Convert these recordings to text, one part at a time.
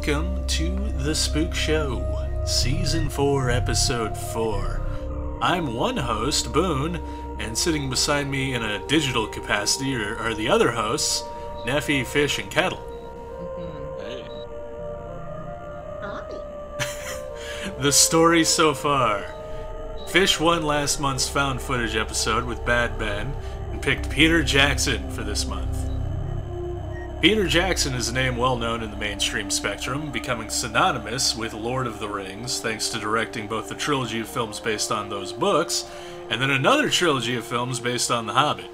welcome to The Spook Show, Season 4, Episode 4. I'm one host, Boone, and sitting beside me in a digital capacity are, are the other hosts, Neffy, Fish, and Kettle. Mm-hmm. Hey. Hi. The story so far. Fish won last month's found footage episode with Bad Ben and picked Peter Jackson for this month. Peter Jackson is a name well known in the mainstream spectrum, becoming synonymous with Lord of the Rings thanks to directing both the trilogy of films based on those books and then another trilogy of films based on The Hobbit.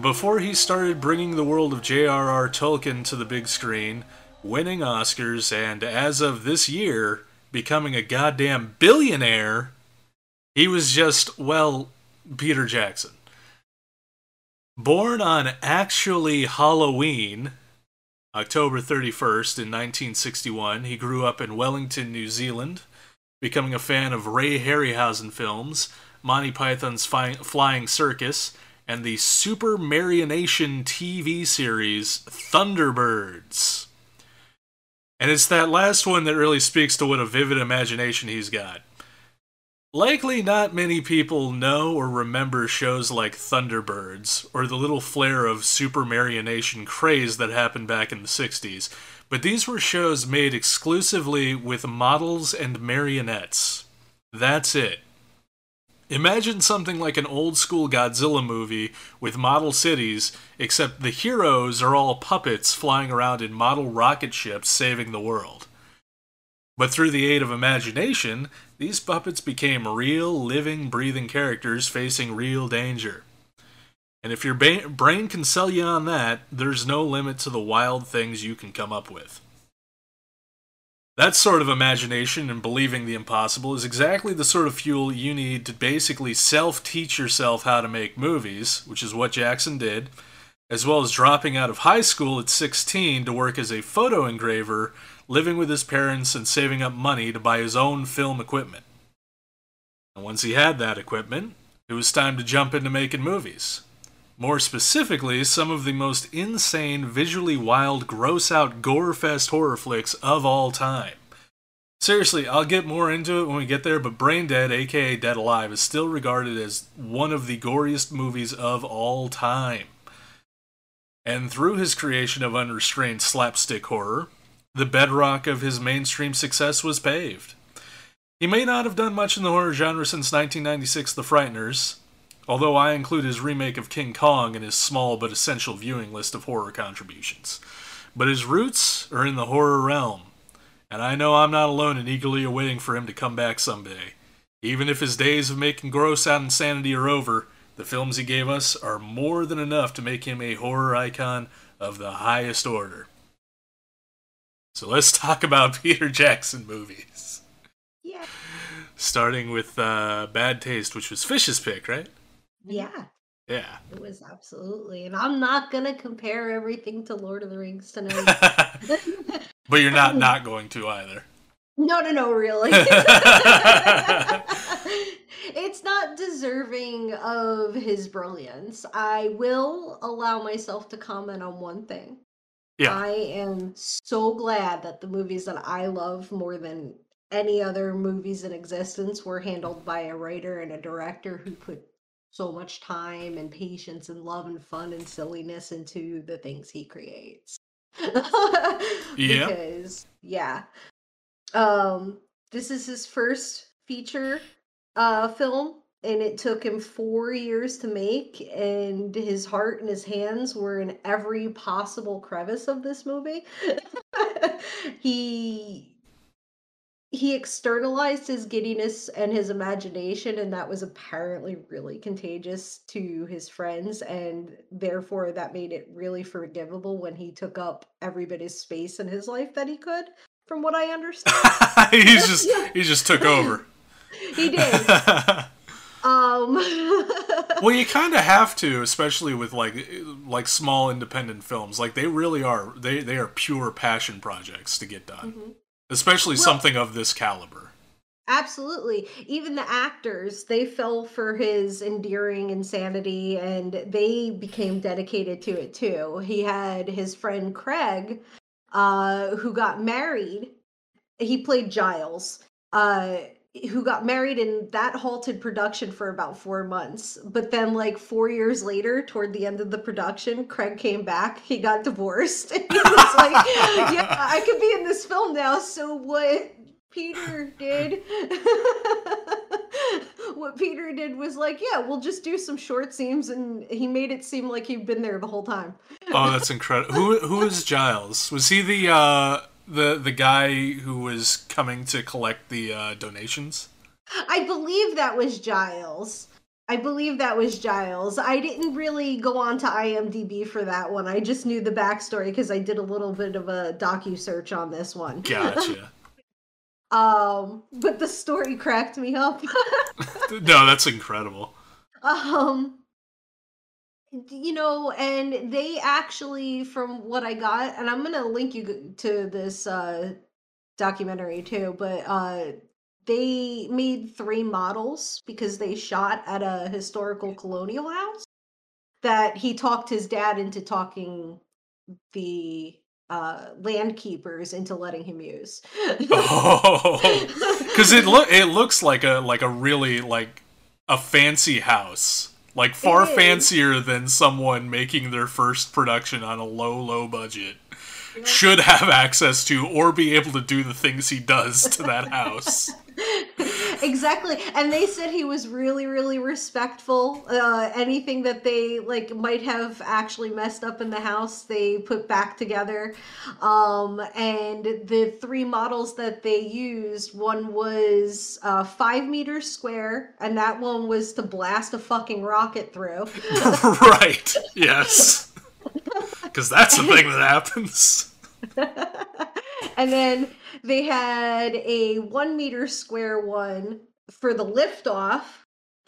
Before he started bringing the world of J.R.R. Tolkien to the big screen, winning Oscars, and as of this year, becoming a goddamn billionaire, he was just, well, Peter Jackson. Born on actually Halloween, October 31st in 1961, he grew up in Wellington, New Zealand, becoming a fan of Ray Harryhausen films, Monty Python's Fi- Flying Circus, and the Super Marionation TV series Thunderbirds. And it's that last one that really speaks to what a vivid imagination he's got. Likely not many people know or remember shows like Thunderbirds or the little flare of super marionation craze that happened back in the 60s, but these were shows made exclusively with models and marionettes. That's it. Imagine something like an old school Godzilla movie with model cities, except the heroes are all puppets flying around in model rocket ships saving the world. But through the aid of imagination, these puppets became real, living, breathing characters facing real danger. And if your ba- brain can sell you on that, there's no limit to the wild things you can come up with. That sort of imagination and believing the impossible is exactly the sort of fuel you need to basically self teach yourself how to make movies, which is what Jackson did, as well as dropping out of high school at 16 to work as a photo engraver, living with his parents and saving up money to buy his own film equipment. And once he had that equipment, it was time to jump into making movies. More specifically, some of the most insane, visually wild, gross out, gore fest horror flicks of all time. Seriously, I'll get more into it when we get there, but Braindead, aka Dead Alive, is still regarded as one of the goriest movies of all time. And through his creation of unrestrained slapstick horror, the bedrock of his mainstream success was paved. He may not have done much in the horror genre since 1996 The Frighteners, although I include his remake of King Kong in his small but essential viewing list of horror contributions. But his roots are in the horror realm, and I know I'm not alone in eagerly awaiting for him to come back someday. Even if his days of making gross out insanity are over, the films he gave us are more than enough to make him a horror icon of the highest order. So let's talk about Peter Jackson movies. Yeah. Starting with uh, Bad Taste, which was Fish's pick, right? Yeah. Yeah. It was absolutely. And I'm not going to compare everything to Lord of the Rings tonight. but you're not not going to either. no, no, no, really. it's not deserving of his brilliance. I will allow myself to comment on one thing. Yeah. I am so glad that the movies that I love more than any other movies in existence were handled by a writer and a director who put so much time and patience and love and fun and silliness into the things he creates. Yeah. Because yeah. Um this is his first feature uh film and it took him 4 years to make and his heart and his hands were in every possible crevice of this movie. he he externalized his giddiness and his imagination and that was apparently really contagious to his friends and therefore that made it really forgivable when he took up every bit of space in his life that he could from what i understand he's just he just took over. he did um well, you kind of have to, especially with like like small independent films. Like they really are they they are pure passion projects to get done. Mhm. Especially Well- something of this caliber. Absolutely. Even the actors, they fell for his endearing insanity and they became dedicated to it too. He had his friend Craig uh, who got married. He played Giles, uh, who got married, and that halted production for about four months. But then, like four years later, toward the end of the production, Craig came back. He got divorced. And he was like, "Yeah, I could be in this film now." So what? Peter did. what Peter did was like, yeah, we'll just do some short scenes, and he made it seem like he'd been there the whole time. oh, that's incredible. Who who is Giles? Was he the uh, the the guy who was coming to collect the uh, donations? I believe that was Giles. I believe that was Giles. I didn't really go on to IMDb for that one. I just knew the backstory because I did a little bit of a docu search on this one. Gotcha. um, but the story cracked me up. no, that's incredible. um, you know, and they actually, from what I got, and I'm gonna link you to this uh documentary too, but uh they made three models because they shot at a historical colonial house that he talked his dad into talking the uh land keepers into letting him use. Oh because it look it looks like a like a really like a fancy house like far fancier than someone making their first production on a low low budget should have access to or be able to do the things he does to that house exactly. And they said he was really really respectful. Uh, anything that they like might have actually messed up in the house they put back together. Um, and the three models that they used one was uh, five meters square and that one was to blast a fucking rocket through. Right. Yes. Because that's the thing that happens. And then they had a one meter square one for the liftoff.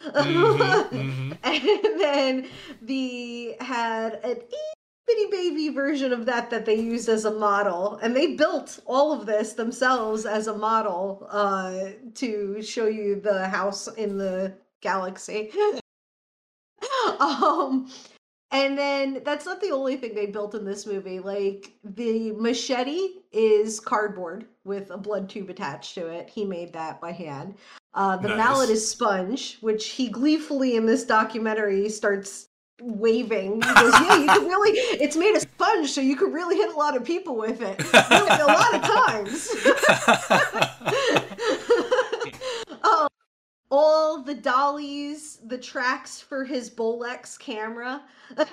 Mm-hmm, mm-hmm. and then the had an bitty baby version of that that they used as a model and they built all of this themselves as a model uh, to show you the house in the galaxy um and then that's not the only thing they built in this movie. Like the machete is cardboard with a blood tube attached to it. He made that by hand. Uh, the nice. mallet is sponge, which he gleefully in this documentary starts waving. He goes, "Yeah, you can really. It's made of sponge, so you could really hit a lot of people with it. Really, a lot of times." all the dollies, the tracks for his Bolex camera,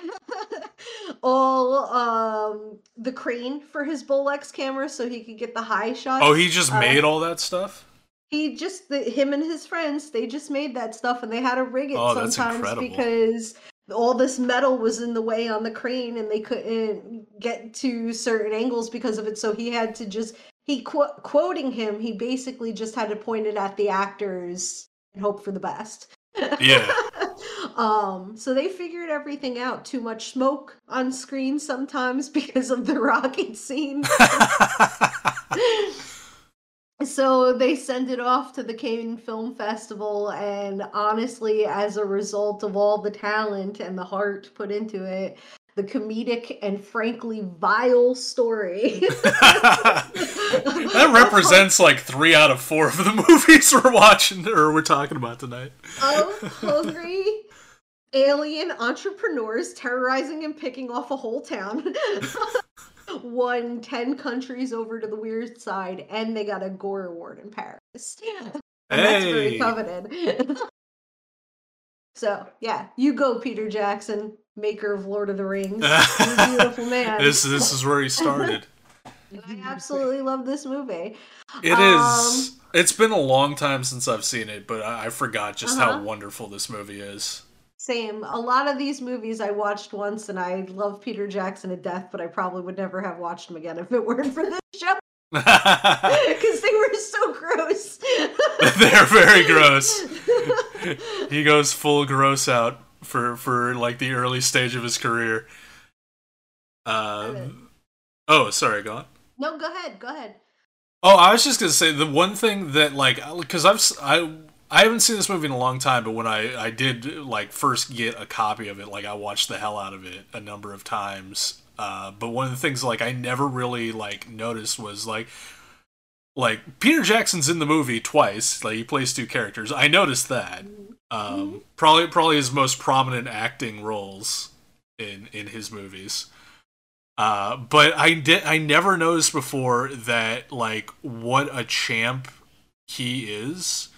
all um the crane for his Bolex camera so he could get the high shots. Oh, he just uh, made all that stuff? He just the, him and his friends, they just made that stuff and they had to rig it oh, sometimes because all this metal was in the way on the crane and they couldn't get to certain angles because of it so he had to just he qu- quoting him he basically just had to point it at the actors and hope for the best. Yeah. um, so they figured everything out. Too much smoke on screen sometimes because of the rocket scene. so they send it off to the Cannes Film Festival, and honestly, as a result of all the talent and the heart put into it, the comedic and frankly vile story. that represents like three out of four of the movies we're watching or we're talking about tonight. Of hungry alien entrepreneurs terrorizing and picking off a whole town. Won 10 countries over to the weird side, and they got a Gore Award in Paris. And hey. that's very coveted. so, yeah, you go, Peter Jackson maker of Lord of the Rings. beautiful man. this this is where he started. I absolutely love this movie. It um, is. It's been a long time since I've seen it, but I, I forgot just uh-huh. how wonderful this movie is. Same. A lot of these movies I watched once, and I love Peter Jackson to death, but I probably would never have watched him again if it weren't for this show. Because they were so gross. They're very gross. he goes full gross out for for like the early stage of his career. Uh, oh, sorry, go on. No, go ahead. Go ahead. Oh, I was just gonna say the one thing that like because I've I I haven't seen this movie in a long time, but when I I did like first get a copy of it, like I watched the hell out of it a number of times. Uh, but one of the things like I never really like noticed was like like Peter Jackson's in the movie twice. Like he plays two characters. I noticed that. Um, probably probably his most prominent acting roles in in his movies. Uh, but I did I never noticed before that like what a champ he is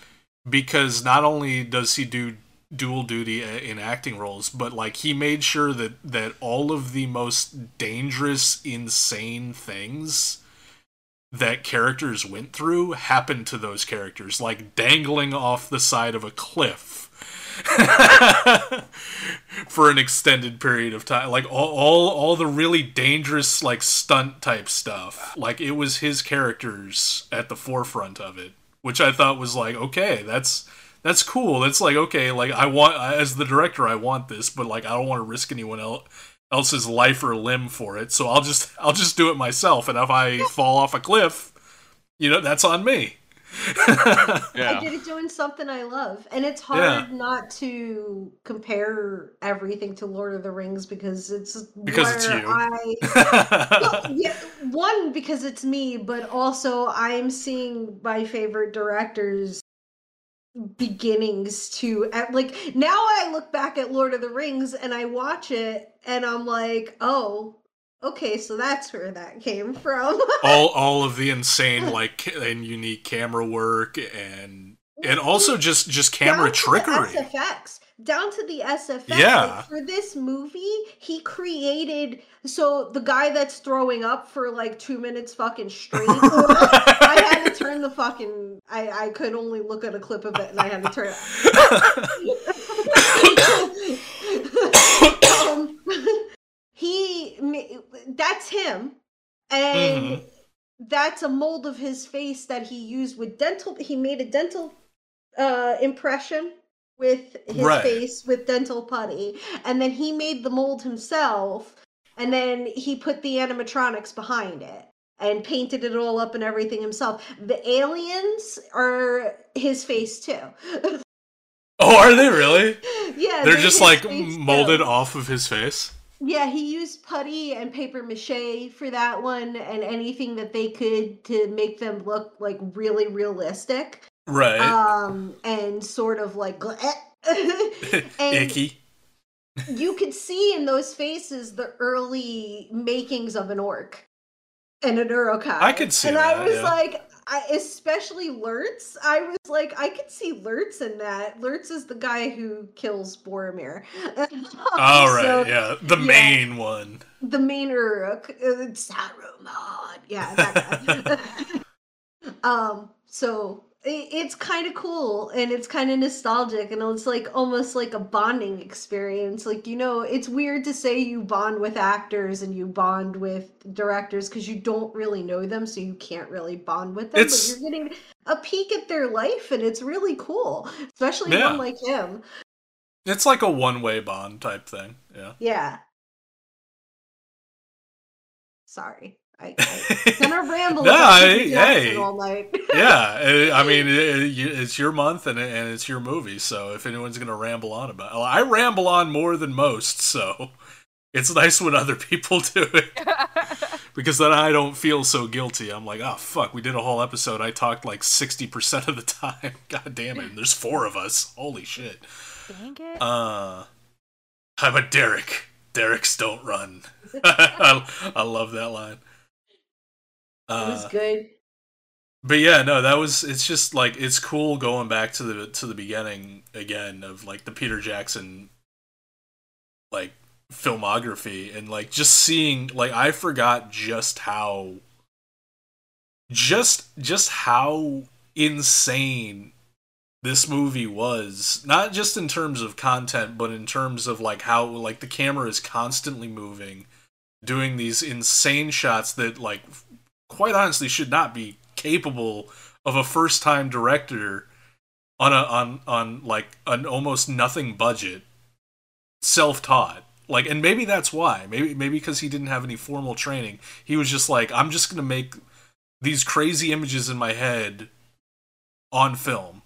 because not only does he do dual duty in acting roles but like he made sure that that all of the most dangerous insane things that characters went through happened to those characters like dangling off the side of a cliff for an extended period of time. Like all, all all the really dangerous like stunt type stuff. Like it was his characters at the forefront of it which i thought was like okay that's that's cool. That's like okay like i want as the director i want this but like i don't want to risk anyone else else's life or limb for it. So i'll just i'll just do it myself. And if i fall off a cliff you know that's on me I did it doing something I love. And it's hard Yeah. not to compare everything to Lord of the Rings because it's Because it's you. I well, yeah, one because it's me, but also I'm seeing my favorite directors beginnings to at like now I look back at Lord of the Rings and I watch it and I'm like, "Oh, okay, so that's where that came from." all all of the insane like and unique camera work and and also just just camera down to trickery the SFX, down to the SFX. Yeah. Like, for this movie, he created so the guy that's throwing up for like two minutes fucking straight. I had to turn the fucking. I I could only look at a clip of it, and I had to turn it. um, he that's him, and Mhm. that's a mold of his face that he used with dental. He made a dental uh impression with his Right. face with dental putty and then he made the mold himself and then he put the animatronics behind it and painted it all up and everything himself the aliens are his face too oh are they really yeah they're just like face, too. molded off of his face yeah he used putty and paper mache for that one and anything that they could to make them look like really realistic right um and sort of like and icky you could see in those faces the early makings of an orc and an Uruk-hai. I could see and that, I was yeah. like, I, especially Lurtz. I was like, I could see Lurtz in that. Lurtz is the guy who kills Boromir. all right So, yeah the yeah. main one the main Uruk, uh, Saruman. Yeah, um, so it's kind of cool and it's kind of nostalgic and it's like almost like a bonding experience. Like, you know, it's weird to say you bond with actors and you bond with directors because you don't really know them, so you can't really bond with them. It's- But you're getting a peek at their life and it's really cool, especially Yeah. one like him. it's like a one-way bond type thing yeah Yeah. Sorry. I, I gonna ramble No, I- hey. all night. yeah i mean it- it's your month and and it's your movie so if anyone's gonna ramble on about well, i ramble on more than most so it's nice when other people do it. Because then i don't feel so guilty. I'm like oh fuck we did a whole episode. I talked like 60% of the time. God damn it and there's four of us. Holy shit. Dang it. uh i'm a derek? Derek's don't run. I, I love that line it was uh, good. but yeah, no, that was it's just like it's cool going back to the to the beginning again of like the Peter Jackson like filmography and like just seeing like I forgot just how just just how insane this movie was not just in terms of content but in terms of like how like the camera is constantly moving doing these insane shots that like quite honestly should not be capable of a first time director on a on on like an almost nothing budget self taught like and maybe that's why. Maybe maybe because he didn't have any formal training. He was just like i'm just gonna make these crazy images in my head on film.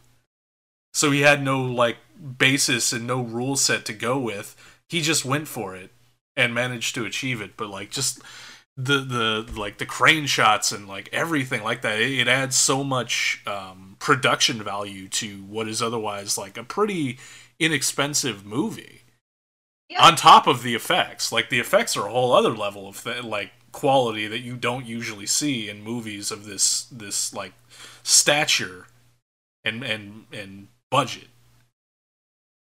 So he had no like basis and no rule set to go with. He just went for it and managed to achieve it. But like just the the like the crane shots and like everything like that, it, it adds so much um, production value to what is otherwise like a pretty inexpensive movie. Yeah. On top of the effects, like the effects are a whole other level of th- like quality that you don't usually see in movies of this this like stature and and and budget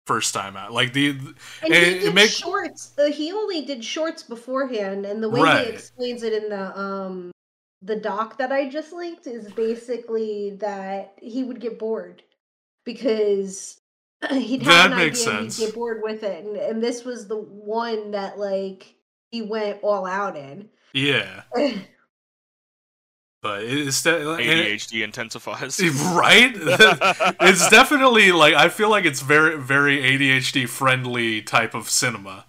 first time out like the And and he it did make- shorts. Uh, he only did shorts beforehand, and the way Right. he explains it in the um the doc that I just linked is basically that he would get bored because he'd have That an makes idea and sense. he'd get bored with it, and, and this was the one that like he went all out in. yeah but it's de- and it- ADHD intensifies. right it's definitely like i feel like it's very very adhd friendly type of cinema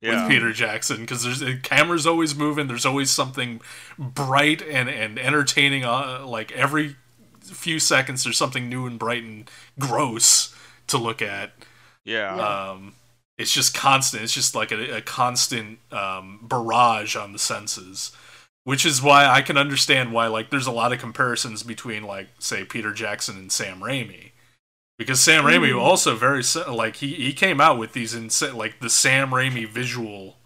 yeah. with Peter Jackson because there's the camera's always moving. There's always something bright and and entertaining. Uh, like every few seconds, there's something new and bright and gross to look at. yeah. Yeah. Um, it's just constant. It's just like a, a constant um, barrage on the senses, which is why I can understand why like there's a lot of comparisons between like say Peter Jackson and Sam Raimi. Because Sam Raimi Mhm. also very like he he came out with these insa- like the Sam Raimi visual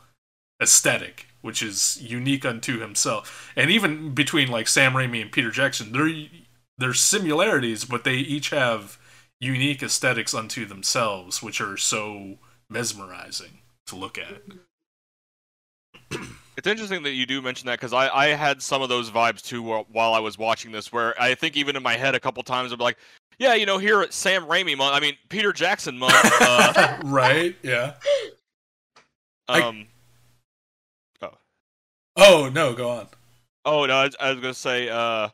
aesthetic, which is unique unto himself. And even between like Sam Raimi and Peter Jackson, there there's similarities, but they each have unique aesthetics unto themselves, which are so mesmerizing to look at. It's interesting that you do mention that because I, I had some of those vibes too while, while I was watching this, where I think even in my head a couple times I'd be like, yeah, you know, here at Sam Raimi month, I mean Peter Jackson month. Uh, right? Yeah. I- um, Oh no, go on. oh no, I, was- I was gonna say, uh,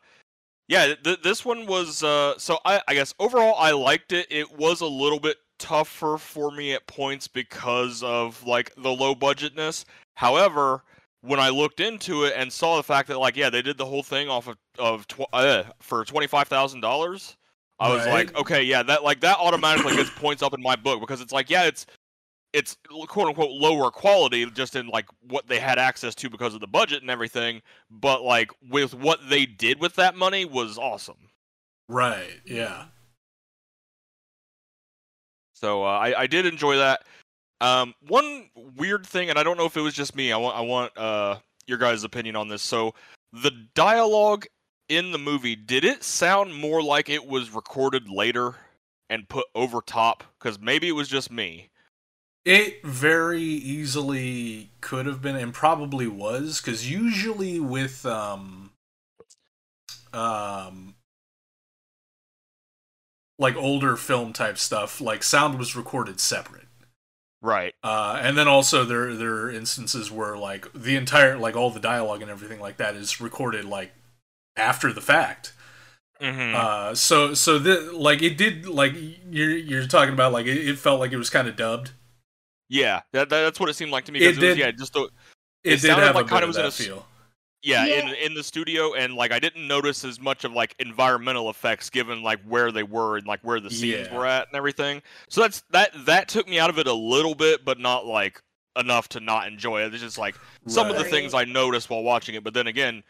yeah, th- this one was. Uh, so I, I guess overall I liked it. It was a little bit tougher for me at points because of like the low budgetness. However, when I looked into it and saw the fact that like yeah they did the whole thing off of of tw- uh, for twenty five thousand dollars, I was like okay yeah that like that automatically gets points up in my book because it's like yeah it's it's quote unquote lower quality just in like what they had access to because of the budget and everything, but like with what they did with that money was awesome. Right. Yeah. So uh, I I did enjoy that. Um, one weird thing, and I don't know if it was just me. I want I want uh your guys' opinion on this. So the dialogue in the movie did it sound more like it was recorded later and put over top? Because maybe it was just me. It very easily could have been and probably was because usually with um um like older film type stuff, like sound was recorded separate. Right. Uh, and then also there there are instances where like the entire like all the dialogue and everything like that is recorded like after the fact. Mm-hmm. Uh, so so the like it did like you're you're talking about like it, it felt like it was kind of dubbed. yeah, that, that- that's what it seemed like to me. It it was, did- yeah, just the, It, It sounded have like a kinda bit was of in a feel. Yeah, Yeah. in in the studio, and like I didn't notice as much of like environmental effects given like where they were and like where the scenes Yeah. were at and everything. So that's that that took me out of it a little bit, but not like enough to not enjoy it. It's just like some of the things I noticed while watching it, but then again,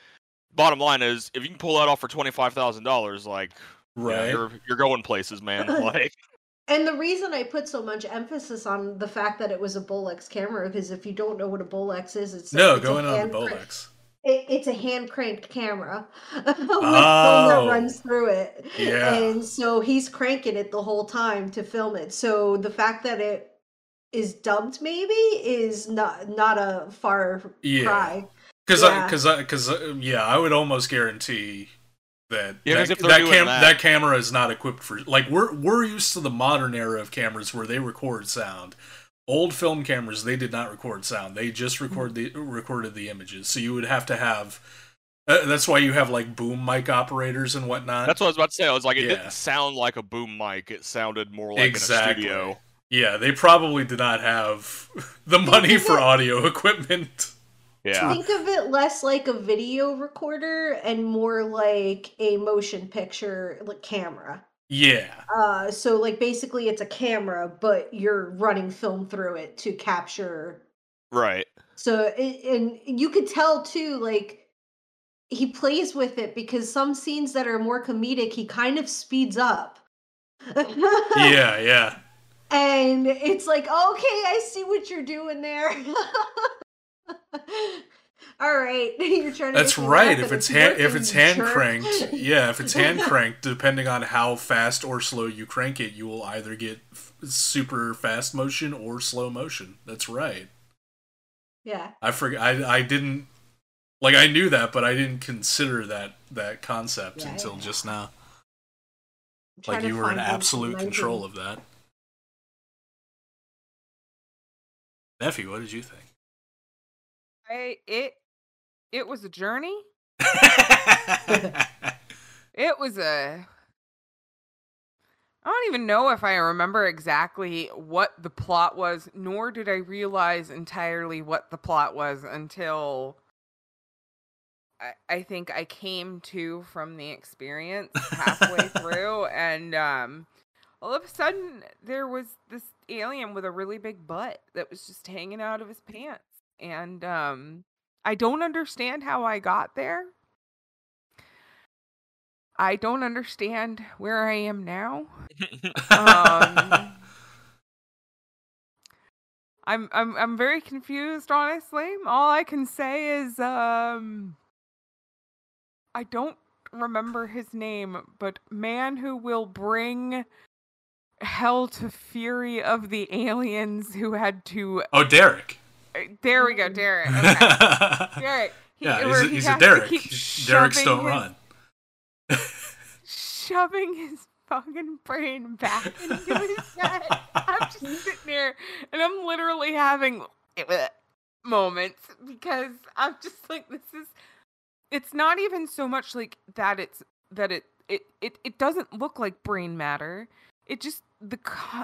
bottom line is if you can pull that off for twenty five thousand dollars, like right. you're you're going places, man. like And the reason I put so much emphasis on the fact that it was a Bolex camera, because if you don't know what a Bolex is, it's no, it's going on the hand crank- Bolex. It, it's a hand cranked camera with film Oh. that runs through it. Yeah. And so he's cranking it the whole time to film it. So the fact that it is dubbed maybe is not not a far Yeah. cry. Because I Yeah. because I because uh, yeah, I would almost guarantee that Yeah, 'cause that, that, cam- that- that camera is not equipped for like we're we're used to the modern era of cameras where they record sound. Old film cameras they did not record sound. They just record the recorded the images. So you would have to have. Uh, that's why you have like boom mic operators and whatnot. that's what I was about to say. I was like, it Yeah. didn't sound like a boom mic. It sounded more like exactly. in a studio. Yeah, they probably did not have the money for audio equipment. Yeah. Think of it less like a video recorder and more like a motion picture like camera. Yeah. Uh, so like basically it's a camera, but you're running film through it to capture Right. So it, and you could tell too, like he plays with it because some scenes that are more comedic, he kind of speeds up. yeah, yeah. And it's like, okay, I see what you're doing there. All right, you're trying to. That's right. If it's hand, if it's hand cranked, yeah, if it's hand cranked, depending on how fast or slow you crank it, you will either get f- super fast motion or slow motion. That's right. Yeah. I forgot. I I didn't like I knew that, but I didn't consider that that concept Yeah, until yeah. just now. Like you were in find one from absolute control of that. Neffy, what did you think? I it it was a journey. It was a I don't even know if I remember exactly what the plot was, nor did I realize entirely what the plot was until I, I think I came to from the experience halfway through and um all of a sudden there was this alien with a really big butt that was just hanging out of his pants and um I don't understand how I got there. I don't understand where I am now. Um, I'm I'm I'm very confused honestly. All I can say is um I don't remember his name, but man who will bring hell to fury of the aliens who had to oh, Derek. There we go, mm-hmm. Derek. Okay. Derek. He, yeah, he's, a- he a Derek. Derek's don't his- run. shoving his fucking brain back into his head. I'm just sitting there and I'm literally having moments because I'm just like, this is. It's not even so much like that. It's that it it it, it doesn't look like brain matter. It just the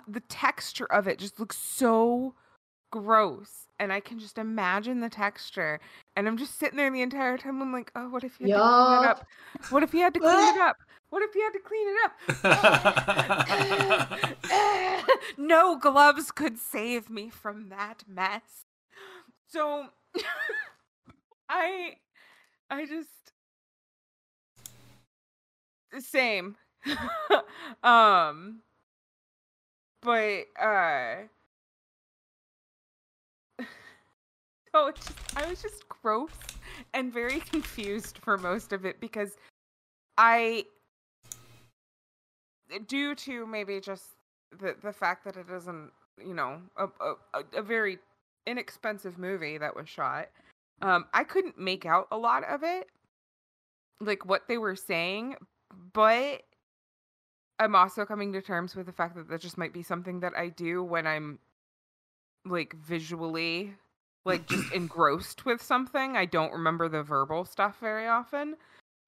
the texture of it just looks so gross and i can just imagine the texture and i'm just sitting there the entire time i'm like oh what if you had to clean it up? What if you had to clean it up? What if you had to clean it up? No gloves could save me from that mess. So i i just same. Um but uh it just, i was just gross and very confused for most of it because i due to maybe just the the fact that it isn't you know a a, a- a very inexpensive movie that was shot um i couldn't make out a lot of it like what they were saying but i'm also coming to terms with the fact that that just might be something that i do when i'm like visually like just engrossed with something. I don't remember the verbal stuff very often.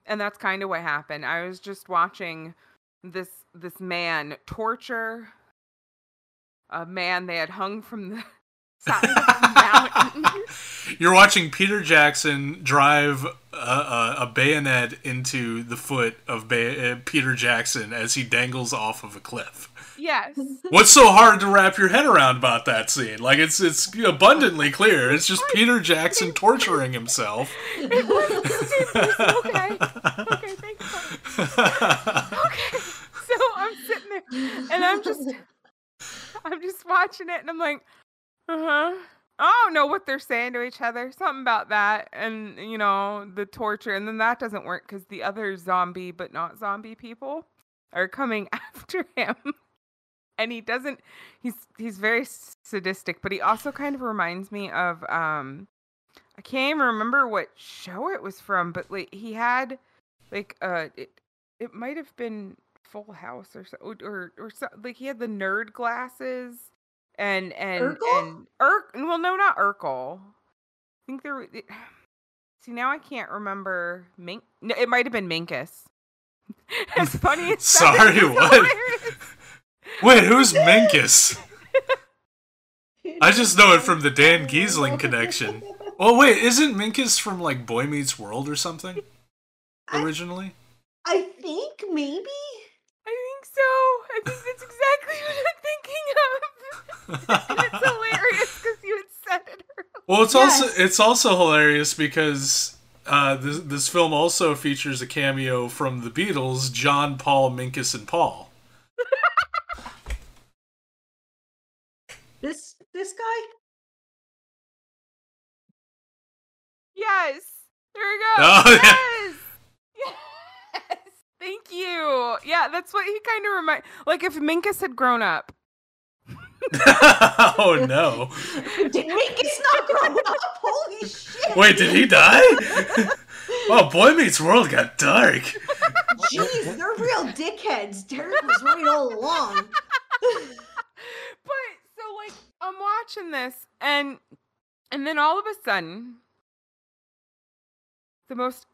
And that's kind of what happened. I was just watching this this man torture a man they had hung from the side of a mountain. You're watching Peter Jackson drive a, a, a bayonet into the foot of ba- uh, Peter Jackson as he dangles off of a cliff. Yes. What's so hard to wrap your head around about that scene? Like it's it's abundantly clear. It's just Peter Jackson torturing himself. it was okay. Okay thanks okay so i'm sitting there and i'm just i'm just watching it and i'm like uh-huh. I don't know what they're saying to each other. Something about that and you know the torture and then that doesn't work because the other zombie but not zombie people are coming after him and he doesn't he's he's very sadistic but he also kind of reminds me of um i can't even remember what show it was from but like he had like uh it it might have been full house or so or or, or so, like he had the nerd glasses and and Urkel? and Ur- well no not urkel i think there were- it, see now i can't remember mink no, it might have been minkus as funny as Sorry, what? Hilarious. Wait, who's Minkus? I just know it from the Dan Giesling connection. Oh wait, isn't Minkus from like Boy Meets World or something? Originally? I think maybe. I think so. I think that's exactly what I'm thinking of. and it's hilarious because you had said it earlier. Well, it's also it's also hilarious because uh, this this film also features a cameo from the Beatles, John, Paul, Minkus, and Paul. This this guy? Yes. There we go. Oh, yeah. yes. Yes. Thank you. Yeah, that's what he kind of remind. Like if Minkus had grown up. oh no! Did Minkus not grow up? Holy shit! Wait, did he die? oh, Boy Meets World got dark. Jeez, they're real dickheads. Derek was right all along. But so like I'm watching this and and then all of a sudden the most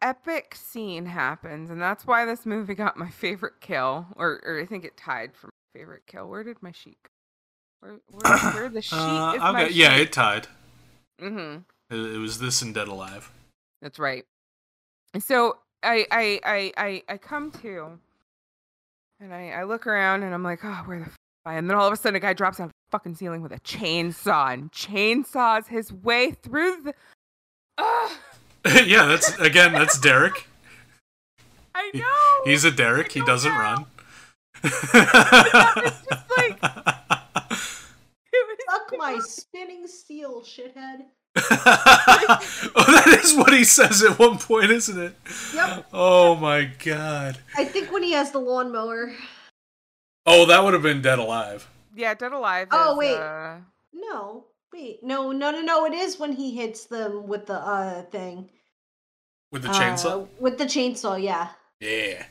epic scene happens and that's why this movie got my favorite kill or or I think it tied for my favorite kill. Where did my sheet go? Where where, where the sheet Uh, is I've my got, yeah, it tied. Mm-hmm. It, it was this and Dead Alive. That's right. So I I I I, I come to and I, I look around and I'm like, oh, where the f- And then all of a sudden a guy drops the fucking ceiling with a chainsaw and chainsaws his way through the yeah, that's again, that's Derek. I know. He's a Derek. He doesn't now. run. it's just like it Suck my spinning steel, shithead. oh, that is what he says at one point, isn't it? Yep. Oh my god. I think when he has the lawnmower. Oh, that would have been Dead Alive. Yeah, Dead Alive. Oh, is, wait. uh, No, wait, no, no, no, no. It is when he hits them with the uh thing. With the chainsaw? Uh, with the chainsaw, yeah, Yeah.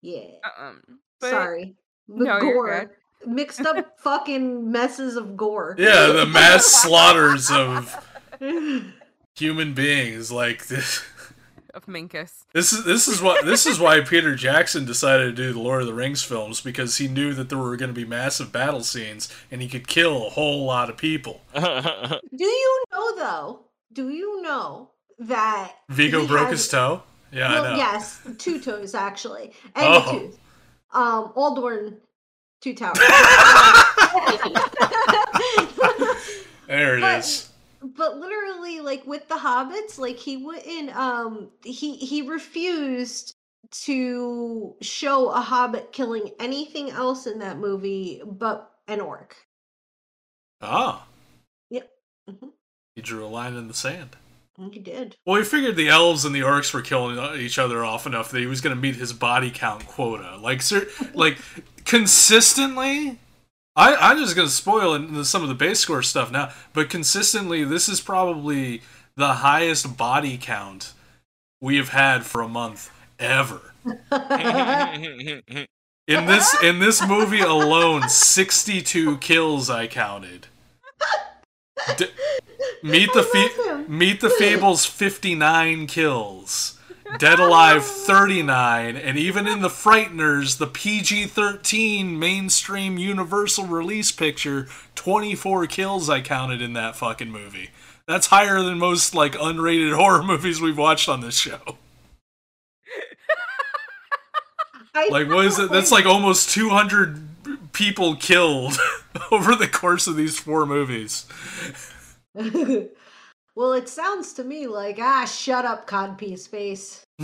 yeah. um, but- Sorry, the No, you're gore, good. mixed up fucking messes of gore. Yeah, the mass slaughters of human beings like this of Minkus. this is this is what this is why Peter Jackson decided to do the Lord of the Rings films because he knew that there were going to be massive battle scenes and he could kill a whole lot of people. Do you know though? Do you know that Viggo broke has- his toe? Yeah, well, I know. yes, two toes actually, and Oh. a tooth. Um, Aldorn, two towers. There it But- is. But literally like with the hobbits like he wouldn't um he he refused to show a hobbit killing anything else in that movie but an orc Ah. Yep. Mhm. He drew a line in the sand. he did Well, he figured the elves and the orcs were killing uh, each other off enough that he was going to meet his body count quota. Like, sir, like consistently. I, I'm just going to spoil in- some of the base score stuff now, but consistently, this is probably the highest body count we have had for a month ever. In this in this movie alone, 62 kills I counted. D- Meet the I Fe- Meet the Feebles 59 kills. Dead Alive 39 and even in the Frighteners, the PG-13 mainstream universal release picture, 24 kills I counted in that fucking movie. That's higher than most like unrated horror movies we've watched on this show. Like what is it? That's like almost 200 people killed over the course of these four movies. well it sounds to me like ah shut up codpiece face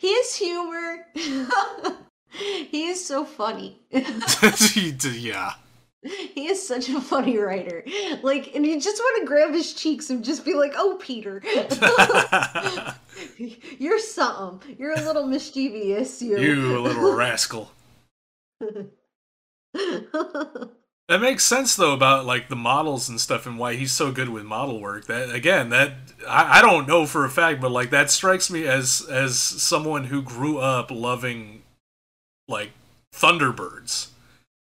his humor he is so funny yeah. He is such a funny writer. Like, and you just want to grab his cheeks and just be like, "Oh, Peter, you're something. You're a little mischievous. You." you a little rascal. That makes sense though about like the models and stuff and why he's so good with model work. That again, that I, I don't know for a fact, but like that strikes me as as someone who grew up loving like Thunderbirds,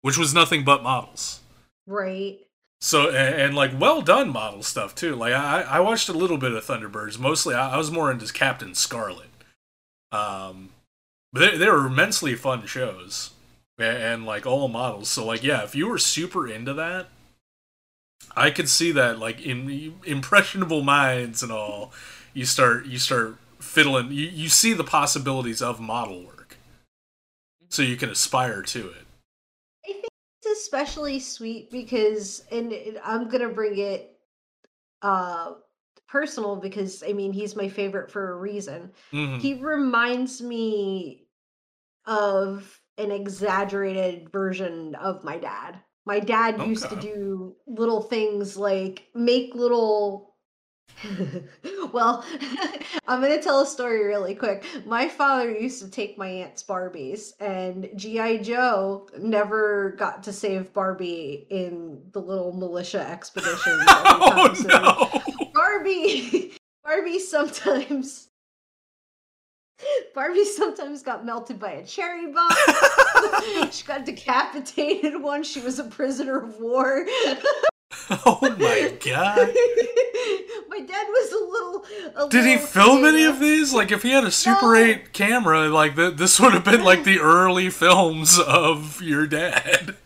which was nothing but models. right. So and, and like well done model stuff too. Like I I watched a little bit of Thunderbirds. Mostly I, I was more into Captain Scarlet. Um, but they they were immensely fun shows and, and like all models. So like yeah, if you were super into that, I could see that like in impressionable minds and all. You start you start fiddling. You you see the possibilities of model work, so you can aspire to it. I think it's especially sweet because, and it- I'm gonna bring it uh personal because I mean he's my favorite for a reason. Mhm. He reminds me of an exaggerated version of my dad. My dad used to do little things like make little well, I'm going to tell a story really quick. My father used to take my aunt's Barbies, and G.I. Joe never got to save Barbie in the little militia expedition. Oh no! Barbie, Barbie sometimes, Barbie sometimes got melted by a cherry bomb. she got decapitated once. She was a prisoner of war. Oh my god! My dad was a little. A Did he little film any of these? Like, if he had a Super No. 8 camera, like th- this would have been like the early films of your dad.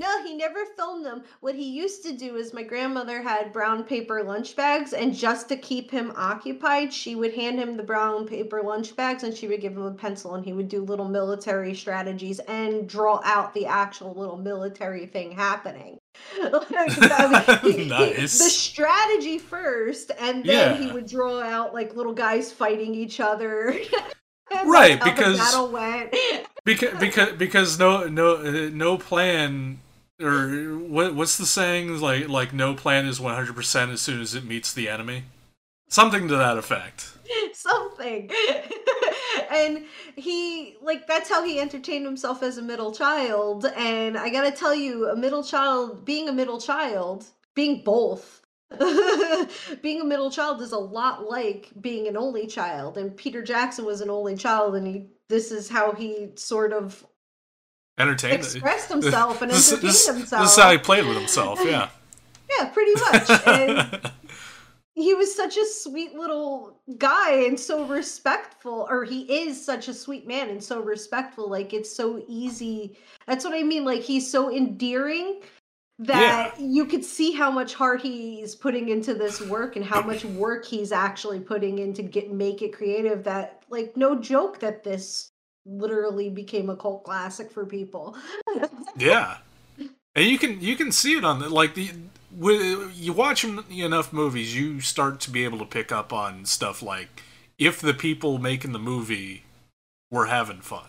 No, he never filmed them. What he used to do is my grandmother had brown paper lunch bags, and just to keep him occupied, she would hand him the brown paper lunch bags and she would give him a pencil, and he would do little military strategies and draw out the actual little military thing happening. Like, that was- he- he- Nice. The strategy first, and then he would draw out like little guys fighting each other. Right, that's how the because- went. Because because because no no uh, no plan or what what's the saying like like no plan is 100% as soon as it meets the enemy. Something to that effect. something and he like that's how he entertained himself as a middle child and i gotta tell you a middle child being a middle child being both being a middle child is a lot like being an only child and peter jackson was an only child and he this is how he sort of Entertained. expressed himself and entertained this, himself this is how he played with himself. Yeah. yeah pretty much and he was such a sweet little guy and so respectful or he is such a sweet man and so respectful like it's so easy that's what i mean like he's so endearing that you could see how much heart he's putting into this work and how much work he's actually putting in to get make it creative that like no joke that this literally became a cult classic for people Yeah, and you can you can see it on the like the when you watch enough movies, you start to be able to pick up on stuff like if the people making the movie were having fun.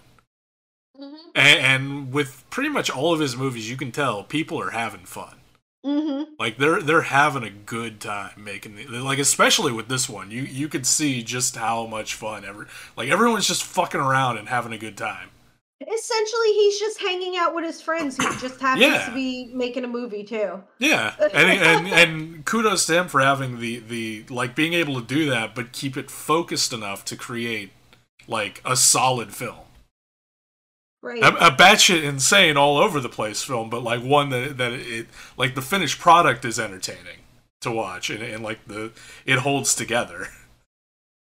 hmm And, and with pretty much all of his movies, you can tell people are having fun. Hmm Like they're they're having a good time making the like especially with this one. You you could see just how much fun every like everyone's just fucking around and having a good time. Essentially, he's just hanging out with his friends who just happens Yeah. to be making a movie too. Yeah, and, and and kudos to him for having the the like being able to do that, but keep it focused enough to create like a solid film, Right. a, a batshit insane all over the place film, but like one that that it like the finished product is entertaining to watch, and, and like the it holds together.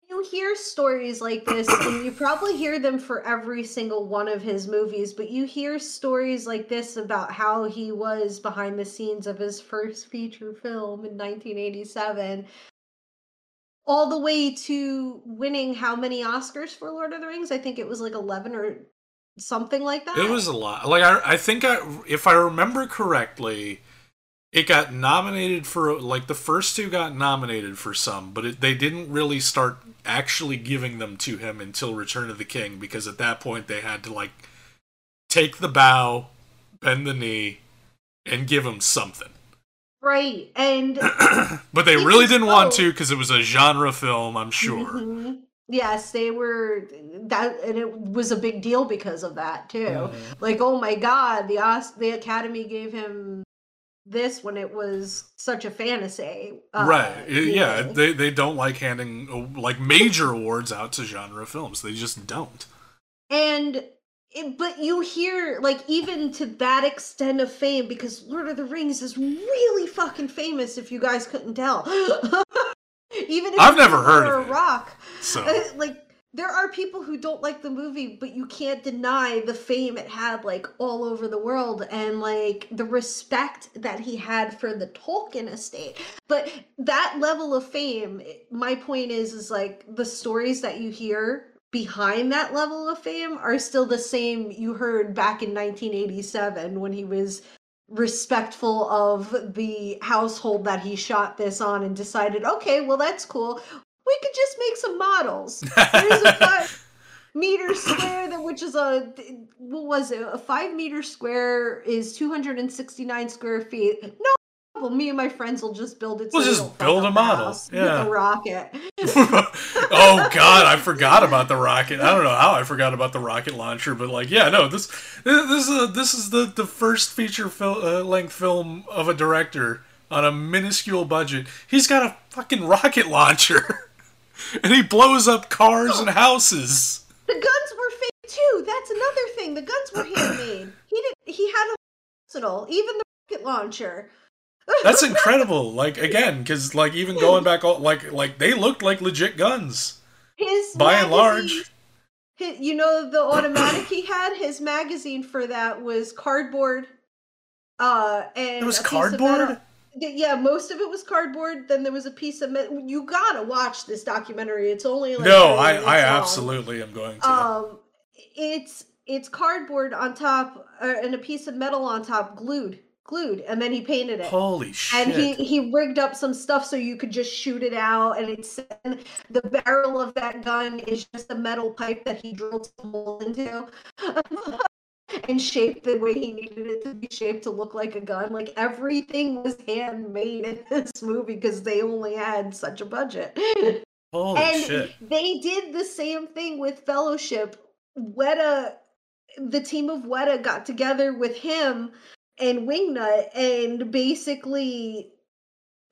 You hear stories like this, and you probably hear them for every single one of his movies, but you hear stories like this about how he was behind the scenes of his first feature film in 1987, all the way to winning how many Oscars for Lord of the Rings? I think it was like 11 or something like that. It was a lot. Like I, I think I, if I remember correctly, it got nominated for like the first two got nominated for some, but it, they didn't really start actually giving them to him until Return of the King because at that point they had to like take the bow, bend the knee, and give him something. right. And but they really didn't want to because it was a genre film, I'm sure. Mhm. Yes, they were that, and it was a big deal because of that too. Mm-hmm. Like, oh my God, the Os- the Academy gave him this when it was such a fantasy. uh, right. Yeah, they they don't like handing uh, like major awards out to genre films. They just don't. and it, but you hear like even to that extent of fame because Lord of the Rings is really fucking famous. If you guys couldn't tell, even if I've never heard a of it. rock. So Uh, like there are people who don't like the movie but you can't deny the fame it had like all over the world and like the respect that he had for the tolkien estate but that level of fame my point is is like the stories that you hear behind that level of fame are still the same you heard back in 1987 when he was respectful of the household that he shot this on and decided, okay, well that's cool. We could just make some models. Here's a five meter square that which is a what was it? A five meter square is 269 square feet. No well, me and my friends will just build it. We'll so just build a model, yeah. with a rocket. oh god, I forgot about the rocket. I don't know how I forgot about the rocket launcher, but like, yeah, no, this this is a, this is the the first feature fil- uh, length film of a director on a minuscule budget. He's got a fucking rocket launcher, and he blows up cars and houses. The guns were fake too. That's another thing. The guns were handmade. He did. He had a arsenal, even the rocket launcher. That's incredible. Like again, because like even going back, all, like like they looked like legit guns His by and large. magazine- hi- you know the automatic he had. His magazine for that was cardboard. Uh, and It was a piece of metal- cardboard. Yeah, most of it was cardboard. Then there was a piece of metal. You gotta watch this documentary. It's only like No, I I long. absolutely am going to. Um, it's it's cardboard on top uh, and a piece of metal on top, glued, glued, and then he painted it. Holy shit! and he he rigged up some stuff so you could just shoot it out, and it's and the barrel of that gun is just a metal pipe that he drilled some hole into. And shaped the way he needed it to be shaped to look like a gun. Like everything was handmade in this movie because they only had such a budget. Holy and shit! they did the same thing with Fellowship. Weta, the team of Weta got together with him and Wingnut and basically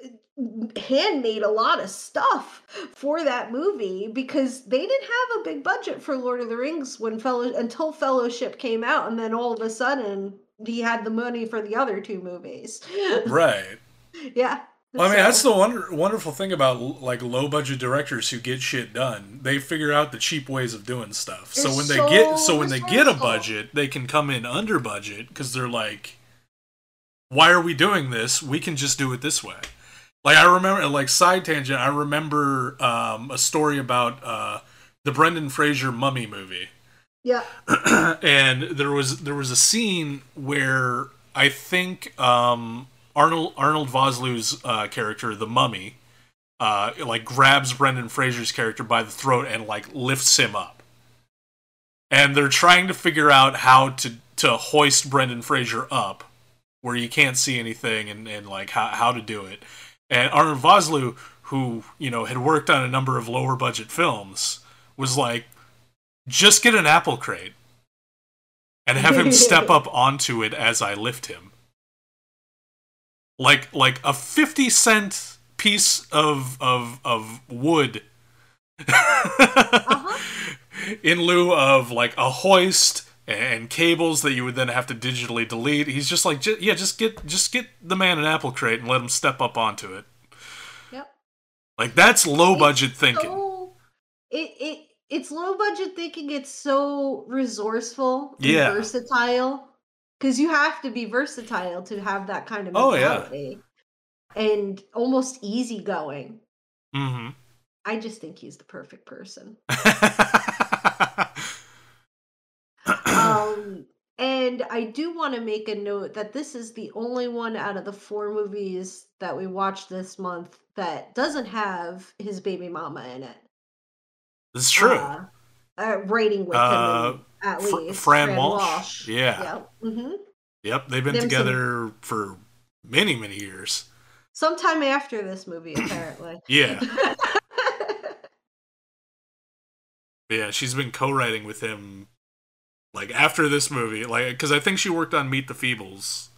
uh, handmade a lot of stuff for that movie because they didn't have a big budget for Lord of the Rings when fellow until Fellowship came out and then all of a sudden he had the money for the other two movies. Right. yeah. Well, I mean, that's the wonder, wonderful thing about like low budget directors who get shit done. They figure out the cheap ways of doing stuff. So when they get so when they get a budget, they can come in under budget because they're like, "Why are we doing this? We can just do it this way." Like I remember, like side tangent. I remember um, a story about uh, the Brendan Fraser Mummy movie. Yeah. and there was there was a scene where I think um, Arnold Arnold Vosloo's uh, character, the Mummy, uh, like grabs Brendan Fraser's character by the throat and like lifts him up. And they're trying to figure out how to to hoist Brendan Fraser up, where you can't see anything, and, and like how how to do it. And Arnold Vosloo, who you know had worked on a number of lower budget films, was like, just get an apple crate and have him step up onto it as I lift him. Like like a 50 cent piece of of of wood Uh-huh. in lieu of like a hoist and cables that you would then have to digitally delete. He's just like yeah, just get just get the man an apple crate and let him step up onto it. Yep. Like that's low It's budget thinking. so it it it's low budget thinking it's so resourceful and Yeah. versatile because you have to be versatile to have that kind of Oh, yeah. and almost easygoing Mhm. i just think he's the perfect person um and i do want to make a note that this is the only one out of the four movies that we watched this month that doesn't have his baby mama in it it's true. uh, uh, writing with Uh, him at Fr- least. Fran Walsh? Yeah. Yep. hmm Yep, they've been Them some- together for many, many years. Sometime after this movie, apparently. Yeah, yeah, she's been co-writing with him, like after this movie, like because I think she worked on Meet the Feebles,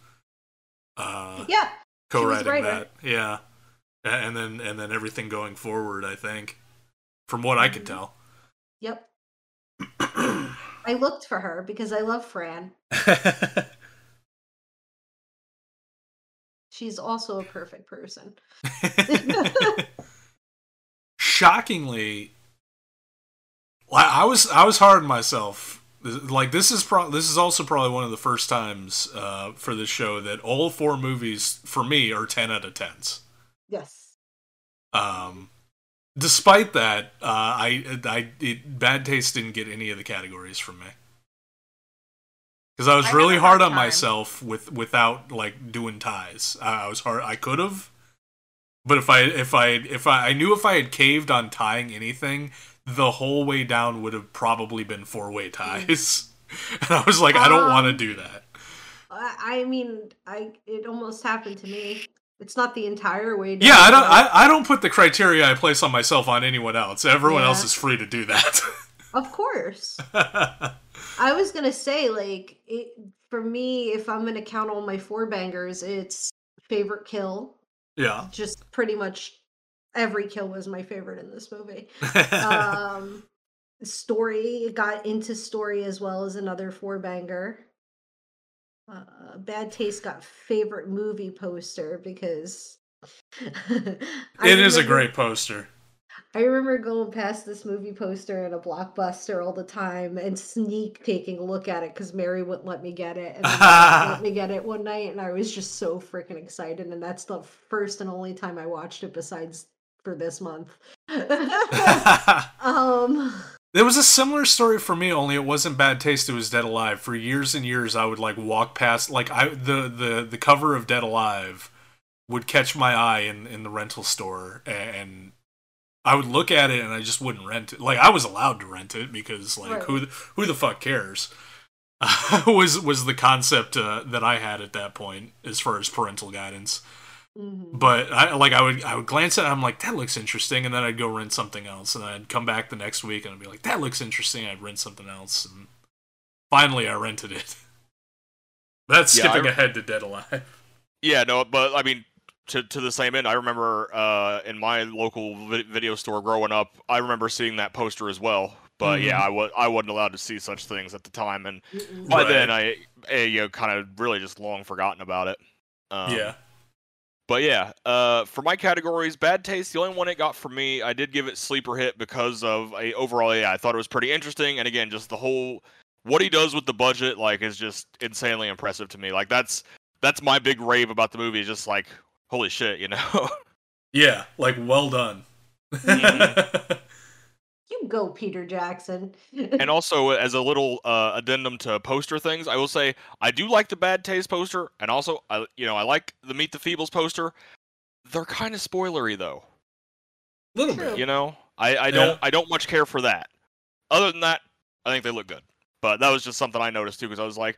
uh, yeah. co-writing that. Yeah, and then and then everything going forward, I think, from what I could Mhm. tell. Yep. I looked for her because I love Fran. She's also a perfect person. Shockingly, I was I was hard on myself. Like this is pro- this is also probably one of the first times uh, for this show that all four movies for me are ten out of tens. Yes. Um, despite that, uh, I I it, bad taste didn't get any of the categories from me because I was I really hard hard on time. myself with without like doing ties. I, I was hard. I could have, but if I if I if I I knew if I had caved on tying anything, the whole way down would have probably been four way ties. and I was like, I don't want to Um, do that. I, I mean, I it almost happened to me. It's not the entire way down. Yeah, I don't. I, I don't put the criteria I place on myself on anyone else. Everyone else is free to do that. Of course. I was gonna say, like, it for me, if I'm gonna count all my four bangers, it's favorite kill. yeah. Just pretty much every kill was my favorite in this movie. um story got into story as well as another four banger uh, bad taste got favorite movie poster because it is a great poster. i remember going past this movie poster at a blockbuster all the time and sneak taking a look at it because mary wouldn't let me get it and then my mom let me get it one night and i was just so freaking excited and that's the first and only time i watched it besides for this month um There was a similar story for me, only it wasn't bad taste. It was Dead Alive. For years and years, I would like walk past, like I the the the cover of Dead Alive would catch my eye in in the rental store, and I would look at it and I just wouldn't rent it. Like I was allowed to rent it because like Right. who the- who the fuck cares? was was the concept uh, that I had at that point as far as parental guidance. Mhm. But I like I would I would glance at it, I'm like that looks interesting, and then I'd go rent something else, and I'd come back the next week and I'd be like that looks interesting. I'd rent something else, and finally I rented it. That's Yeah, I- skipping ahead to Dead Alive. Yeah, no, but I mean, to to the same end, I remember uh, in my local vi- video store growing up, I remember seeing that poster as well. But yeah, I was I wasn't allowed to see such things at the time, and by Right. then I, I you know, kind of really just long forgotten about it. Um, yeah, But yeah, uh, for my categories, bad taste. The only one it got for me, I did give it sleeper hit because of a overall. Yeah, I thought it was pretty interesting, and again, just the whole what he does with the budget, like, is just insanely impressive to me. Like that's that's my big rave about the movie. Is just like holy shit, you know. yeah, like well done. Mhm. You go, Peter Jackson. and also, as a little uh, addendum to poster things, I will say I do like the bad taste poster, and also, I you know, I like the Meet the Feebles poster. They're kind of spoilery though. Little True. bit. You know, I, I Yeah. don't I don't much care for that. Other than that, I think they look good. But that was just something I noticed too, because I was like,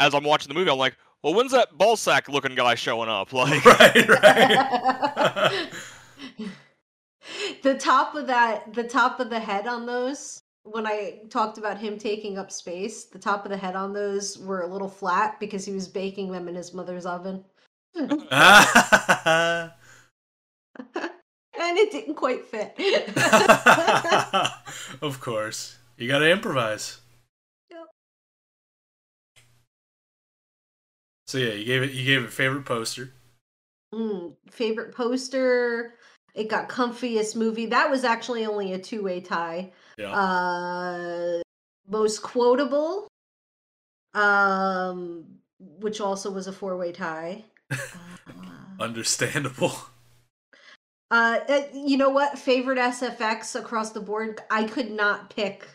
as I'm watching the movie, I'm like, well, when's that ball sack looking guy showing up? Like, right, right. the top of that, the top of the head on those, when I talked about him taking up space, the top of the head on those were a little flat because he was baking them in his mother's oven. and it didn't quite fit. of course, you gotta improvise. Yep. So yeah, you gave it. You gave it favorite poster. Mm, favorite poster. It got comfiest movie. That was actually only a two way tie. Yeah. Uh, most quotable. Um, which also was a four way tie. Uh, Understandable. uh, uh, you know what? Favorite SFX across the board. I could not pick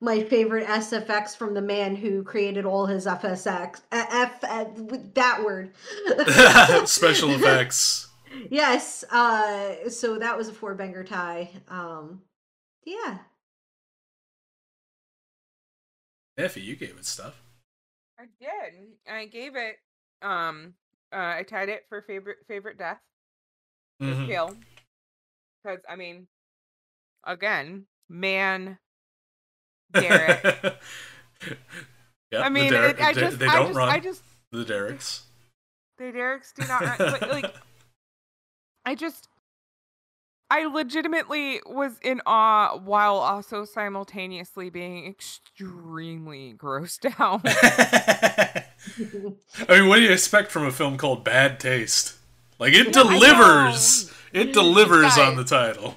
my favorite SFX from the man who created all his FSX. F, uh, with that word. Special effects. Yes. Uh, so that was a four banger tie. Um, yeah. Effie, you gave it stuff. I did. I gave it. Um. Uh. I tied it for favorite favorite death. The Mhm. kill. Because I mean, again, man, Derek. yeah, I mean, the Derek, it, I they- just, they I don't just, run. I just, the Derek's. the Derek's do not run. but, like, I just, I legitimately was in awe while also simultaneously being extremely grossed out. I mean, what do you expect from a film called Bad Taste? Like it Yeah, delivers. It delivers on the title.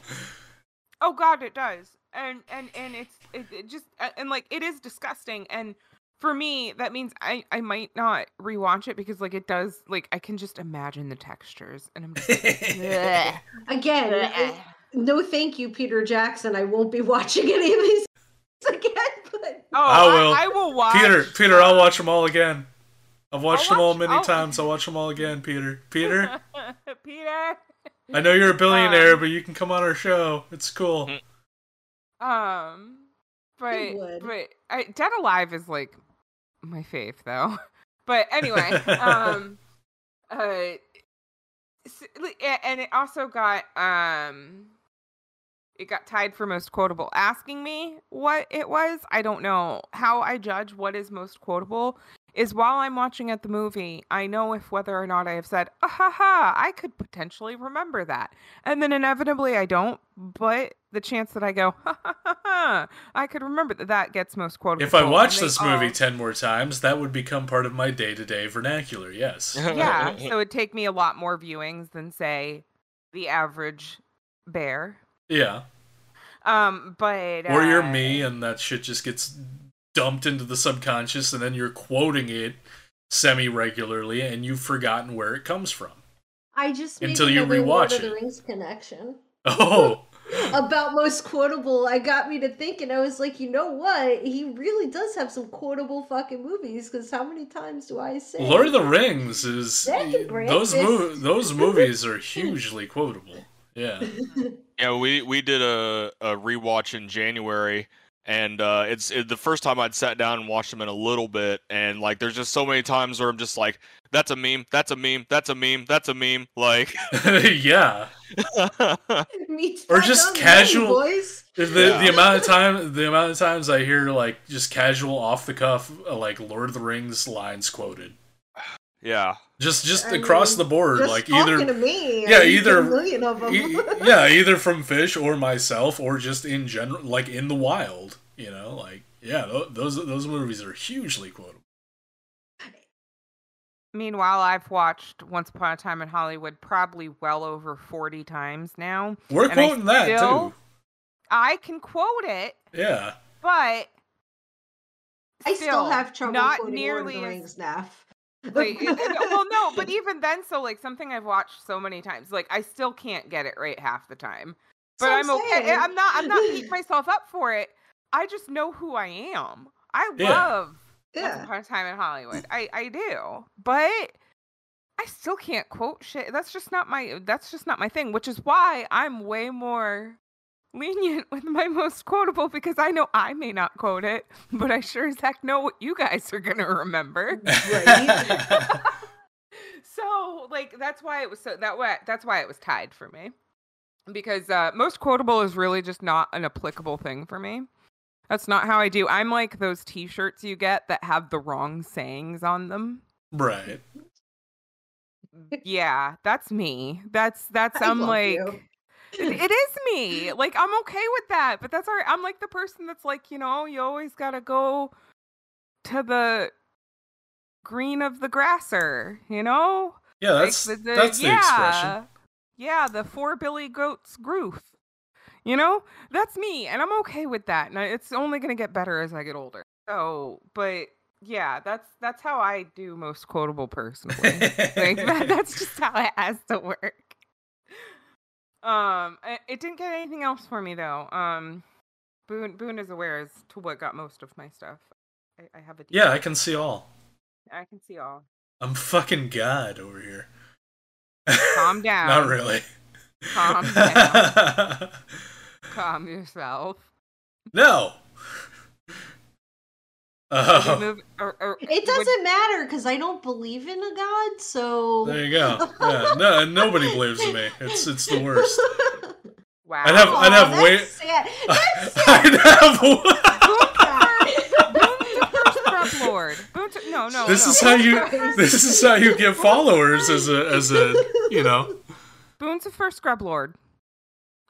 Oh God, it does, and and and it's it, it just uh, and like it is disgusting, and for me that means I I might not rewatch it because like it does like I can just imagine the textures, and I'm just like, Again, bleh." no thank you, Peter Jackson. I won't be watching any of these again. Oh, I will. I, will watch. Peter, Peter, I'll watch them all again. I've watched I'll them all many I'll- times. I'll watch them all again, Peter. Peter, Peter. I know you're a billionaire, Um, but you can come on our show. It's cool. Um, but but I, Dead Alive is like my fave though. But anyway, um, uh, and it also got um, it got tied for most quotable. Asking me what it was, I don't know how I judge what is most quotable. Is while I'm watching at the movie, I know if whether or not I have said, ah, ha ha, I could potentially remember that. And then inevitably I don't, but the chance that I go, ha ha ha, ha I could remember that that gets most quotable. If I watch they this movie all- ten more times, that would become part of my day-to-day vernacular. Yes. yeah, so it'd take me a lot more viewings than say the average bear. Yeah. Um, but Or you're uh, me, and that shit just gets dumped into the subconscious, and then you're quoting it semi-regularly, and you've forgotten where it comes from. I just Until you another Lord rewatch of the it. Rings connection Oh, about most quotable. I got me to thinking. I was like, you know what? He really does have some quotable fucking movies. Because how many times do I say Lord of the Rings is those breakfast. mov- those movies are hugely quotable. Yeah. Yeah, we we did a, a rewatch in January, and uh, it's it, the first time I'd sat down and watched them in a little bit, and like there's just so many times where I'm just like, that's a meme, that's a meme, that's a meme, that's a meme, like. yeah. Meets Or just casual- money, boys. The Yeah. the amount of time the amount of times I hear like just casual off the cuff uh, like Lord of the Rings lines quoted. yeah. Just just I across mean, the board Just like either to me. yeah, either- a million of them. e- yeah, either from fish or myself or just in general like in the wild, you know, like yeah, those those movies are hugely quotable. Meanwhile, I've watched Once Upon a Time in Hollywood probably well over 40 times now. We're And I quoting that still- too. I can quote it, Yeah. but I still still, have trouble not quoting nearly Lord of the as- Rings, Naff. Like, well, no, but even then, so like something I've watched so many times, like I still can't get it right half the time. But So I'm okay. Eh, I'm not. I'm not beating myself up for it. I just know who I am. I Yeah. love Once Yeah. A Time in Hollywood. I I do, but I still can't quote shit. That's just not my. That's just not my thing. Which is why I'm way more lenient with my most quotable because I know I may not quote it, but I sure as heck know what you guys are gonna remember. Right? so like that's why it was so that way that's why it was tied for me because uh most quotable is really just not an applicable thing for me that's not how i do i'm like those t-shirts you get that have the wrong sayings on them right. yeah that's me that's that's I i'm like you. It, is me like i'm okay with that but that's all right i'm like the person that's like you know you always gotta go to the green of the grasser you know Yeah, Like, that's the- the- that's the expression. Yeah, the four Billy Goats Groof. You know, that's me, and I'm okay with that. And it's only gonna get better as I get older. So, but yeah, that's that's how I do most quotable personally. like that, that's just how it has to work. Um, it, didn't get anything else for me though. Um, Boone Boone is aware as to what got most of my stuff. I, I have a yeah, I can see all. I can see all. I'm fucking God over here. Calm down. Not really. Calm down. Calm yourself. no. Would Oh, move- or- or It doesn't matter because I don't believe in a god, so. there you go. Yeah, no, nobody believes in me. It's it's the worst. Wow. I'd have- I'd have Aw, way- that's sad. That's sad. I'd have. Scrub Lord. Boone to- no, no. This no. is how you. This is how you get followers as a as a you know. Boone's the first Scrub Lord.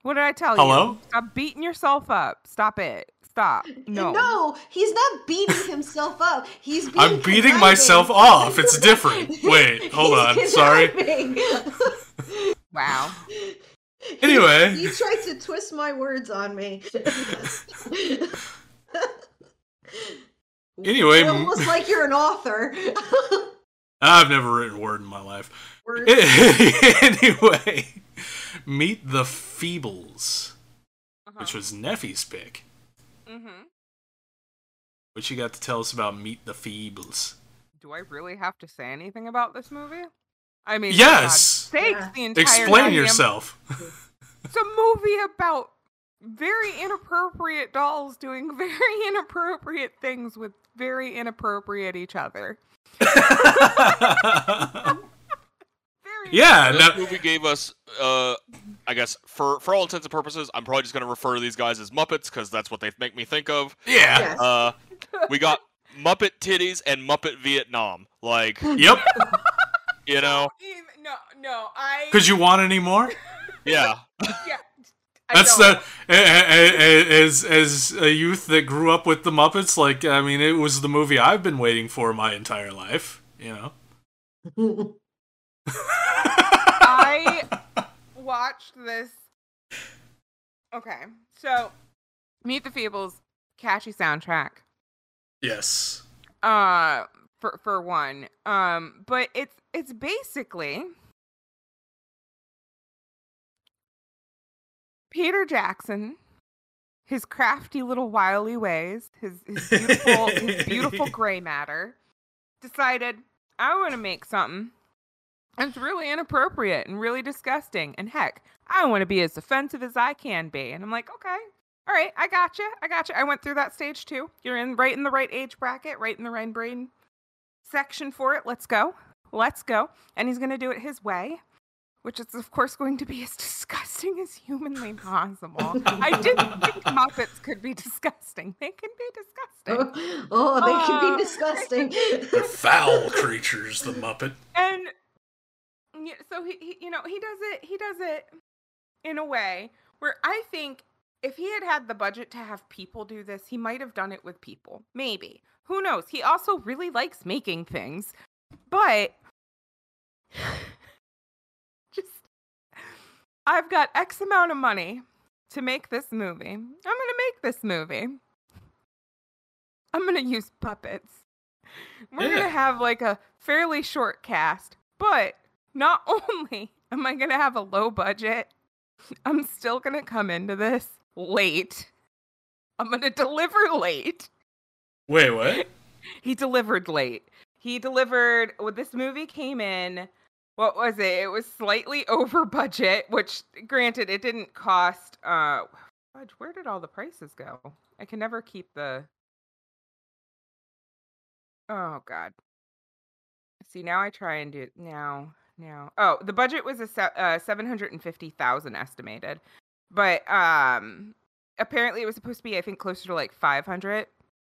What did I tell Hello? you? Stop beating yourself up. Stop it. Stop. No. No, he's not beating himself up. He's being I'm beating conniving. myself off. It's different. Wait, hold on. He's Sorry. Wow. Anyway. you tried to twist my words on me. Anyway, m- almost like you're an author. I've never written a word in my life. Words. anyway, meet the Feebles, Uh-huh. which was Neffy's pick. Mm-hmm. What you got to tell us about Meet the Feebles? Do I really have to say anything about this movie? I mean, Yes! God's sakes, Yeah. the entire Explain goddamn- yourself. It's a movie about very inappropriate dolls doing very inappropriate things with very inappropriate each other. Very yeah, this no, movie gave us, uh, I guess, for for all intents and purposes, I'm probably just gonna refer to these guys as Muppets because that's what they make me think of. yeah. Yes. Uh, we got Muppet titties and Muppet Vietnam. Like, Yep. you know, Even- No, no, I. Could you want any more? yeah. Yeah, I That's don't. the as as a youth that grew up with the Muppets. Like, I mean, it was the movie I've been waiting for my entire life. You know. I watched this. Okay, so Meet the Feebles, catchy soundtrack. yes. Uh, for for one, um, but it's it's basically Peter Jackson, his crafty little wily ways, his his beautiful his beautiful gray matter, decided I want to make something that's really inappropriate and really disgusting. And heck, I want to be as offensive as I can be. And I'm like, okay, all right, I got you. I got you. I went through that stage too. You're in right in the right age bracket, right in the right brain section for it. Let's go. Let's go. And he's going to do it his way, which is, of course, going to be as disgusting as humanly possible. I didn't think Muppets could be disgusting. They can be disgusting. oh, they can Uh, be disgusting. The foul creatures, the Muppet. and yeah, so he, he you know he does it he does it in a way where i think if he had had the budget to have people do this he might have done it with people. Maybe. Who knows? He also really likes making things. But just i've got x amount of money to make this movie. I'm gonna make this movie. I'm gonna use puppets. We're Yeah. gonna have like a fairly short cast but not only am I going to have a low budget, I'm still going to come into this late. I'm going to deliver late. Wait, what? He delivered late. He delivered, well, this movie came in, what was it? It was slightly over budget, which granted, it didn't cost, uh, fudge, where did all the prices go? I can never keep the, oh, God. See, now I try and do now. Now, oh, the budget was a se- uh, seven hundred and fifty thousand estimated, but um, apparently it was supposed to be I think closer to like 500,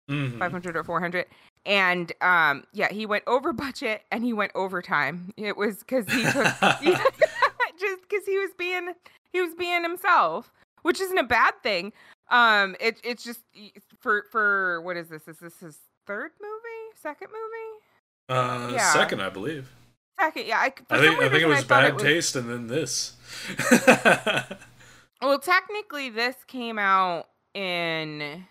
Mhm. 500 or four hundred, and um, yeah, he went over budget and he went overtime. It was because he took just because he was being he was being himself, which isn't a bad thing. Um, it it's just for for what is this? Is this his third movie? Second movie? Uh, Yeah. second, I believe. Second, yeah. I, I think I think it was bad taste, and then this. Well, technically, this came out in.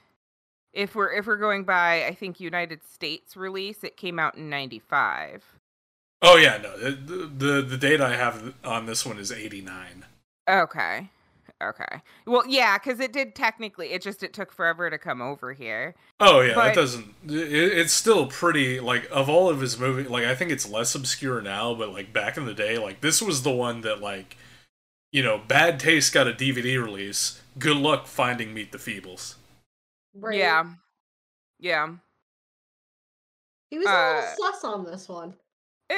If we're if we're going by, I think United States release, it came out in '95. oh yeah, no. The, the the date I have on this one is eighty nine. Okay, okay. Well, yeah, because it did technically. It just it took forever to come over here. Oh yeah, But- that doesn't. It, it's still pretty like of all of his movies. Like I think it's less obscure now, but like back in the day, like this was the one that like, you know, Bad Taste got a DVD release. Good luck finding Meet the Feebles. right. Yeah, yeah. He was a Uh, little sus on this one.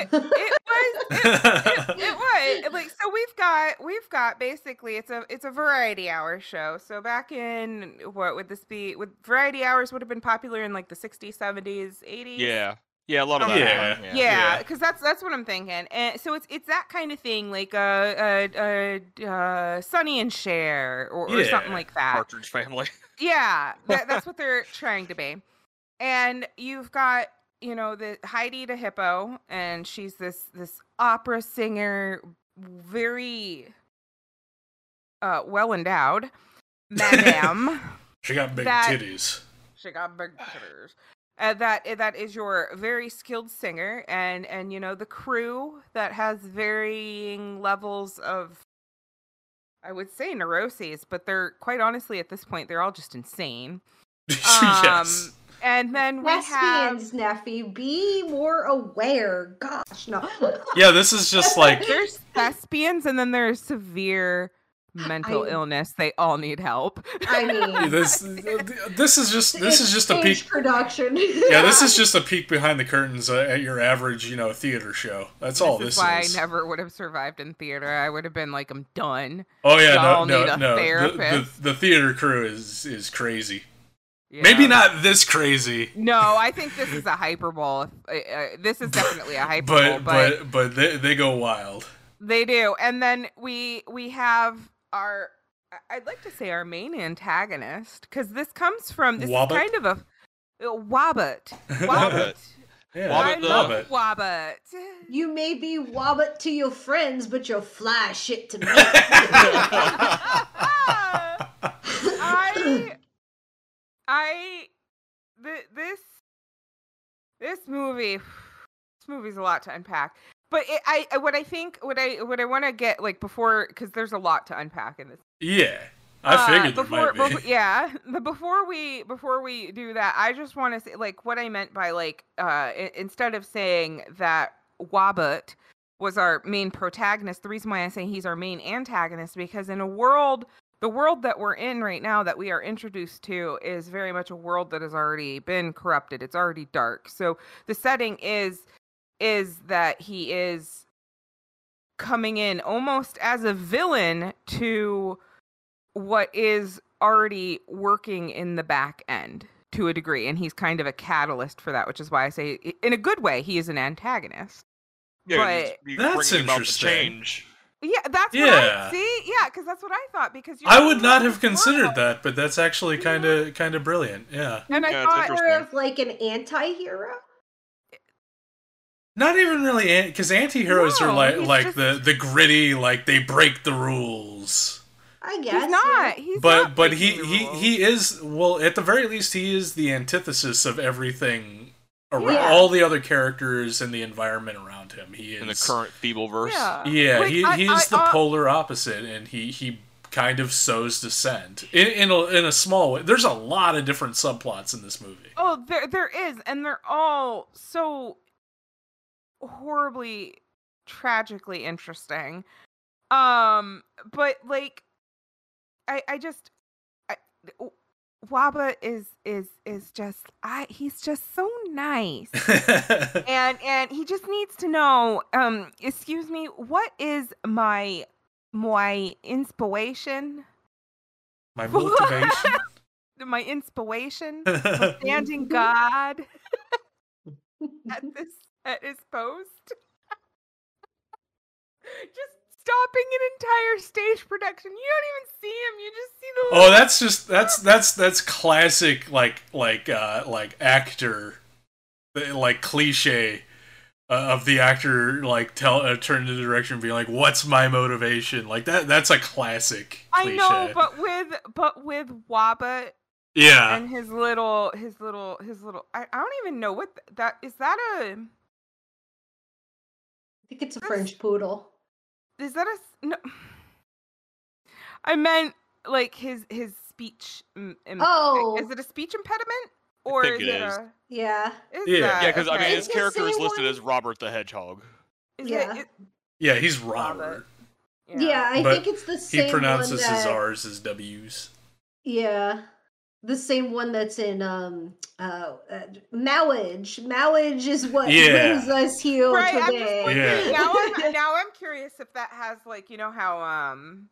It it was. It, it was like so we've got we've got basically it's a it's a variety hour show so back in what would this be with variety hours would have been popular in like the 60s 70s 80s Yeah. Yeah, a lot of that. Yeah. time, yeah Yeah. because that's that's what i'm thinking and so it's it's that kind of thing like uh uh uh, uh Sonny and Cher or, or something like that Partridge Family. yeah, that, that's what they're trying to be. And you've got, you know, the Heidi the hippo, and she's this this opera singer, very uh, well endowed, madam. she got big That- titties. she got big titties. Uh, that that is your very skilled singer, and and you know the crew that has varying levels of, I would say neuroses, but they're quite honestly at this point they're all just insane. yes. Um, and then we have Thespians, Neffy, be more aware. Gosh, no. Yeah, this is just like there's thespians, and then there's severe mental I- illness. They all need help. I mean, this. This is just this is just a stage peek. production. Yeah, this is just a peek behind the curtains uh, at your average, you know, theater show. That's all this this is why. I never would have survived in theater. I would have been like, I'm done. oh yeah, y'all no, need no, a no. The, the, the theater crew is is crazy. Maybe not this crazy, No, I think this is a hyperbole. Uh, uh, this is definitely a hyperbole, but but, but but they they go wild. they do. And then we we have our I- I'd like to say our main antagonist because this comes from this Wobbit? is kind of a uh, Wobbit. Wobbit. Wobbit. Yeah, Wobbit the- love Wobbit. Wobbit. You may be wobbit to your friends, but you're fly shit to me. I I th- this this movie this movie's a lot to unpack. But it, I I- what I think what I what I want to get like before because there's a lot to unpack in this. yeah. I Uh, figured there before, be. before- yeah. but before we before we do that, I just want to say like what I meant by like uh i- instead of saying that Wabut was our main protagonist, the reason why I say he's our main antagonist because in a world the world that we're in right now that we are introduced to is very much a world that has already been corrupted. It's already dark. So the setting is is that he is coming in almost as a villain to what is already working in the back end to a degree and he's kind of a catalyst for that which is why i say in a good way he is an antagonist Yeah, But- That's bringing about the interesting. change. Yeah that's Yeah. what i see yeah because that's what i thought because you're I would not have considered world. that, but that's actually kind of kind of brilliant. Yeah. and i Yeah, it's thought interesting. More of like an anti-hero. Not even really because anti-heroes are like like just- the the gritty like they break the rules. I guess. he's not he's but not but he he he is well at the very least he is the antithesis of everything around Yeah. all the other characters and the environment around him. He is in the current feeble verse. yeah Yeah, Like, he I- he I- the uh, polar opposite, and he he kind of sows dissent in in a, in a small way. There's a lot of different subplots in this movie. Oh, there there is, and they're all so horribly, tragically interesting. Um, but like, I I just, I, w- Waba is is is just I he's just so nice. and and he just needs to know um excuse me what is my my inspiration My motivation. my inspiration for standing God at this at his post. just stopping an entire stage production. You don't even see him. You just see the. Oh, that's just that's that's that's classic like like uh like actor like cliche uh, of the actor like tell uh, turn to the director and being like what's my motivation like that that's a classic I know, but with but with Waba yeah and his little his little his little. I, I don't even know what th- that is. That a I think it's a French poodle. Is that a s- no? I meant like his his speech. im- im- Oh. is it a speech impediment or think is it it is. a? Yeah. Is Yeah. that- Yeah, because I mean, his It's character is listed one- as Robert the Hedgehog. Is Yeah. it- it- yeah he's Robert. Robert Yeah, I But think it's the same. he pronounces one his r's as w's Yeah. The same one that's in um uh, uh Mowage. Mowage is what Yeah. brings us here Right, I'm just today. wondering. Yeah. Now I'm now I'm curious if that has like you know how um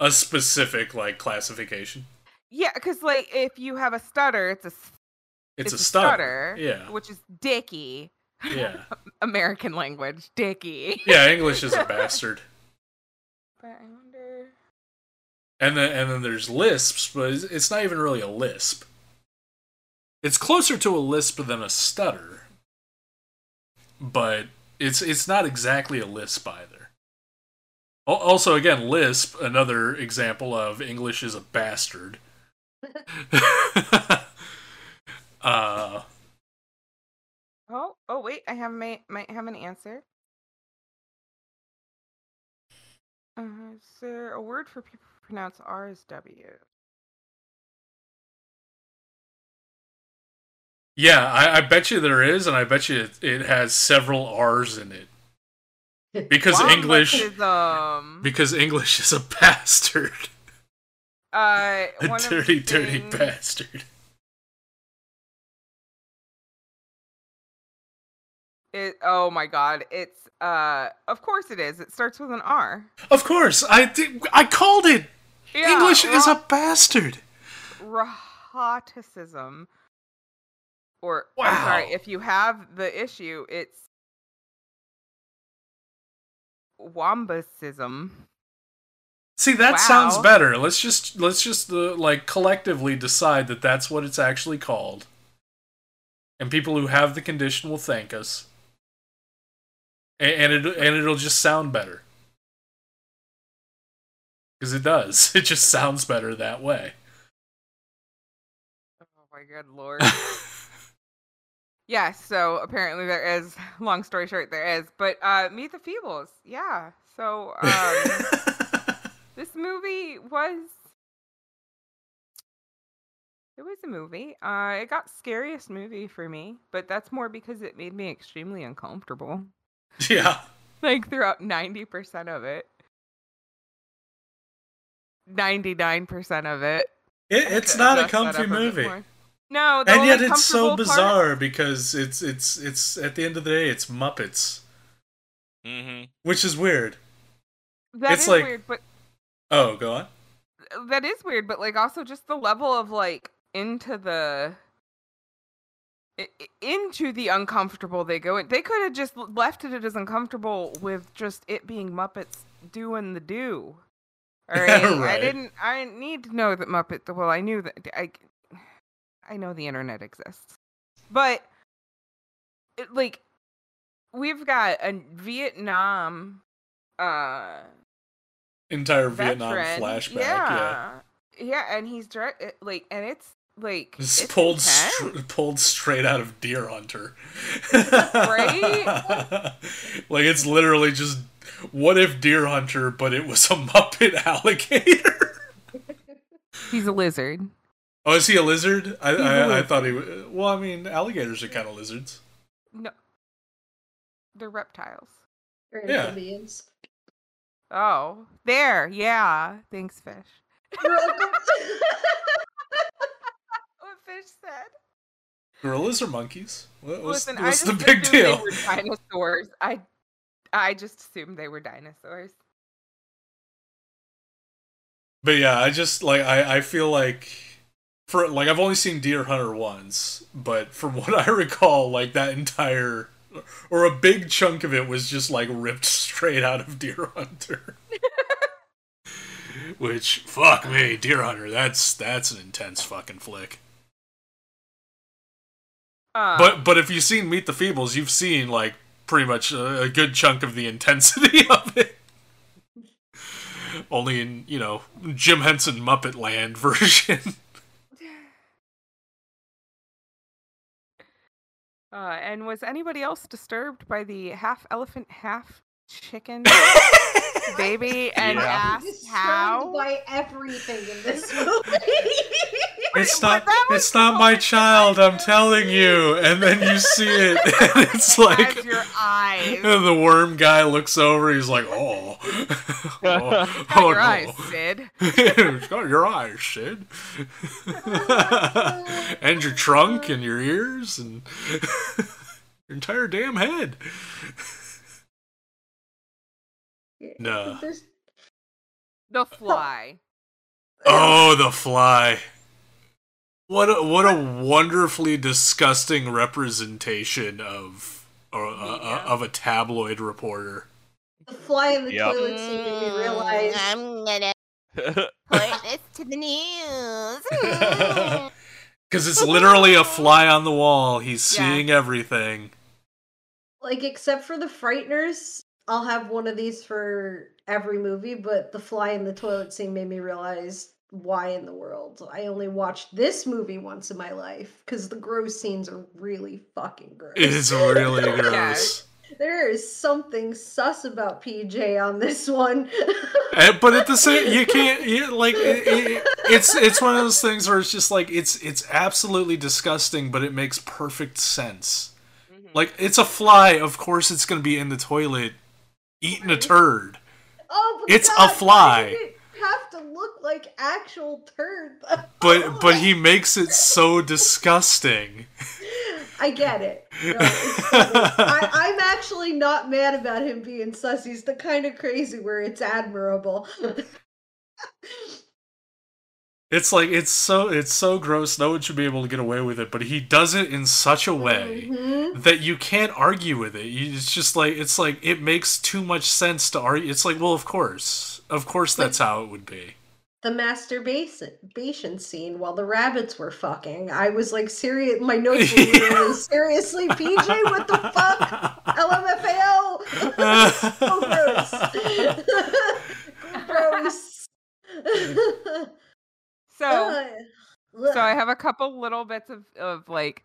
a specific like classification yeah because like if you have a stutter it's a s- it's, it's a stutter, yeah which is dicky yeah American language dicky. yeah english is a bastard But I wonder. And then and then there's lisps, but it's, it's not even really a lisp. It's closer to a lisp than a stutter, but it's it's not exactly a lisp either. Also, again, lisp, another example of English is a bastard. uh, Oh oh wait I have may might have an answer. Uh, is there a word for people who pronounce R as W? Yeah, I, I bet you there is, and I bet you it, it has several R's in it because English Wombatism. because English is a bastard, uh, a of the dirty, dirty bastard. It, oh my god, it's uh, of course it is. It starts with an R. Of course, I thi- I called it. Yeah, English is a bastard. rhotacism. Or I'm sorry, Wow. if you have the issue, it's wombasism. See, that sounds better. Let's just let's just uh, like collectively decide that that's what it's actually called, and people who have the condition will thank us, and, and it and it'll just sound better because it does. It just sounds better that way. Oh my good lord. yeah, so apparently there is long story short there is. But uh Meet the Feebles, yeah. So um this movie was it was a movie. Uh it got scariest movie for me, but that's more because it made me extremely uncomfortable. yeah, Like throughout 90% of it. 99% of it. it, it's not a comfy movie. more. No, the and yet it's so comfortable part- bizarre because it's it's it's at the end of the day it's Muppets, hmm which is weird. That It's is like- weird, but Oh, go on. that is weird, but like also just the level of like into the i- i- into the uncomfortable they go in. They could have just left it as uncomfortable with just it being Muppets doing the do. All right, I didn't. I need to know that Muppet. Well, I knew that. I I know the internet exists, but it, like we've got a Vietnam uh Entire Vietnam flashback. yeah. yeah, yeah, and he's direct like, and it's like It's it's pulled str- pulled straight out of Deer Hunter. Right? like it's literally just what if Deer Hunter, but it was a Muppet alligator. He's a lizard. oh, is he a lizard? I He's a I, I lizard. thought he. wa- Well, I mean, alligators are kind of lizards. No, they're reptiles. Or Yeah. amphibians. Oh, there, yeah. Thanks, fish. What fish said? Gorillas or monkeys? What, what's Listen, what's the just big assumed deal? They were dinosaurs. I, I just assumed they were dinosaurs. But yeah, I just like I I feel like for like I've only seen Deer Hunter once, but from what I recall, like that entire or a big chunk of it was just like ripped straight out of Deer Hunter. Which fuck me, Deer Hunter, that's that's an intense fucking flick. Um, But but if you've seen Meet the Feebles, you've seen like pretty much a, a good chunk of the intensity of it. Only in you know Jim Henson Muppet Land version. Uh, and was anybody else disturbed by the half elephant, half chicken baby and Yeah. Asked disturbed how? by everything in this movie. It's But not. that was It's not the my whole child. I'm telling you. And then you see it, and it's like your eyes. and the worm guy looks over. He's like, "Oh, oh, Got oh your no. eyes, Sid. it's got your eyes, Sid, and your trunk and your ears and your entire damn head." No. There's The fly. Oh, the fly. What a, what a wonderfully disgusting representation of or, uh, uh, of a tabloid reporter. the fly in the Yep. toilet seat made me realize I'm gonna put this to the news. Because it's literally a fly on the wall. He's Yeah. seeing everything. like except for the frighteners i'll have one of these for every movie but the fly in the toilet scene made me realize why in the world i only watched this movie once in my life because the gross scenes are really fucking gross It's really gross. there is something sus about PJ on this one. Eh, but at the same, you can't. You, like it, it, it's it's one of those things where it's just like it's it's absolutely disgusting, but it makes perfect sense. Mhm. Like it's a fly. Of course, it's gonna be in the toilet eating a turd. oh, It's a God, why fly. Have to look like actual turd. But but he makes it so disgusting. I get it. No, it's. I, I'm actually not mad about him being sus. He's the kind of crazy where it's admirable. It's like it's so it's so gross. No one should be able to get away with it, but he does it in such a way Mhm. that you can't argue with it. You, it's just like it's like it makes too much sense to argue. It's like, well, of course, of course, that's how it would be. The masturbation masturbation scene while the rabbits were fucking. I was like, serious. My notes were literally, seriously, PJ, what the fuck? LMFAO. so oh, gross. gross. So, so I have a couple little bits of, of like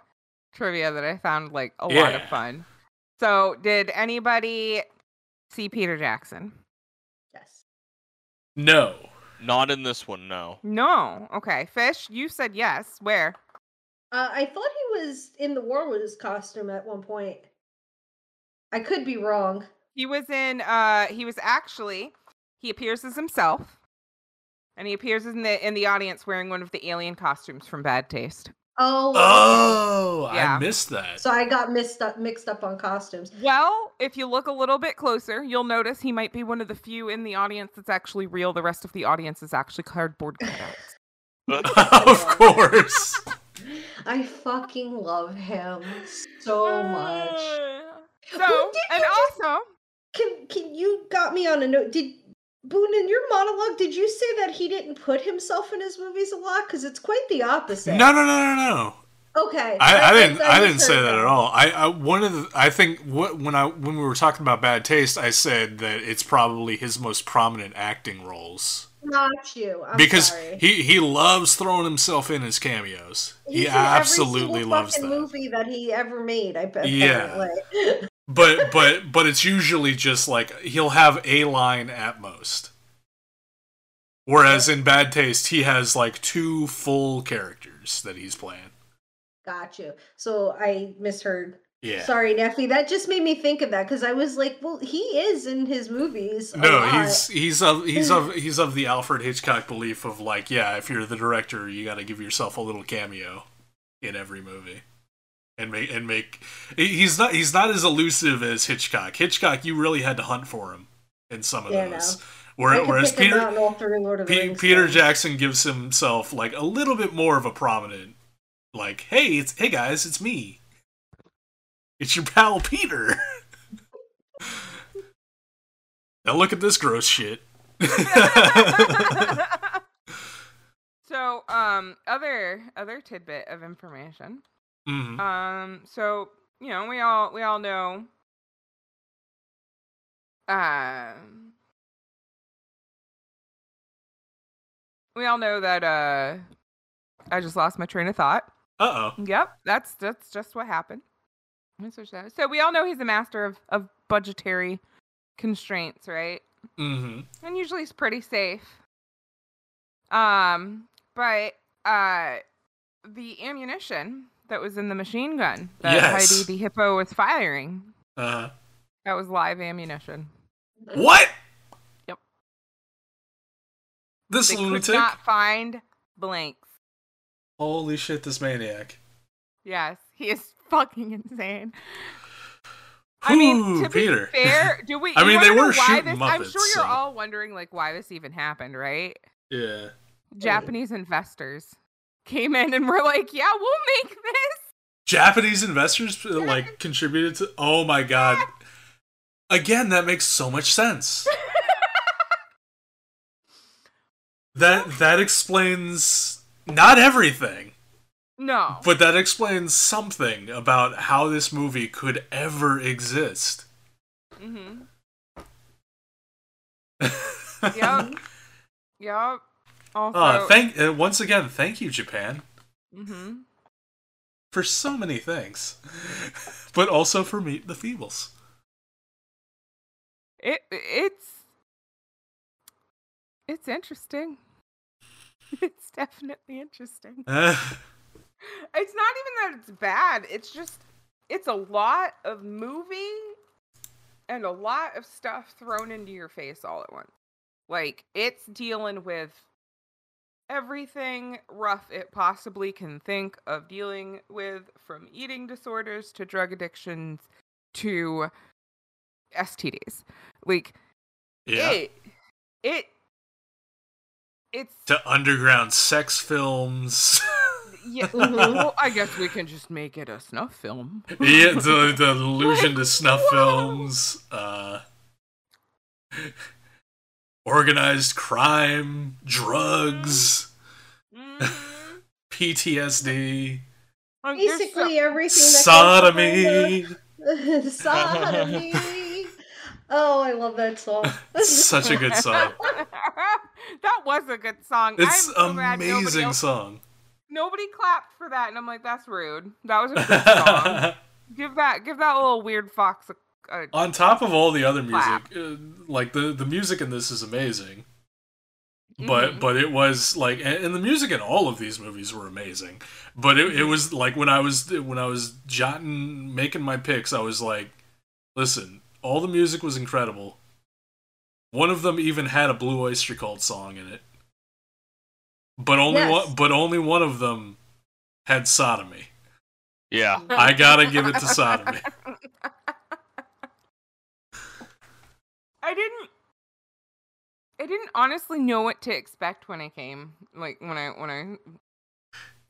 trivia that I found like a lot of fun. So, did anybody see Peter Jackson? Yes. no, Not in this one, no. No. Okay. Fish, you said yes. Where? Uh, I thought he was in the War with his costume at one point. I could be wrong. He was in uh he was actually he appears as himself. And he appears in the in the audience wearing one of the alien costumes from Bad Taste. Oh. oh, I missed that. So I got mixed up mixed up on costumes. Well, if you look a little bit closer, you'll notice he might be one of the few in the audience that's actually real. The rest of the audience is actually cardboard cutouts. of course. I fucking love him so much. So, did and you just- also, Can can you got me on a note? Did Boone in your monologue? Did you say that he didn't put himself in his movies a lot? Because it's quite the opposite. No, no, no, no, no. Okay. I, I didn't. I, didn't say misheard that at all. I, I one of the. I think what when I when we were talking about bad taste, I said that it's probably his most prominent acting roles Not you. I'm because sorry. he he loves throwing himself in his cameos. He's he absolutely loves that. movie that he ever made. I bet. Yeah. But but but it's usually just like he'll have a line at most. Whereas in bad taste, he has like two full characters that he's playing. Got you. So I misheard. Yeah. Sorry, Neffy. That just made me think of that because I was like, well, he is in his movies. No, he's he's of he's of he's of the Alfred Hitchcock belief of like, yeah, if you're the director, you got to give yourself a little cameo in every movie, and make and make. He's not he's not as elusive as Hitchcock. Hitchcock, you really had to hunt for him in some of Yeah, those. I Where, whereas pick him out Peter in all three Lord of the Pe- Rings Peter films. Jackson gives himself like a little bit more of a prominent, like, hey, it's hey guys, it's me. It's your pal Peter. now look at this gross shit. so um, other other tidbit of information. Mhm. Um, so you know, we all we all know. Um, we all know that. Uh, I just lost my train of thought. Uh oh. Yep, that's that's just what happened. Let me switch that. So we all know he's a master of of budgetary constraints, right? Mm-hmm. and usually he's pretty safe. Um, but uh, the ammunition that was in the machine gun that Yes. Heidi the hippo was firing, Uh that was live ammunition. what? Yep. This They lunatic. could not find blanks. Holy shit! This maniac. Yes, he is fucking insane. I mean, to be Peter. fair, do we? I mean, they were shooting this, I'm sure you're so- all wondering like why this even happened, right? Yeah. Japanese investors came in and were like, "Yeah, we'll make this." Japanese investors uh, like contributed to. Oh my god. Again, that makes so much sense. that that explains not everything, No. but that explains something about how this movie could ever exist. Mm-hmm. Yep. Yep. Also. Uh, thank uh, once again, thank you, Japan, mm-hmm. for so many things, but also for Meet the Feebles. it it's it's interesting. It's definitely interesting. Eh, It's not even that it's bad. It's just it's a lot of movie and a lot of stuff thrown into your face all at once. Like it's dealing with everything rough it possibly can think of dealing with from eating disorders to drug addictions to STDs. Like yeah. it it it's To underground sex films. yeah well, I guess we can just make it a snuff film. yeah, the, the allusion to snuff films. Uh, organized crime, drugs, Mhm. PTSD, Like, there's so- Basically everything that sodomy. sodomy. Oh, I love that song. Such a good song. that was a good song. It's I'm so glad nobody amazing else- song. Nobody clapped for that, and I'm like, that's rude. That was a good song. give that, give that little weird fox a. a On top of all the other music, Clap. uh, like the the music in this is amazing. But Mhm. but it was like and and the music in all of these movies were amazing. But it, it was like when I was when I was jotting making my picks, I was like, listen, all the music was incredible. One of them even had a Blue Oyster Cult song in it. But only Yes. one but only one of them had sodomy. Yeah. I gotta give it to sodomy. I didn't. I didn't honestly know what to expect when I came. Like when I when I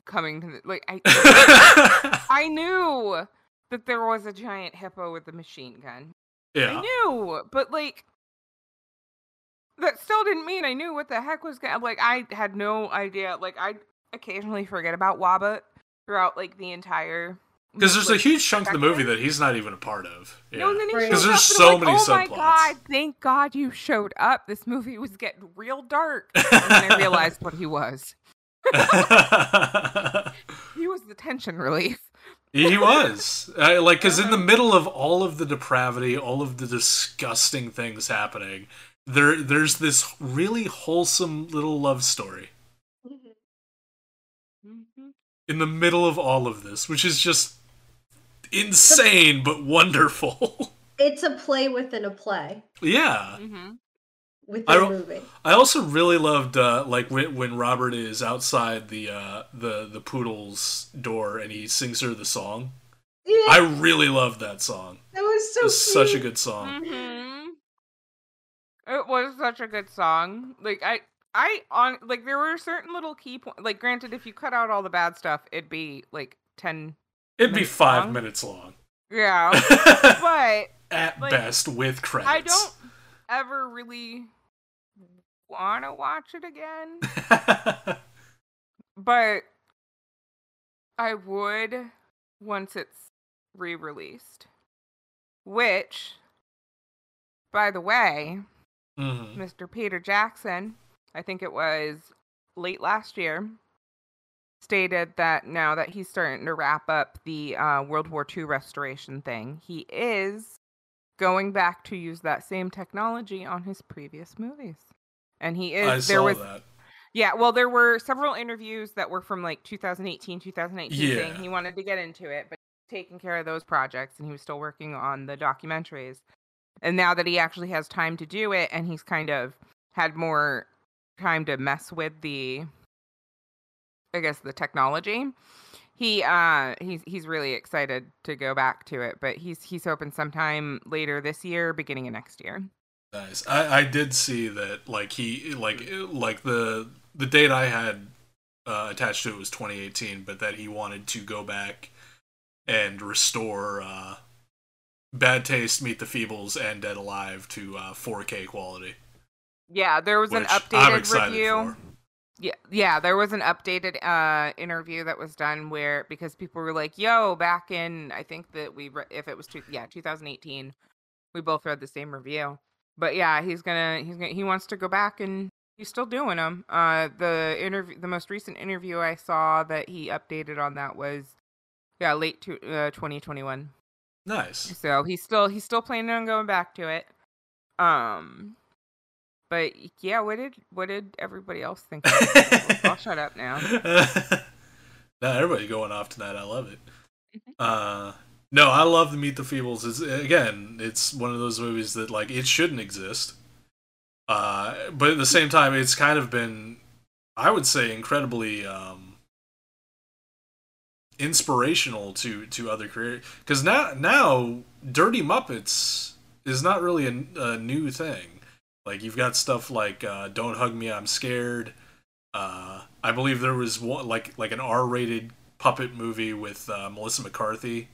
coming to the, like I I knew that there was a giant hippo with a machine gun. Yeah. I knew, but like that still didn't mean I knew what the heck was going. Like I had no idea. Like I occasionally forget about Wabba throughout like the entire. Because there's a huge chunk of the movie that he's not even a part of. Yeah. No, and then he Right. there's so and I'm many like, oh my god! Thank God you showed up. This movie was getting real dark, and then I realized what he was. He was the tension relief. he was I, like because in the middle of all of the depravity, all of the disgusting things happening, there there's this really wholesome little love story Mm-hmm. in the middle of all of this, which is just insane but wonderful. It's a play within a play yeah. Mm-hmm. within I a movie. I also really loved uh, like when, when Robert is outside the uh, the the poodle's door and he sings her the song. Yeah, I really loved that song. that was so It was such a good song. Mm-hmm. It was such a good song. Like I, I on like there were certain little key points. Like granted, if you cut out all the bad stuff, it'd be like ten. It'd be five long? minutes long Yeah, but at like, best with credits. I don't ever really want to watch it again. but I would once it's re-released. Which, by the way, Mhm. Mr. Peter Jackson, I think it was late last year, stated that now that he's starting to wrap up the uh, World War II restoration thing, he is going back to use that same technology on his previous movies. And he is I there saw was that. yeah, well there were several interviews that were from like 2018, 2019 saying Yeah. he wanted to get into it, but taking care of those projects and he was still working on the documentaries. And now that he actually has time to do it and he's kind of had more time to mess with the I guess the technology. He uh he's he's really excited to go back to it, but he's he's hoping sometime later this year, beginning of next year. Nice. I, I did see that like he like like the the date I had uh, attached to it was 2018, but that he wanted to go back and restore uh, Bad Taste, Meet the Feebles, and Dead Alive to uh, 4K quality. Yeah, there was an updated excited review. for. Yeah, yeah, there was an updated uh interview that was done where because people were like, "Yo, back in I think that we re- if it was two, yeah, 2018, we both read the same review." But yeah, he's going to he's going to he wants to go back and he's still doing them. Uh the interview the most recent interview I saw that he updated on that was yeah, late to, uh, 2021. Nice. So he's still he's still planning on going back to it. Um, but yeah, what did what did everybody else think? Of Meet? I'll shut up now. no, everybody going off tonight. I love it. Mhm. Uh, no, I love the Meet the Feebles. It's again, it's one of those movies that like it shouldn't exist. Uh, but at the same time, it's kind of been, I would say, incredibly um, inspirational to to other creators. Because now now Dirty Muppets is not really a, a new thing. Like you've got stuff like uh, "Don't Hug Me, I'm Scared." Uh, I believe there was one like like an R-rated puppet movie with uh, Melissa McCarthy.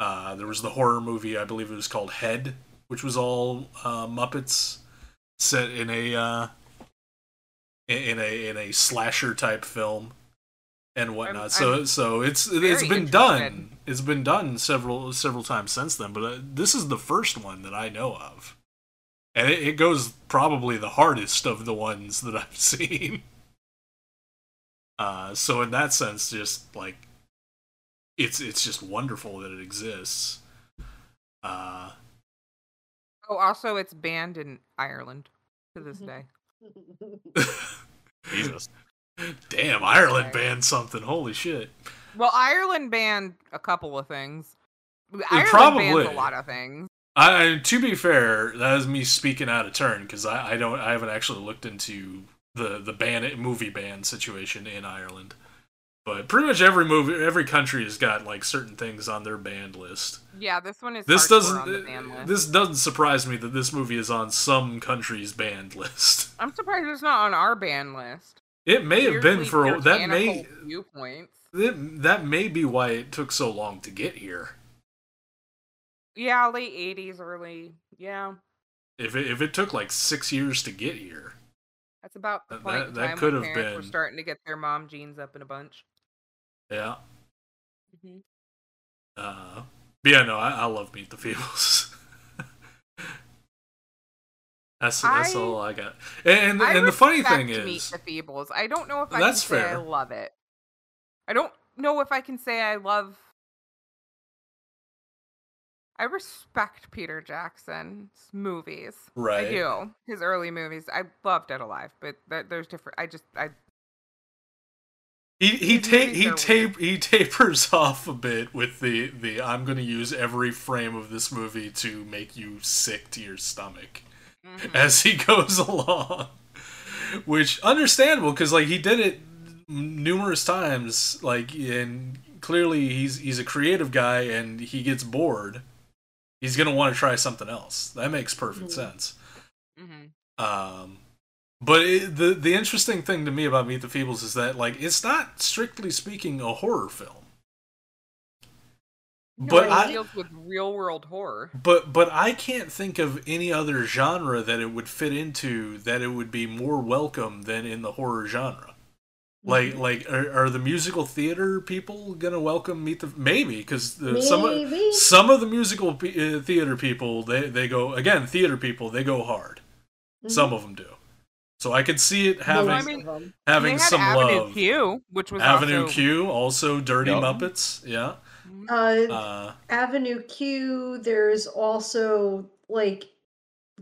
Uh, there was the horror movie. I believe it was called Head, which was all uh, Muppets set in a uh, in a in a slasher type film and whatnot. I'm- so I'm so it's it's been done. It's been done several several times since then. But uh, this is the first one that I know of, and it, it goes probably the hardest of the ones that I've seen. Uh, so in that sense, just like it's it's just wonderful that it exists. Uh, Oh, also, it's banned in Ireland to this day. Jesus. damn, Ireland banned something. Holy shit! Well, Ireland banned a couple of things. Ireland probably. bans a lot of things. I, to be fair, that is me speaking out of turn because I, I don't I haven't actually looked into the the ban movie ban situation in Ireland. But pretty much every movie, every country has got like certain things on their banned list. Yeah, this one is. This doesn't On the ban list. this doesn't surprise me that this movie is on some country's banned list. I'm surprised it's not on our ban list. It may have been for that may viewpoints. it, that may be why it took so long to get here. Yeah, late '80s, early. Yeah, If it, if it took like six years to get here, that's about the That- point that- that could have parents were been- starting to get their mom jeans up in a bunch. yeah. Mhm. Uh, but yeah, no, I, I love Meet the Feebles. that's that's I- all I got. And I and the funny thing is, Meet the Feebles. I don't know if I That's can say I love it. I don't know if I can say I love. I respect Peter Jackson's movies. right? I do his early movies. I love Dead Alive, but th- there's different. I just I He he ta- he tape he tapers off a bit with the the I'm going to use every frame of this movie to make you sick to your stomach mhm. as he goes along, which understandable because like he did it numerous times like and clearly he's he's a creative guy and he gets bored he's going to want to try something else that makes perfect Mhm. sense Mhm. um, but it, the the interesting thing to me about Meet the Feebles is that like it's not strictly speaking a horror film. But it I deals with real world horror. but but I can't think of any other genre that it would fit into that it would be more welcome than in the horror genre. Like Mm-hmm. like are, are the musical theater people gonna welcome Meet the maybe because some of, some of the musical pe- uh, theater people they they go again theater people they go hard. Mhm. Some of them do. So I could see it Most having I mean, having they had some Avenue love. Q, which was Avenue also, Q, also Dirty Yep. Muppets, yeah. Uh, Uh, Avenue Q. There's also like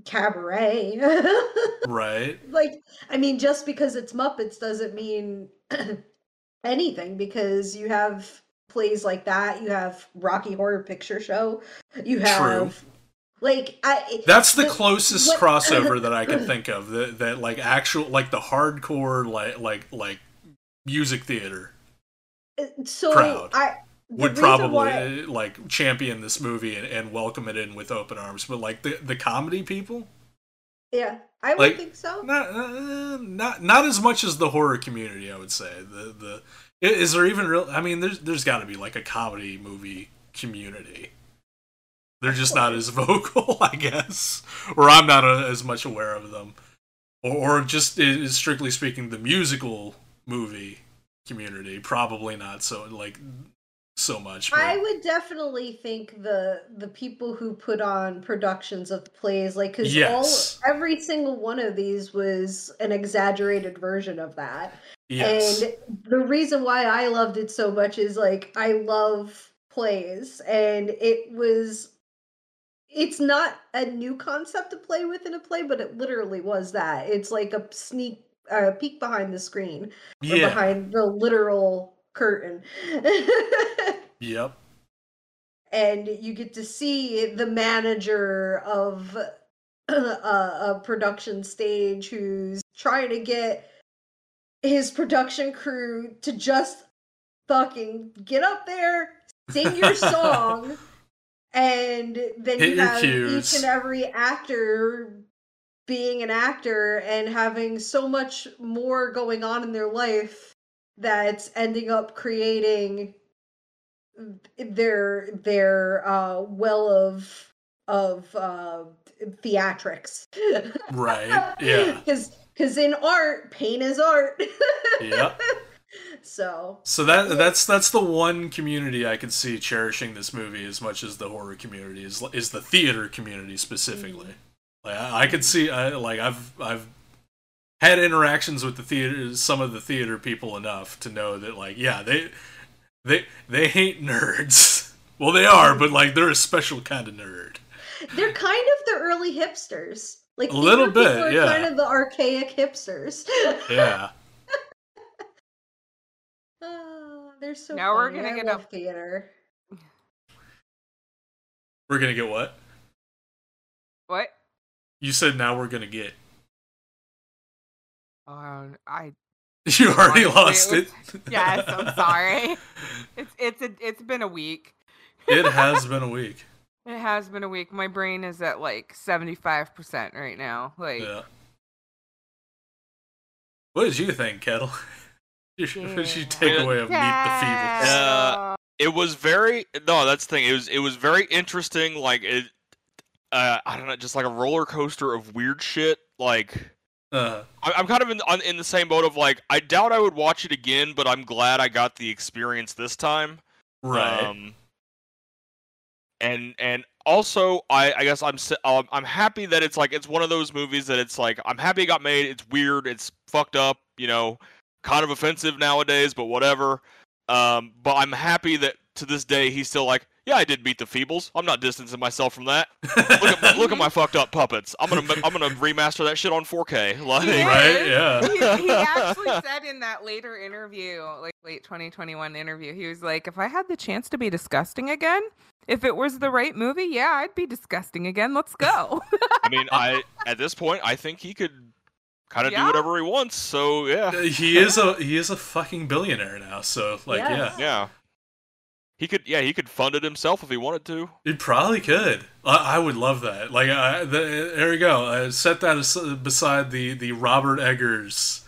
cabaret. right. like, I mean, just because it's Muppets doesn't mean anything because you have plays like that. You have Rocky Horror Picture Show. You have like I. That's the But closest what- crossover that I can think of. That that like actual like the hardcore like like like music theater so crowd I the would probably why- uh, like champion this movie and, and welcome it in with open arms. But like the the comedy people, yeah, I would like, think so. not uh, not not as much as the horror community. I would say the the is there even real? I mean, there's there's got to be like a comedy movie community. They're just not as vocal, I guess, or I'm not uh as much aware of them, or or just i- strictly speaking, the musical movie community probably not so like so much. But, I would definitely think the the people who put on productions of the plays, like because Yes. all every single one of these was an exaggerated version of that. yes, And the reason why I loved it so much is like I love plays, and it was it's not a new concept to play with in a play, but it literally was that. It's like a sneak uh, peek behind the screen or Yeah. behind the literal curtain. Yep. and you get to see the manager of a, a production stage who's trying to get his production crew to just fucking get up there, sing your song, and then Hit you have cues. each and every actor being an actor and having so much more going on in their life that's ending up creating their their uh well of of uh theatrics Right. Yeah. because because in art pain is art Yep. so So that that's that's the one community I could see cherishing this movie as much as the horror community is is the theater community specifically. Like I, I could see I, like I've I've had interactions with the theater some of the theater people enough to know that like yeah they they they hate nerds. Well, they are, but like they're a special kind of nerd. they're kind of the early hipsters like A little theater people bit, are yeah. kind of the archaic hipsters Yeah. Ah, they're so Now we're gonna I get love a- theater We're gonna get what? What? You said now we're gonna get. Oh, I You already lost it it. yes, I'm sorry. It's it's a, it's been a week. it has been a week. It has been a week. My brain is at like 75% right now. Like Yeah. What did you think, Kettle? What did you Yeah. take away of Meet the Feebles? Uh, it was very no that's the thing it was it was very interesting like it uh i don't know just like a roller coaster of weird shit like Uh, i'm kind of in, on, in the same boat of like i doubt i would watch it again but i'm glad i got the experience this time. Right. um and and also i i guess i'm um, i'm happy that it's like it's one of those movies that it's like i'm happy it got made. It's weird. It's fucked up you know kind of offensive nowadays but whatever. Um but i'm happy that to this day he's still like yeah i did beat the feebles i'm not distancing myself from that look at, look at my fucked up puppets i'm gonna i'm gonna remaster that shit on 4k like Yeah. right? Yeah. he, he actually said in that later interview, like late 2021 interview, he was like, if I had the chance to be disgusting again, if it was the right movie, yeah, I'd be disgusting again. Let's go. i mean i at this point i think he could kind of do whatever he wants so yeah Uh, he is a he is a fucking billionaire now. So like, Yes. yeah, Yeah. He could, yeah, he could fund it himself if he wanted to. he probably could. I, I would love that. Like, I, the, there you go. Uh, set that as, beside the the Robert Eggers,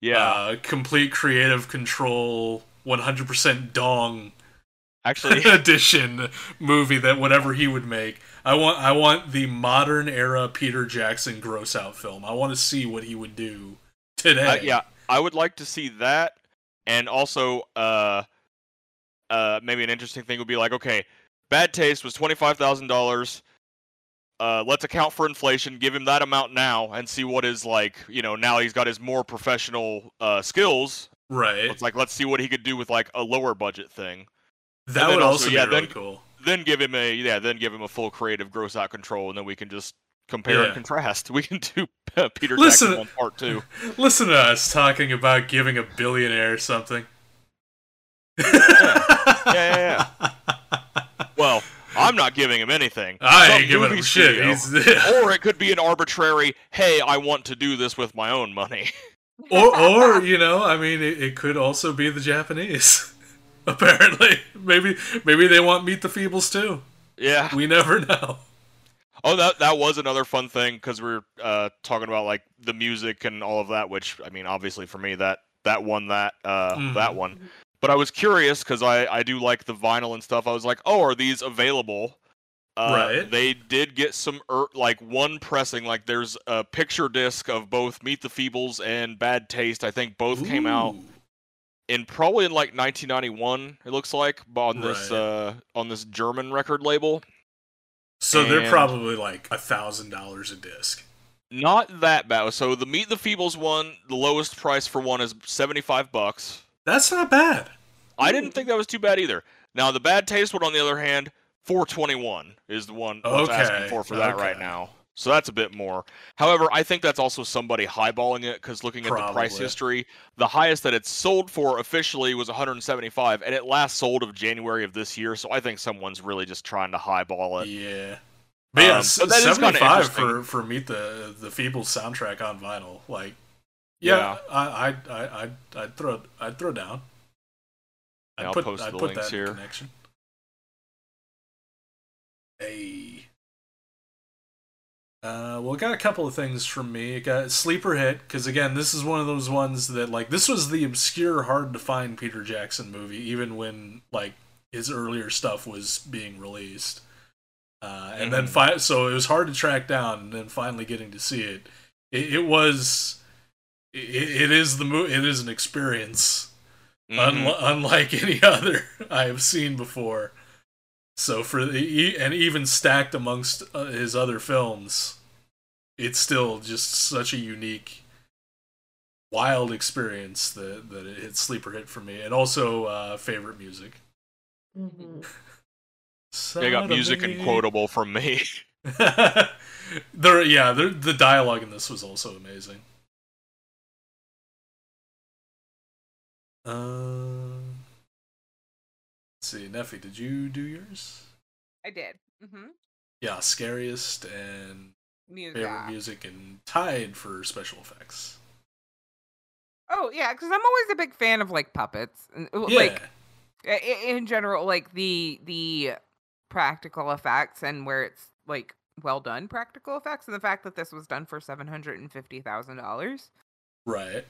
Yeah, uh, complete creative control, one hundred percent dong actually, edition movie that whatever he would make. I want I want the modern era Peter Jackson gross out film. I want to see what he would do today. uh, yeah, I would like to see that, and also, uh, uh, maybe an interesting thing would be like, okay, Bad Taste was twenty five thousand dollars. Uh, let's account for inflation. Give him that amount now, and see what is like. You know, now he's got his more professional uh, skills. Right. It's like, let's see what he could do with like a lower budget thing. That would also, also, yeah, be really then- cool. then give him a yeah, then give him a full creative gross out control, and then we can just compare Yeah. and contrast. We can do uh, Peter Listen- Jackson on part two. Listen to us talking about giving a billionaire something. Yeah, yeah, Well, I'm not giving him anything. I Some ain't giving him shit. studio. He's, or it could be an arbitrary, hey, I want to do this with my own money. or, or you know, I mean, it, it could also be the Japanese. Apparently, maybe maybe they want Meet the Feebles too. yeah. We never know. Oh, that that was another fun thing because we are uh, talking about like the music and all of that. Which I mean, obviously for me, that that won that uh, Mhm. that one. But I was curious because I I do like the vinyl and stuff. I was like, oh, are these available? Uh, Right. They did get some er, like one pressing. Like there's a picture disc of both Meet the Feebles and Bad Taste. I think both came out in probably in like 1991. It looks like on this Right. uh on this German record label. So they're probably like a thousand dollars a disc. Not that bad. So the Meet the Feebles one, the lowest price for one is 75 bucks. That's not bad. I didn't think that was too bad either. Now the Bad Taste one, on the other hand, 421 is the one what's asking for for that right now. So that's a bit more. However, I think that's also somebody highballing it because looking at the price history, the highest that it's sold for officially was 175, and it last sold of January of this year. So I think someone's really just trying to highball it. Yeah. But yeah, Um, but kinda 75 interesting. for, for Meet the the Feebles soundtrack on vinyl. Like, yeah, Yeah. I, I, I, I'd, I'd throw, I'd throw down. I'd Yeah, I'll put, post I'd the put links here. connection. Hey. Uh, well, got a couple of things from me. It got sleeper hit because again, this is one of those ones that like this was the obscure, hard to find Peter Jackson movie, even when like his earlier stuff was being released. Uh, and then Mhm. fi- so it was hard to track down, and then finally getting to see it, it, it was, it, it is the mo- it is an experience Mhm. unli- unlike any other I have seen before. So for the, e- and even stacked amongst uh, his other films, it's still just such a unique, wild experience that that it hit sleeper hit for me, and also uh, favorite music. Mhm. They got music and quotable from me. there, yeah, there, the dialogue in this was also amazing. Um, let's see, Neffy, did you do yours? I did. Mm-hmm. Yeah, scariest and Music. favorite music, and tied for special effects. Oh yeah, because I'm always a big fan of like puppets, and, uh, Yeah, like in general, like the the practical effects and where it's like well done practical effects, and the fact that this was done for seven hundred and fifty thousand dollars. right.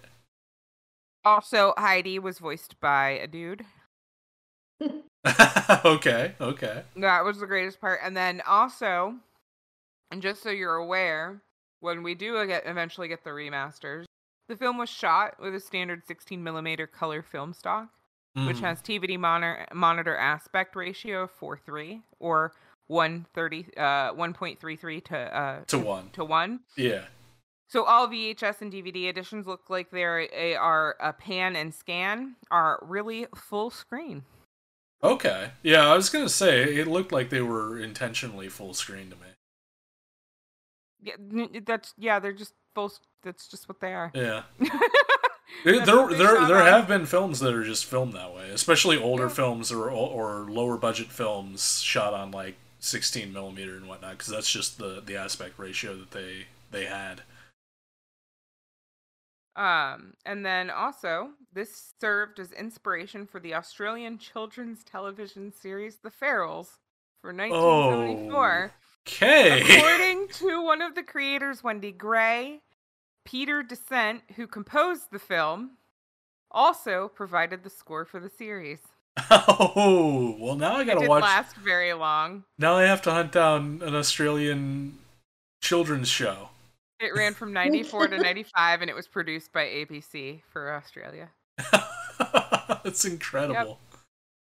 Also, Heidi was voiced by a dude. okay, okay. That was the greatest part. And then also, and just so you're aware, when we do get eventually get the remasters, the film was shot with a standard 16 millimeter color film stock, which Mhm. has TVD monitor monitor aspect ratio of 4:3 or 130 uh 1.33 to uh to one. to 1. Yeah. So all VHS and DVD editions look like they're a, eh, are a pan and scan are really full screen. Okay. Yeah, I was gonna say it looked like they were intentionally full screen to me. Yeah, that's yeah, they're just full. That's just what they are. Yeah. There, there, there, there have been films that are just filmed that way, especially older Yeah. films or or lower budget films shot on like 16 millimeter and whatnot, because that's just the the aspect ratio that they they had. Um, and then also, this served as inspiration for the Australian children's television series The Ferals for 1974. Okay. According to one of the creators, Wendy Gray, Peter Dasent, who composed the film, also provided the score for the series. oh well, now I gotta didn't watch. last very long. Now I have to hunt down an Australian children's show. It ran from 94 to 95 and it was produced by ABC for Australia. That's incredible.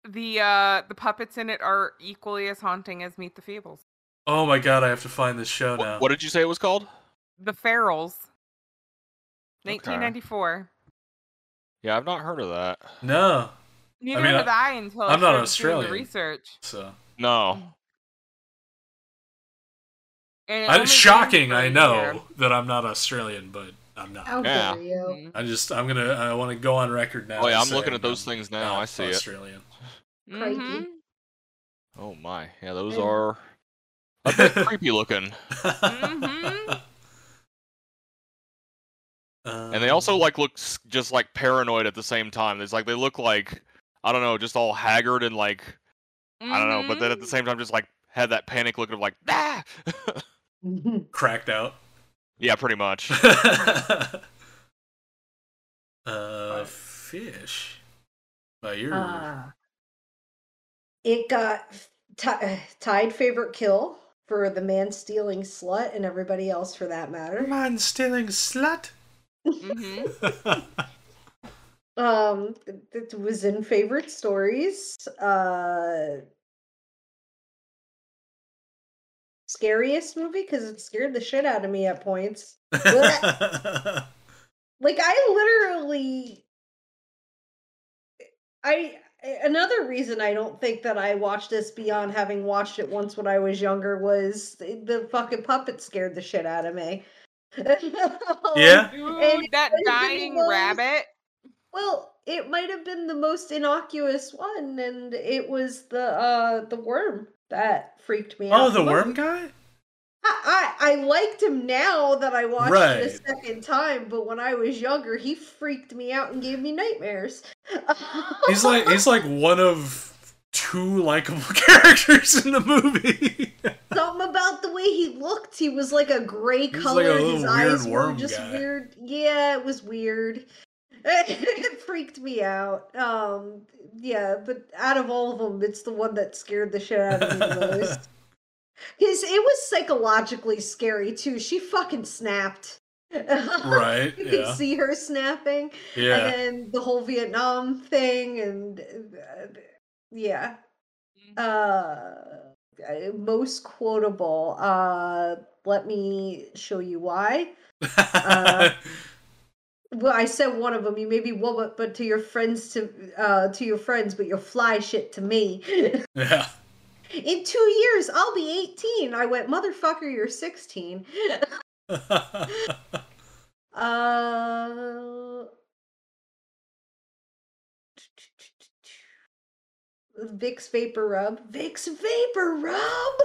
The uh the puppets in it are equally as haunting as Meet the Feebles. Oh my god, I have to find this show What, now. what did you say it was called? The Ferals. Okay. 1994. Yeah, I've not heard of that. No. Neither mean, have I until I I'm not started doing Australian. the research. So No. And it I, shocking, for I a know year. that I'm not Australian, but I'm not. How Yeah. dare you? Mhm. I just I'm gonna I want to go on record now. Oh, yeah, I'm looking at those I'm things now. I see it. Australian. Crikey. Mhm. Oh my. Yeah, those And- are a bit creepy looking. Mhm. And they also like look just like paranoid at the same time. It's like they look like I don't know, just all haggard and like I don't know, but then at the Mhm. same time just like had that panic look of like ah. cracked out. yeah, pretty much. uh, fish. By your Ah. it got ti- uh, tied favorite kill for the man stealing slut and everybody else for that matter. man stealing slut. Mhm. Um, it- it was in favorite stories. Uh, scariest movie because it scared the shit out of me at points. Like I literally, I another reason I don't think that I watched this beyond having watched it once when I was younger was the, the fucking puppet scared the shit out of me. Yeah? Dude, that dying was- rabbit. Well, it might have been the most innocuous one, and it was the uh the worm that freaked me oh, out. Oh, the worm guy? I, I I liked him now that I watched it a second time, but when I was younger, he freaked me out and gave me nightmares. He's like he's like one of two likable characters in the movie. something about the way he looked. He was like a gray He's like a color. His eyes were just guy. weird. Yeah, it was weird. it freaked me out. Um, yeah, but out of all of them, it's the one that scared the shit out of me the most. His it was psychologically scary too. She fucking snapped. right. You Yeah. could see her snapping, Yeah. and then the whole Vietnam thing, and uh, yeah. Mm-hmm. Uh, uh, most quotable. Uh, let me show you why. uh, Well, I said one of them. You may be woman, but to your friends, to uh, to your friends, but you'll fly shit to me. yeah. In two years, I'll be eighteen. I went, motherfucker, you're sixteen. Uh, Vicks VapoRub. Vicks Vapor Rub.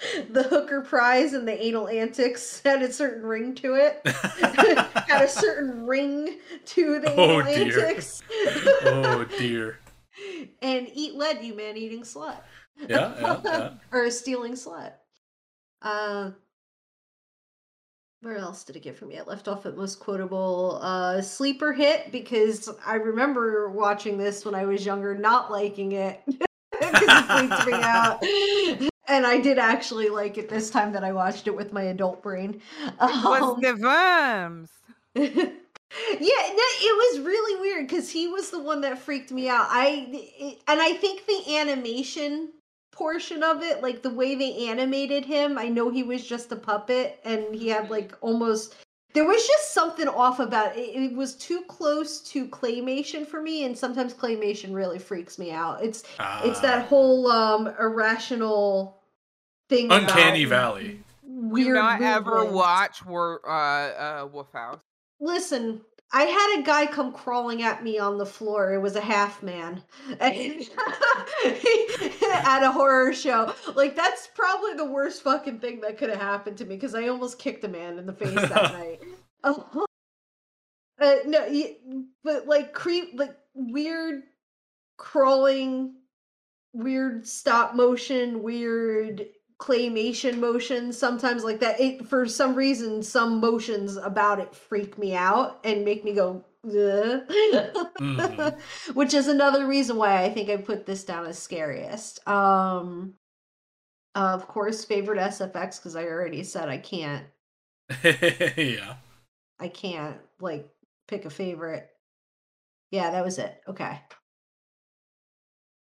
the hooker prize and the anal antics had a certain ring to it. had a certain ring to the Oh, anal dear. antics. oh dear. and eat lead, you man eating slut. Yeah, yeah, yeah. or a stealing slut. Uh, where else did it get from me? It left off at most quotable uh, sleeper hit because I remember watching this when I was younger, not liking it because it freaked me out. And I did actually like it this time that I watched it with my adult brain. It was Um, the worms. yeah, no, it was really weird because he was the one that freaked me out. I it, and I think the animation portion of it, like the way they animated him, I know he was just a puppet and he had like almost there was just something off about it. It was too close to claymation for me, and sometimes claymation really freaks me out. It's it's Ah. that whole um irrational thing. Uncanny about Valley. Weird. Do not ever watch Wor- uh, uh, Wolf House. Listen, I had a guy come crawling at me on the floor. It was a half man at a horror show. Like that's probably the worst fucking thing that could have happened to me because I almost kicked a man in the face that night. Oh. Uh, no, but like creep, like weird crawling, weird stop motion, weird claymation motions sometimes like that it for some reason some motions about it freak me out and make me go. Mhm. which is another reason why i think i put this down as scariest um of course favorite sfx because i already said i can't yeah. i can't like pick a favorite yeah that was it okay i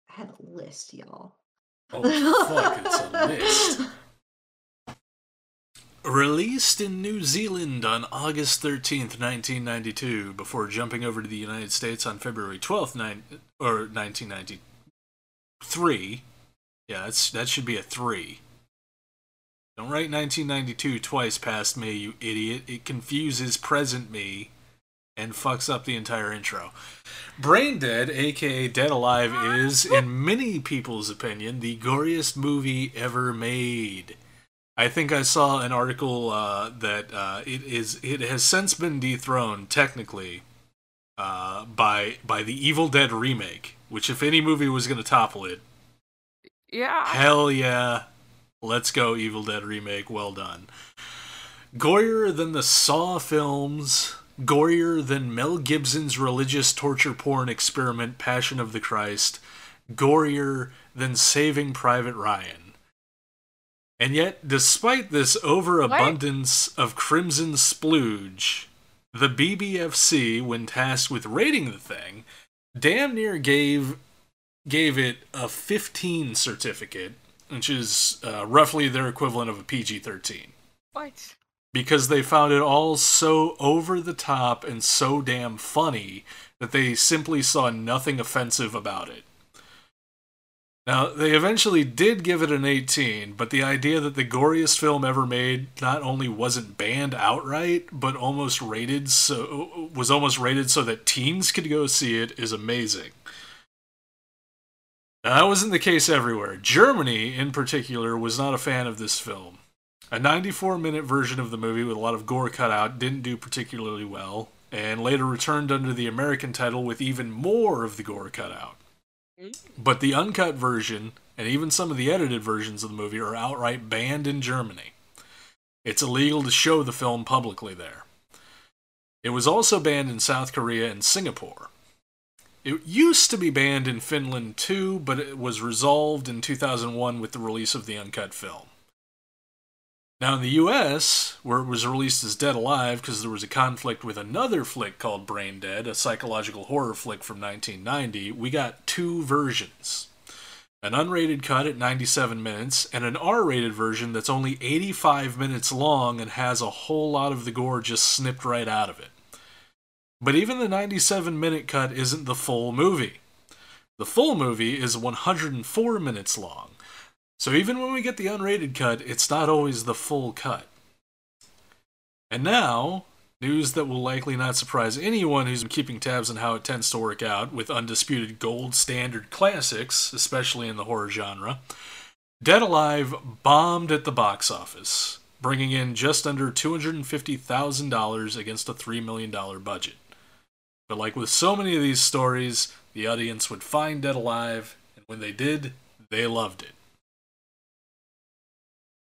had a list y'all Oh fuck, it's a list. Released in New Zealand on August 13th, 1992, before jumping over to the United States on February 12th, nine, or 1993. Yeah, that's, that should be a 3. Don't write 1992 twice past me, you idiot. It confuses present me and fucks up the entire intro. Braindead, aka Dead Alive, is, in many people's opinion, the goriest movie ever made. I think I saw an article uh, that uh, it is it has since been dethroned technically uh, by by the Evil Dead remake. Which, if any movie was going to topple it, Yeah. Hell yeah. Let's go, Evil Dead remake. Well done. Gorier than the Saw films. Gorier than Mel Gibson's religious torture porn experiment, Passion of the Christ. Gorier than Saving Private Ryan. And yet, despite this overabundance of crimson splooge, the BBFC, when tasked with rating the thing, damn near gave gave it a 15 certificate, which is uh, roughly their equivalent of a PG 13. What? Because they found it all so over the top and so damn funny that they simply saw nothing offensive about it. Now, they eventually did give it an 18, but the idea that the goriest film ever made not only wasn't banned outright, but almost rated so was almost rated so that teens could go see it is amazing. Now, that wasn't the case everywhere. Germany, in particular, was not a fan of this film. A 94 minute version of the movie with a lot of gore cut out didn't do particularly well, and later returned under the American title with even more of the gore cut out. Mm. But the uncut version, and even some of the edited versions of the movie, are outright banned in Germany. It's illegal to show the film publicly there. It was also banned in South Korea and Singapore. It used to be banned in Finland too, but it was resolved in 2001 with the release of the uncut film. Now, in the US, where it was released as Dead Alive because there was a conflict with another flick called Brain Dead, a psychological horror flick from 1990, we got two versions an unrated cut at 97 minutes, and an R rated version that's only 85 minutes long and has a whole lot of the gore just snipped right out of it. But even the 97 minute cut isn't the full movie. The full movie is 104 minutes long. So even when we get the unrated cut, it's not always the full cut. And now, news that will likely not surprise anyone who's been keeping tabs on how it tends to work out with undisputed gold standard classics, especially in the horror genre. Dead Alive bombed at the box office, bringing in just under $250,000 against a $3 million budget. But like with so many of these stories, the audience would find Dead Alive, and when they did, they loved it.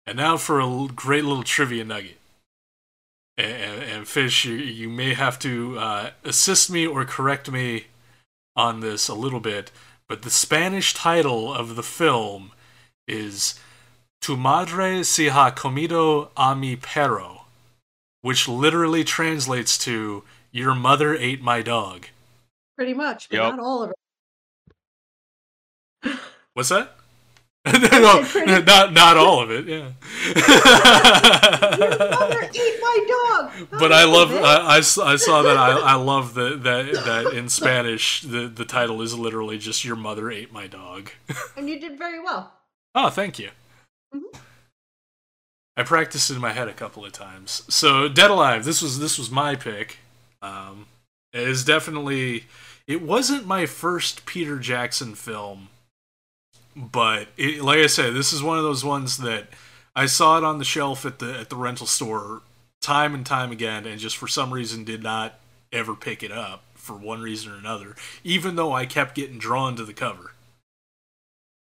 And now for a great little trivia nugget. And, and Fish, you, you, may have to uh, assist me or correct me on this a little bit, but the Spanish title of the film is Tu madre se ha comido a mi perro, which literally translates to Your mother ate my dog. Pretty much, but Yep. not all of it. What's that? no, not not all of it. Yeah. Your mother ate my dog. but I love. I. I, I saw that. I, I love that that that in Spanish the the title is literally just "Your mother ate my dog." and you did very well. oh, thank you. Mhm. I practiced in my head a couple of times. So Dead Alive. This was this was my pick. Um, it is definitely. It wasn't my first Peter Jackson film, but it, like I said, this is one of those ones that I saw it on the shelf at the at the rental store time and time again, and just for some reason did not ever pick it up for one reason or another, even though I kept getting drawn to the cover.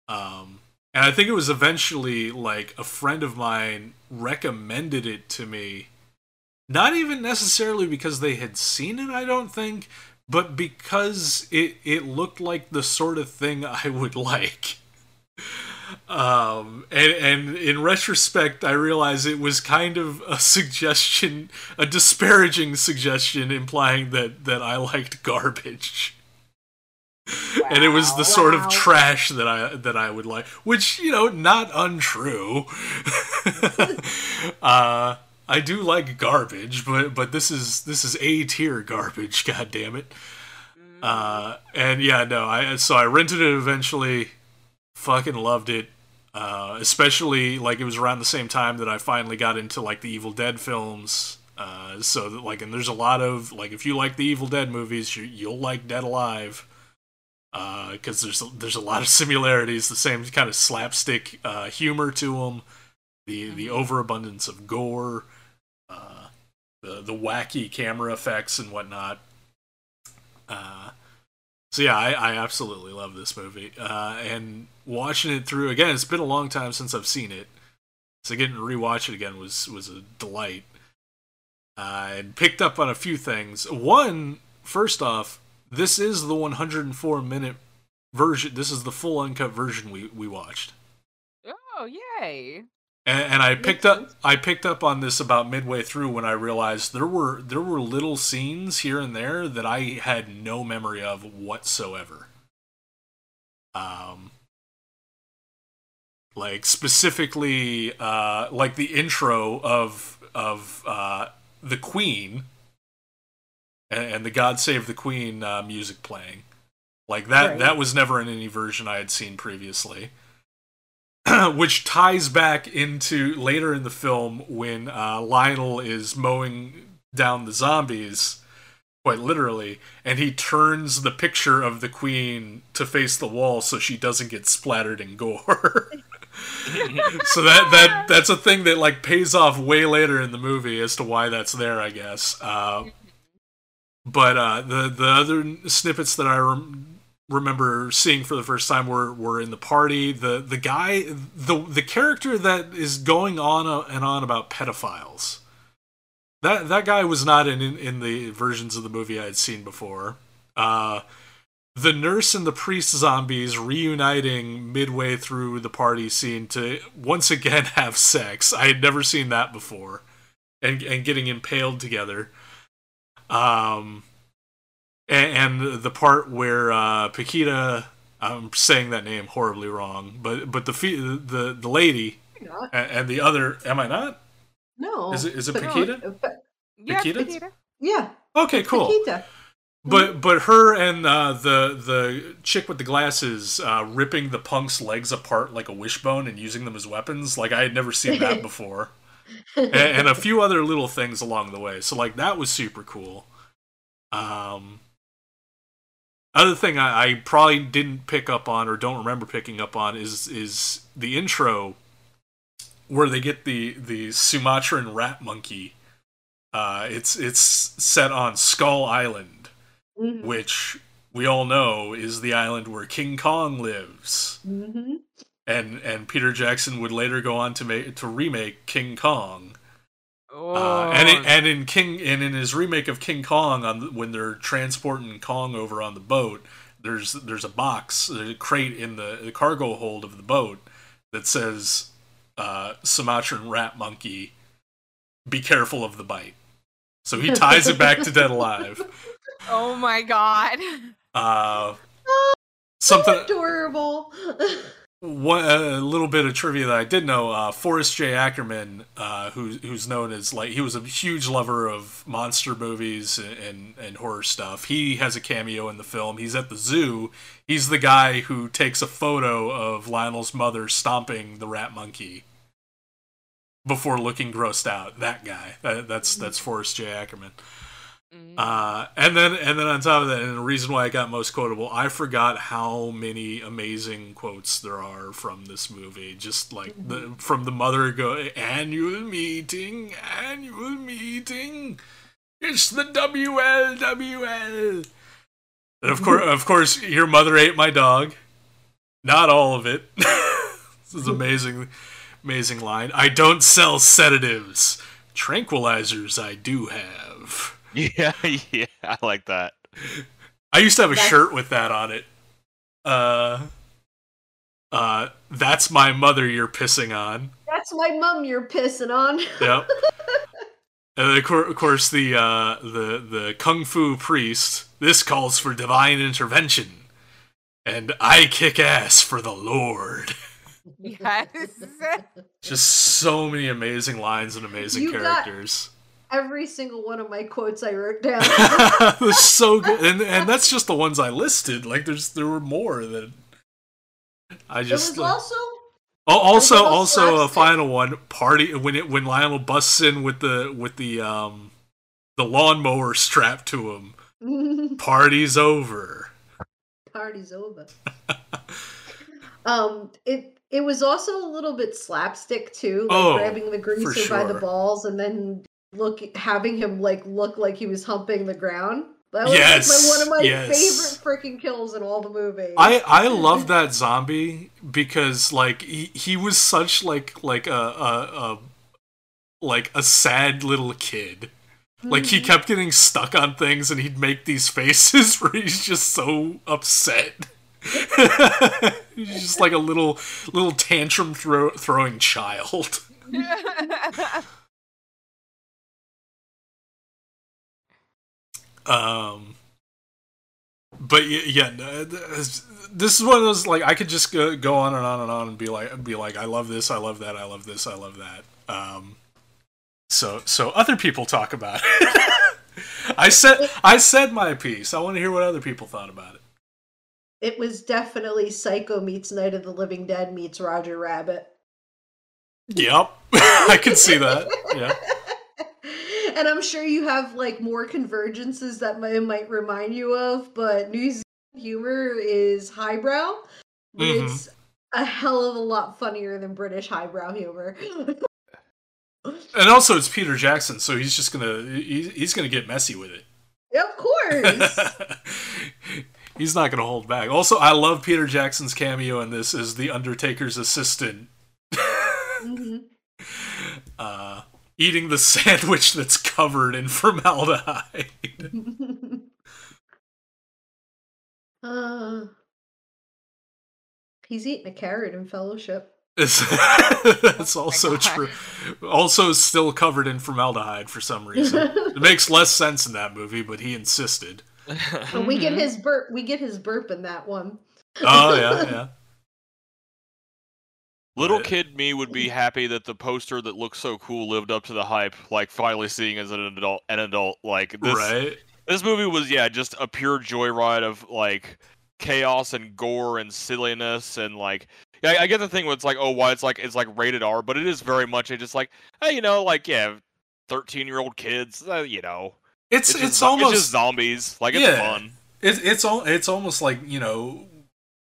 Um, and I think it was eventually like a friend of mine recommended it to me, not even necessarily because they had seen it, I don't think, but because it it looked like the sort of thing I would like. Um, and, and in retrospect, I realize it was kind of a suggestion, a disparaging suggestion, implying that that I liked garbage. and it was the sort of trash that I that I would like, which you know, not untrue. uh, I do like garbage, but but this is this is A tier garbage. God damn it. Uh, and yeah, no, I so I rented it eventually. Fucking loved it. Uh, especially like it was around the same time that I finally got into like the Evil Dead films. Uh, so that like, and there's a lot of like, if you like the Evil Dead movies, you, you'll like Dead Alive. Because there's there's a lot of similarities, the same kind of slapstick uh, humor to them, the the overabundance of gore, uh, the the wacky camera effects and whatnot. So yeah, I, I absolutely love this movie. Uh, and watching it through again, it's been a long time since I've seen it, so getting to rewatch it again was was a delight. Uh, and picked up on a few things. One, first off, this is the 104 minute version. This is the full uncut version we we watched. Oh, yay. And, and I Makes picked up. I picked up on this about midway through when I realized there were there were little scenes here and there that I had no memory of whatsoever. Um like specifically uh like the intro of of uh, the Queen and, and the God Save the Queen uh, music playing. Like that Right. that was never in any version I had seen previously. Which ties back into later in the film when uh, Lionel is mowing down the zombies, quite literally, and he turns the picture of the queen to face the wall so she doesn't get splattered in gore. so that that that's a thing that like pays off way later in the movie as to why that's there, I guess. Uh, but uh, the the other snippets that I rem- remember seeing for the first time were were in the party. The the guy the the character that is going on uh, and on about pedophiles. That that guy was not in in, in the versions of the movie I had seen before. Uh, the nurse and the priest zombies reuniting midway through the party scene to once again have sex. I had never seen that before, and and getting impaled together. Um, and, and the part where uh, Paquita, I'm saying that name horribly wrong, but but the fe- the the lady and, and the other, am I not? No. Is it is it But- Paquita? but- Yeah, Paquita? Paquita. yeah. Okay, cool. Paquita. But but her and uh, the the chick with the glasses uh, ripping the punk's legs apart like a wishbone and using them as weapons, like I had never seen that before, and, and a few other little things along the way. So like that was super cool. Um, other thing I, I probably didn't pick up on or don't remember picking up on is is the intro where they get the the Sumatran rat monkey. Uh, it's it's set on Skull Island Mhm. which we all know is the island where King Kong lives. Mhm. And and Peter Jackson would later go on to make to remake King Kong. Oh, Uh, and in, and in King and in his remake of King Kong on the, when they're transporting Kong over on the boat, there's there's a box, there's a crate in the, the cargo hold of the boat that says uh, Sumatran rat monkey, be careful of the bite. So he ties it back to Dead Alive. oh my god. Uh, So something adorable. One, a little bit of trivia that I did know: uh, Forrest J. Ackerman, uh, who's who's known as like he was a huge lover of monster movies and, and and horror stuff. He has a cameo in the film. He's at the zoo. He's the guy who takes a photo of Lionel's mother stomping the rat monkey before looking grossed out. That guy. That, that's that's Forrest J. Ackerman. Mm. Uh, and then and then on top of that, and the reason why I got most quotable, I forgot how many amazing quotes there are from this movie. Just like the from the mother go annual meeting, annual meeting. It's the WLWL. And of course, of course, your mother ate my dog. Not all of it. this is amazing, amazing line. I don't sell sedatives. Tranquilizers, I do have. Yeah, yeah, I like that. I used to have a That's- shirt with that on it. Uh, uh, that's my mother you're pissing on. That's my mum you're pissing on. Yep. and then, of cour- of course, the uh, the the kung fu priest. This calls for divine intervention, and I kick ass for the Lord. Yes. Just so many amazing lines and amazing You got- characters. Every single one of my quotes I wrote down. They're so good, and and that's just the ones I listed. Like there's there were more that I it just was like- also Oh, also, also a final one. Party when it when Lionel busts in with the with the um the lawnmower strapped to him. Party's over. party's over. um, it it was also a little bit slapstick too, like Oh, grabbing the greaser by the balls and then look having him like look like he was humping the ground. That was like, Yes, my, one of my yes. favorite freaking kills in all the movies. I I love that zombie because like he, he was such like like a, a a like a sad little kid. Like he Mhm. kept getting stuck on things and he'd make these faces where he's just so upset. he's just like a little little tantrum throw, throwing child. Um, but y- yeah, this is one of those like I could just go, go on and on and on and be like be like I love this, I love that, I love this, I love that. Um, So so other people talk about it. I said I said my piece. I want to hear what other people thought about it. It was definitely Psycho meets Night of the Living Dead meets Roger Rabbit. Yep, I can see that. Yeah. And I'm sure you have like more convergences that might, might remind you of, but New Zealand humor is highbrow. Mhm. It's a hell of a lot funnier than British highbrow humor. And also, it's Peter Jackson, so he's just gonna he, he's gonna get messy with it. of course. he's not gonna hold back. Also, I love Peter Jackson's cameo in this as the Undertaker's assistant, Mhm. uh, eating the sandwich that's covered in formaldehyde. uh, he's eating a carrot in Fellowship. That's Oh also God. true. Also, still covered in formaldehyde for some reason. It makes less sense in that movie, but he insisted. And we get his burp. We get his burp in that one. Oh yeah, yeah. Little kid me would be happy that the poster that looks so cool lived up to the hype. Like finally seeing as an adult, an adult, like this. right. This movie was yeah, just a pure joyride of like chaos and gore and silliness and like. Yeah, I, I get the thing where it's like, oh, why it's like it's like rated R, but it is very much a just like, hey, you know, like yeah, thirteen year old kids, uh, you know, It's it's, it's, just, almost it's just zombies, like it's Yeah. fun. It's it's all it's almost like you know,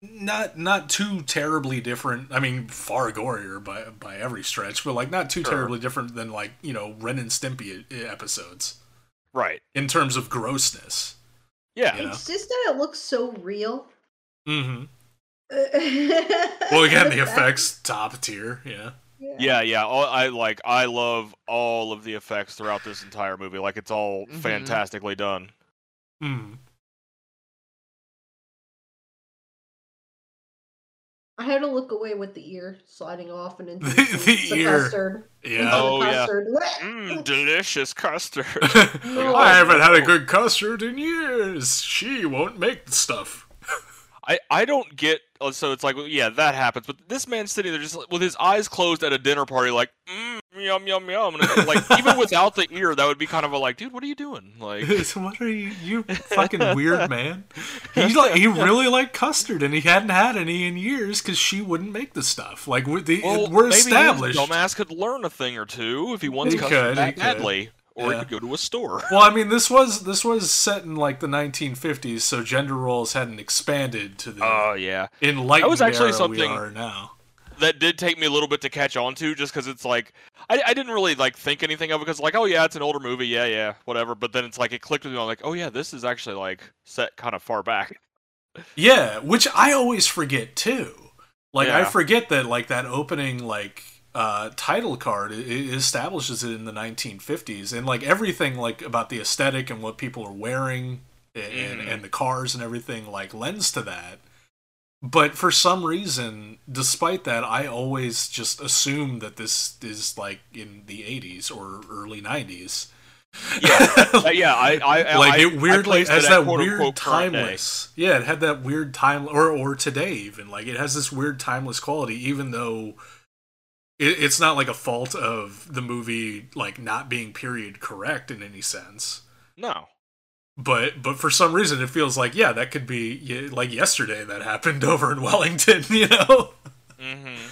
not not too terribly different. I mean, far gorier by by every stretch, but like not too Sure. terribly different than like you know Ren and Stimpy episodes Right. in terms of grossness. Yeah. Yeah. It's just that it looks so real. hmm well, Well, again, the effects top tier. Yeah. Yeah, yeah. All, I like. I love all of the effects throughout this entire movie. Like it's all Mhm. fantastically done. Mm. I had to look away with the ear sliding off and into The- the, the the ear. custard. Into Yeah. the Oh, yeah. custard. Mmm, delicious custard. Oh, no. I haven't had a good custard in years. She won't make the stuff. I I don't get. oh, So it's like, well, yeah, that happens. But this man's sitting there just with his eyes closed at a dinner party, like, mmm, yum, yum, yum. And like, even without the ear, that would be kind of a like, dude, what are you doing? Like, what are you, you fucking weird man? He's like he really liked custard, and he hadn't had any in years because she wouldn't make the stuff. Like we, the, well, we're established. dumbass could learn a thing or two if he wants He custard could, he could. badly, or Yeah. he could go to a store. Well, I mean, this was this was set in like the 1950s, so gender roles hadn't expanded to the Oh yeah. enlightened that was actually something- we are now. that did take me a little bit to catch on to just because it's like I, I didn't really like think anything of it because like oh yeah it's an older movie yeah yeah whatever but then it's like it clicked with me I'm like oh yeah this is actually like set kind of far back Yeah, which I always forget too. Like I forget that like that opening like uh title card it, it establishes it in the 1950s and like everything like about the aesthetic and what people are wearing and, and, Mhm. and the cars and everything like lends to that. But for some reason, despite that, I always just assume that this is like in the 80s or early 90s. yeah Uh, yeah I I like I, it weirdly has it that quote-unquote weird day. timeless. Yeah, it had that weird time or or today even like it has this weird timeless quality, even though it, it's not like a fault of the movie like not being period correct in any sense. no But but for some reason it feels like yeah that could be like yesterday that happened over in Wellington, you know. mm-hmm.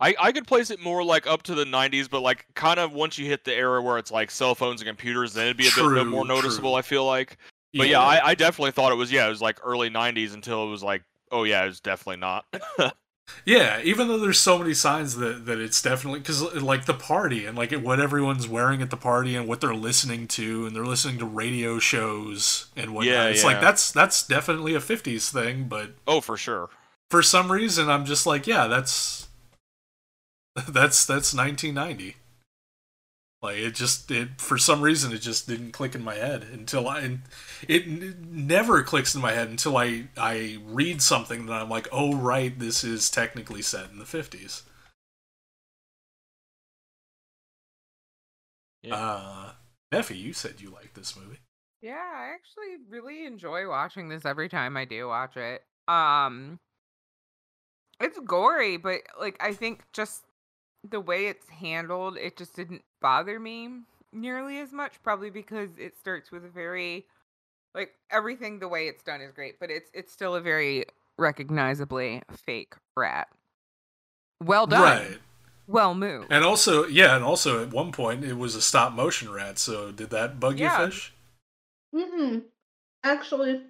I, I could place it more like up to the 90s, but like kind of once you hit the era where it's like cell phones and computers, then it'd be a bit, True, bit more noticeable. true. I feel like. But yeah, I, I definitely thought it was yeah, it was like early '90s until it was like, oh yeah, it was definitely not. Yeah, even though there's so many signs that that it's definitely because like the party and like what everyone's wearing at the party and what they're listening to and they're listening to radio shows and whatnot. Yeah, it's yeah. like that's that's definitely a '50s thing, but oh, for sure. for some reason I'm just like, yeah, that's that's that's 1990. Like it just it for some reason it just didn't click in my head until I it never clicks in my head until I I read something that I'm like, oh right, this is technically set in the 50s. Yeah. Uh, Neffy, you said you liked this movie. Yeah, I actually really enjoy watching this every time I do watch it. Um it's gory, but like I think just the way it's handled, it just didn't bother me nearly as much, probably because it starts with a very like everything the way it's done is great, but it's it's still a very recognizably fake rat. Well done. Right. Well moved. And also, yeah, and also at one point it was a stop motion rat. So did that bug Yeah. you, fish? Mm-mm. Actually,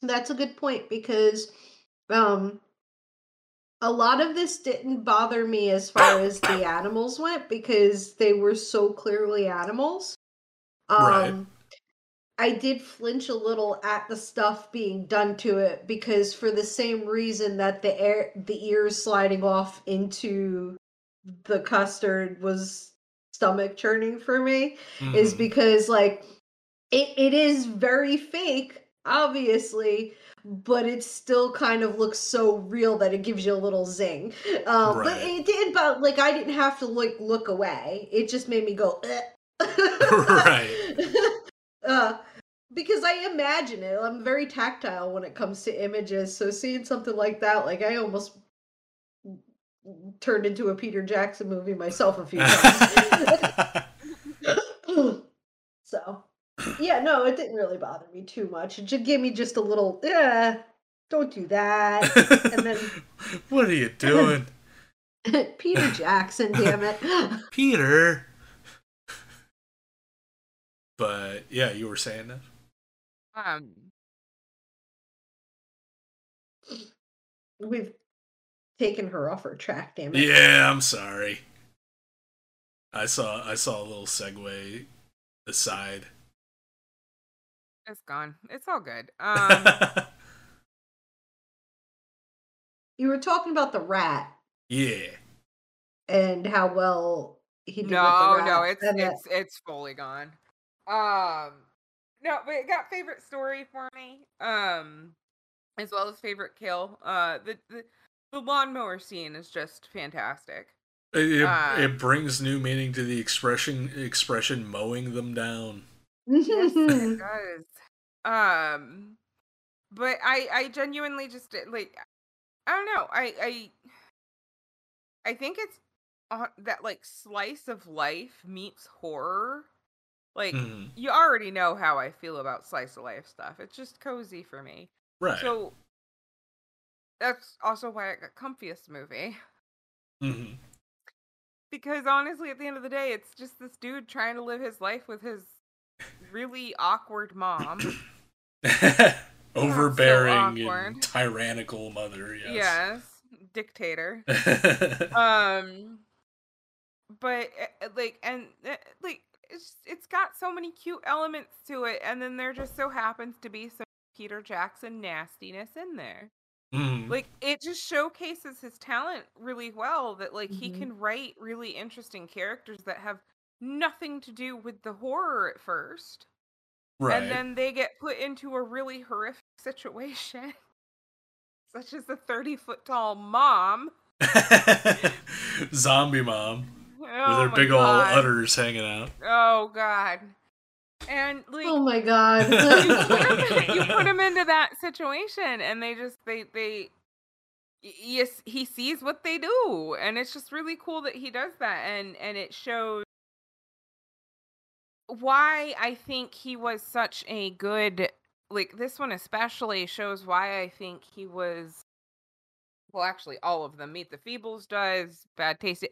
that's a good point because um a lot of this didn't bother me as far as the animals went because they were so clearly animals. Um Right. I did flinch a little at the stuff being done to it because for the same reason that the air the ears sliding off into the custard was stomach churning for me is Mhm. because like it, it is very fake obviously but it still kind of looks so real that it gives you a little zing. Um, but it did but like i didn't have to like look away. It just made me go Right. uh, because i imagine it. I'm very tactile when it comes to images so seeing something like that like i almost turned into a peter jackson movie myself a few times yeah no it didn't really bother me too much it just gave me just a little yeah don't do that and then what are you doing, peter jackson damn it Peter? But yeah, you were saying that. Um we've taken her off her track damn it Yeah, I'm sorry. I saw I saw a little segue aside. It's gone. It's all good. Um you were talking about the rat yeah. and how well he did with the no, rat no, it's and that- it's it's fully gone. Um, no, but it got favorite story for me. Um, as well as favorite kill. Uh, the the, the lawnmower scene is just fantastic. It, it, Uh, it brings new meaning to the expression expression mowing them down. Yes, it does. Um, but I I genuinely just like I don't know. I I I think it's uh, that like slice of life meets horror. Like Mhm. you already know how I feel about slice of life stuff. It's just cozy for me. Right. So that's also why I got comfiest movie. Mhm. Because honestly, at the end of the day, it's just this dude trying to live his life with his really awkward mom. Overbearing awkward. and tyrannical mother. Yes. yes, dictator. um but uh, like and uh, like it's it's got so many cute elements to it and then there just so happens to be some peter jackson nastiness in there Mhm. like it just showcases his talent really well that like he Mhm. can write really interesting characters that have nothing to do with the horror at first right. and then they get put into a really horrific situation such as the 30 foot tall mom Zombie mom with oh her big God. old udders hanging out. Oh God. And like oh my god you, put 'em- you put him into that situation and they just they they yes he sees what they do and it's just really cool that he does that and and it shows why I think he was such a good like this one especially shows why I think he was well actually all of them Meet the Feebles does Bad Taste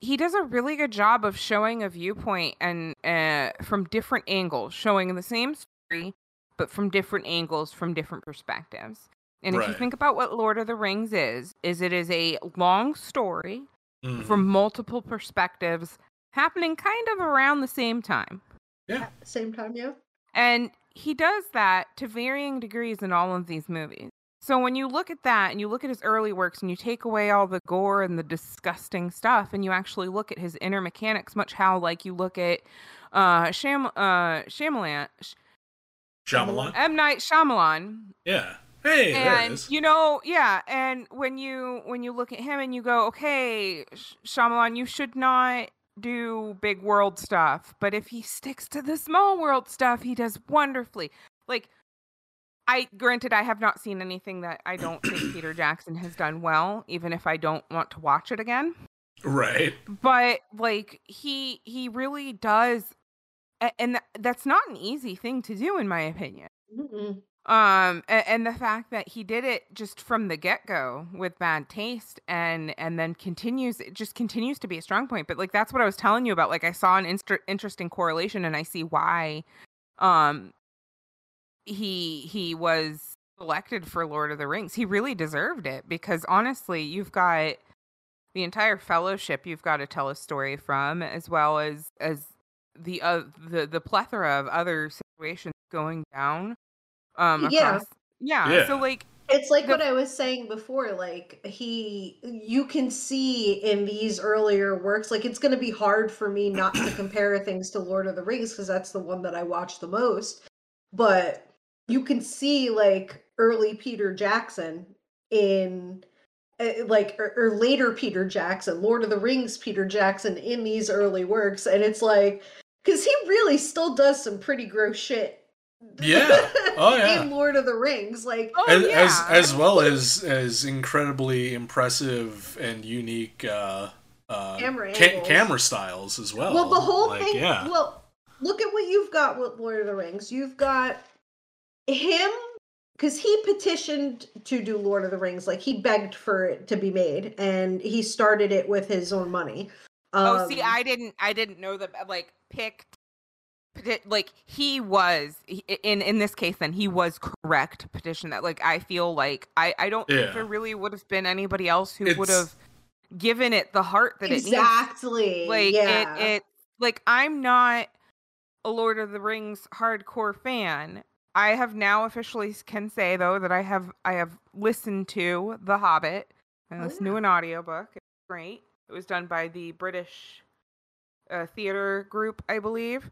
he does a really good job of showing a viewpoint and uh, from different angles, showing the same story, but from different angles, from different perspectives. And if you think about what Lord of the Rings is, is it is a long story Mhm. from multiple perspectives happening kind of around the same time. Yeah. At the same time yeah And he does that to varying degrees in all of these movies. So when you look at that and you look at his early works and you take away all the gore and the disgusting stuff and you actually look at his inner mechanics, much how like you look at uh Sham uh Shyamalan Sh- Shyamalan. M Night Shyamalan Yeah. Hey, there it and you know yeah and when you when you look at him and you go okay Sh- Shyamalan you should not do big world stuff but if he sticks to the small world stuff he does wonderfully like I granted I have not seen anything that I don't think Peter Jackson has done well even if I don't want to watch it again Right. but like he he really does and that's not an easy thing to do in my opinion Mm-mm. Um a- and, the fact that he did it just from the get-go with bad taste and and then continues it just continues to be a strong point. But like that's what i was telling you about. Like i saw an inst- interesting correlation and i see why um he he was selected for lord of the rings. He really deserved it because honestly you've got the entire fellowship you've got to tell a story from as well as as the uh, the the plethora of other situations going down um Yeah. across yeah, so Yeah. like It's like The- what I was saying before. Like he, you can see in these earlier works, like it's going to be hard for me not to compare things to Lord of the Rings because that's the one that I watch the most. But you can see like early Peter Jackson in, uh, like or, or later Peter Jackson, Lord of the Rings Peter Jackson in these early works, and it's like because he really still does some pretty gross shit. Yeah. Oh, yeah. in Lord of the Rings, like oh as, yeah as as well as as incredibly impressive and unique uh, uh, Camera ca- camera styles as well. Well, the whole Like, thing. Yeah. Well, look at what you've got with Lord of the Rings. You've got him because he petitioned to do Lord of the Rings. Like he begged for it to be made, and he started it with his own money. oh see Um, i didn't i didn't know that like picked peti- like he was in in this case then he was correct to petition that like i feel like i i don't think there really would have been anybody else who would have given it the heart that it needs. Exactly. like yeah. it it like i'm not a lord of the rings hardcore fan. I have now officially can say though that i have i have listened to the hobbit i Oh, listened to an audiobook it's great. It was done by the british uh, theater group i believe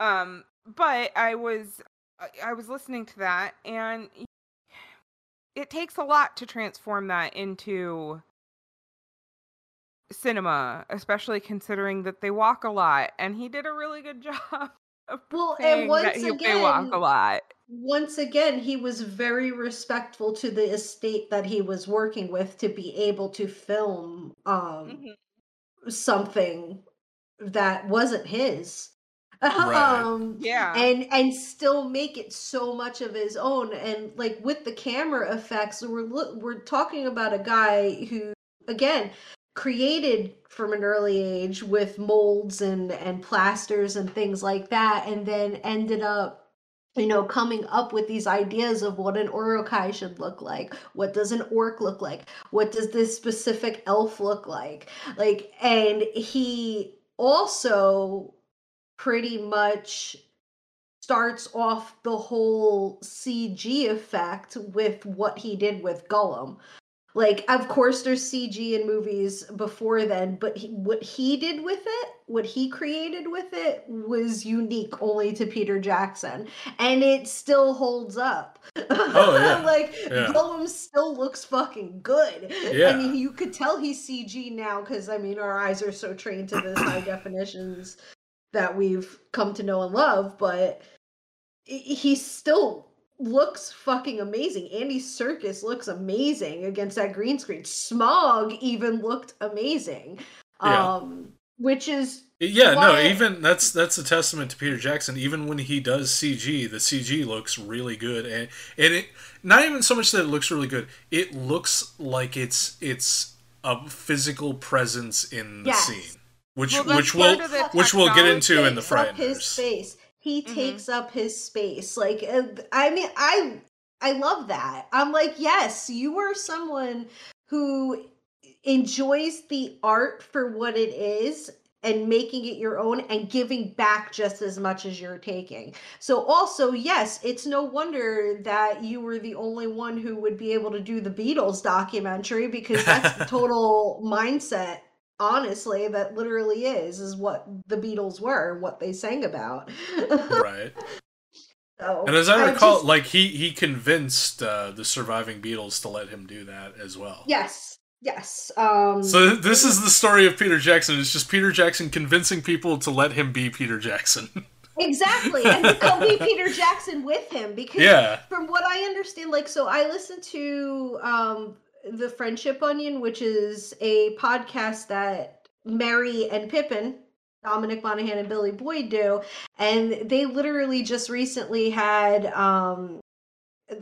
um but i was I- was listening to that and it takes a lot to transform that into cinema, especially considering that they walk a lot, and he did a really good job of Well, and once he, they walk a again- lot. once again, he was very respectful to the estate that he was working with to be able to film um Mhm. something that wasn't his. Right. um Yeah. and and still make it so much of his own and like with the camera effects we're we're talking about a guy who again created from an early age with molds and and plasters and things like that and then ended up you know coming up with these ideas of what an Uruk-hai should look like what does an orc look like what does this specific elf look like like and he also pretty much starts off the whole CG effect with what he did with Gollum. Like, of course, there's CG in movies before then, but he, what he did with it, what he created with it, was unique only to Peter Jackson, and it still holds up. Oh, yeah. like Yeah. Gollum still looks fucking good. Yeah. I mean, you could tell he's CG now because I mean, our eyes are so trained to this high definitions that we've come to know and love, but he still looks fucking amazing. Andy Serkis looks amazing against that green screen. Smaug even looked amazing. Yeah. Um which is Yeah, no, even that's that's a testament to Peter Jackson. Even when he does CG, the CG looks really good, and and it not even so much that it looks really good. It looks like it's it's a physical presence in the Yes. scene, which Well, which part will which we'll get into in the takes up his Frighteners. space. He Mhm. takes up his space. Like uh, I mean, I I love that. I'm like, yes, you are someone who enjoys the art for what it is and making it your own and giving back just as much as you're taking. So also, yes, it's no wonder that you were the only one who would be able to do the Beatles documentary because that's the total mindset honestly that literally is is what the Beatles were, what they sang about. Right. so, And as I recall, just- like he he convinced uh, the surviving Beatles to let him do that as well. yes, yes. Um So this is the story of Peter Jackson. It's just Peter Jackson convincing people to let him be Peter Jackson. exactly, and to come be Peter Jackson with him because yeah. from what I understand, like, so I listened to um the Friendship Onion, which is a podcast that Merry and Pippin, Dominic Monaghan and Billy Boyd do, and they literally just recently had um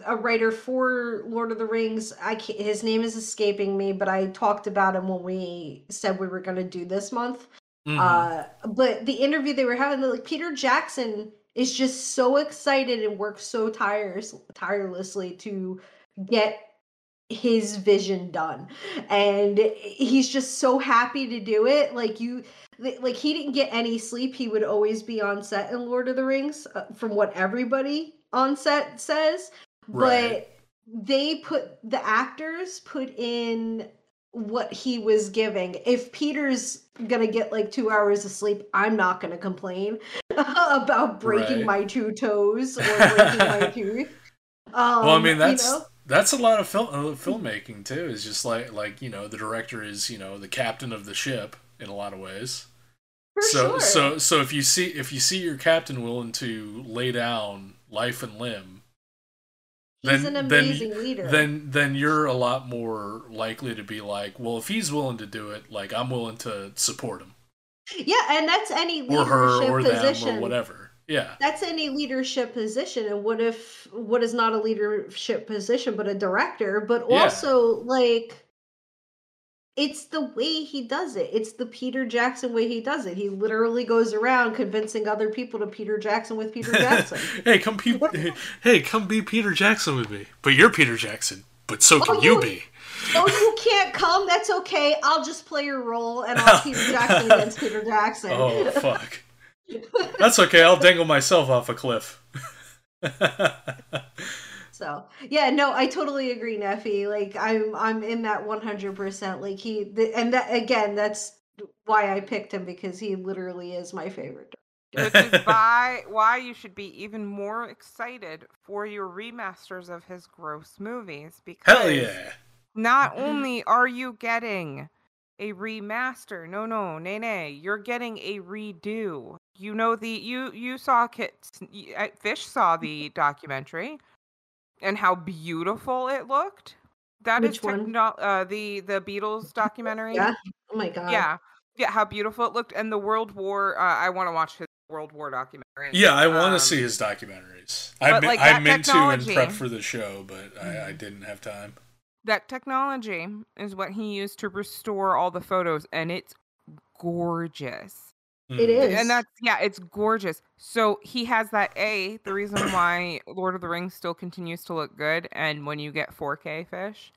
a writer for Lord of the Rings. I can't, his name is escaping me, but I talked about him when we said we were going to do this month. Mhm. Uh, but the interview they were having, like Peter Jackson is just so excited and works so tires tirelessly to get his vision done and he's just so happy to do it like you like he didn't get any sleep he would always be on set in lord of the rings uh, from what everybody on set says Right. but they put the actors put in what he was giving if peter's gonna get like two hours of sleep i'm not gonna complain about breaking Right. my two toes or breaking my tooth um, well, I mean that's you know? That's a lot of film uh, filmmaking too. Is just like like you know the director is you know the captain of the ship in a lot of ways. For so sure. so so if you see if you see your captain willing to lay down life and limb, he's then- an then- amazing leader. then then you're a lot more likely to be like, well, if he's willing to do it, like I'm willing to support him yeah, and that's any or her or position. them or whatever. Yeah. That's any leadership position. And what if what is not a leadership position but a director? But Yeah. also like it's the way he does it. It's the Peter Jackson way he does it. He literally goes around convincing other people to Peter Jackson with Peter Jackson. hey, come pe- hey, come be Peter Jackson with me. But you're Peter Jackson. But so oh, can Oh, you you- be. oh, you can't come? That's okay. I'll just play your role and I'll Peter Jackson against Peter Jackson. Oh fuck. That's okay. I'll dangle myself off a cliff. So yeah, no, I totally agree, Neffy. Like I'm, I'm in that 100. percent Like he, the, and that again, that's why I picked him because he literally is my favorite. Which is why why you should be even more excited for your remasters of his gross movies because Hell yeah. not mm-hmm. only are you getting a remaster, no no, nay nay, you're getting a redo. You know the you you saw Kit y- uh, Fish saw the documentary and how beautiful it looked. That is Which one? techno- uh, the the Beatles documentary. Yeah. Oh my god. Yeah. Yeah, how beautiful it looked, and the World War. Uh, I want to watch his World War documentary. Yeah, I want Um, to see his documentaries. I but, me- like, I that meant to technology- in prep for the show, but I, I Mhm. didn't have time. That technology is what he used to restore all the photos, and it's gorgeous. It Mm. And that's yeah, it's gorgeous. So he has that A, the reason why Lord of the Rings still continues to look good, and when you get 4K fish,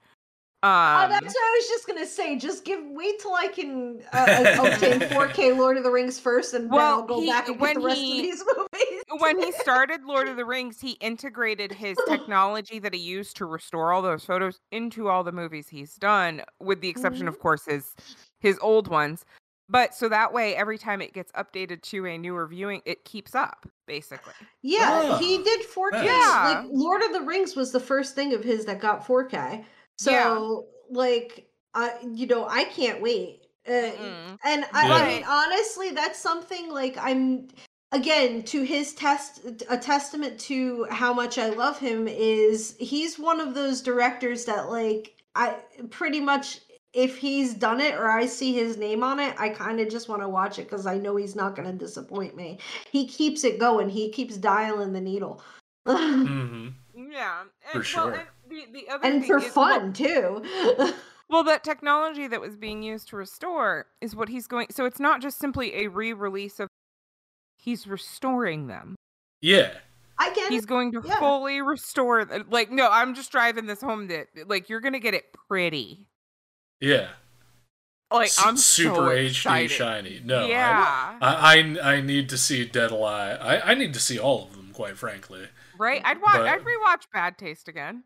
Oh, um, that's what I was just gonna say. Just give wait till I can uh, uh, obtain 4K Lord of the Rings first, and Well, then I'll go he- back and get when the rest he- of these movies. when he started Lord of the Rings, he integrated his technology that he used to restore all those photos into all the movies he's done, with the exception, of course, his his old ones. But so that way, every time it gets updated to a newer viewing, it keeps up basically. Yeah, he Oh, did 4K. Yeah. Like Lord of the Rings was the first thing of his that got 4K. So Yeah. like I you know, I can't wait. Uh, and I, Yeah. I mean honestly that's something like I'm again to his test a testament to how much I love him is he's one of those directors that like I pretty much if he's done it or I see his name on it, I kind of just want to watch it because I know he's not going to disappoint me. He keeps it going. He keeps dialing the needle, hmm Yeah, For and, sure. Well, and the, the other and thing for is- well- fun too. Well, that technology that was being used to restore is what he's going. So it's not just simply a re-release of. He's restoring them. Yeah. I get He's it. going to Yeah. fully restore. th- Like, no, I'm just driving this home. That like you're gonna get it pretty. Yeah. Like S- I'm super so HD excited. shiny. No. I- yeah, I, I I need to see Dead Alive. I, I need to see all of them, quite frankly. right. I'd watch. but- I'd rewatch Bad Taste again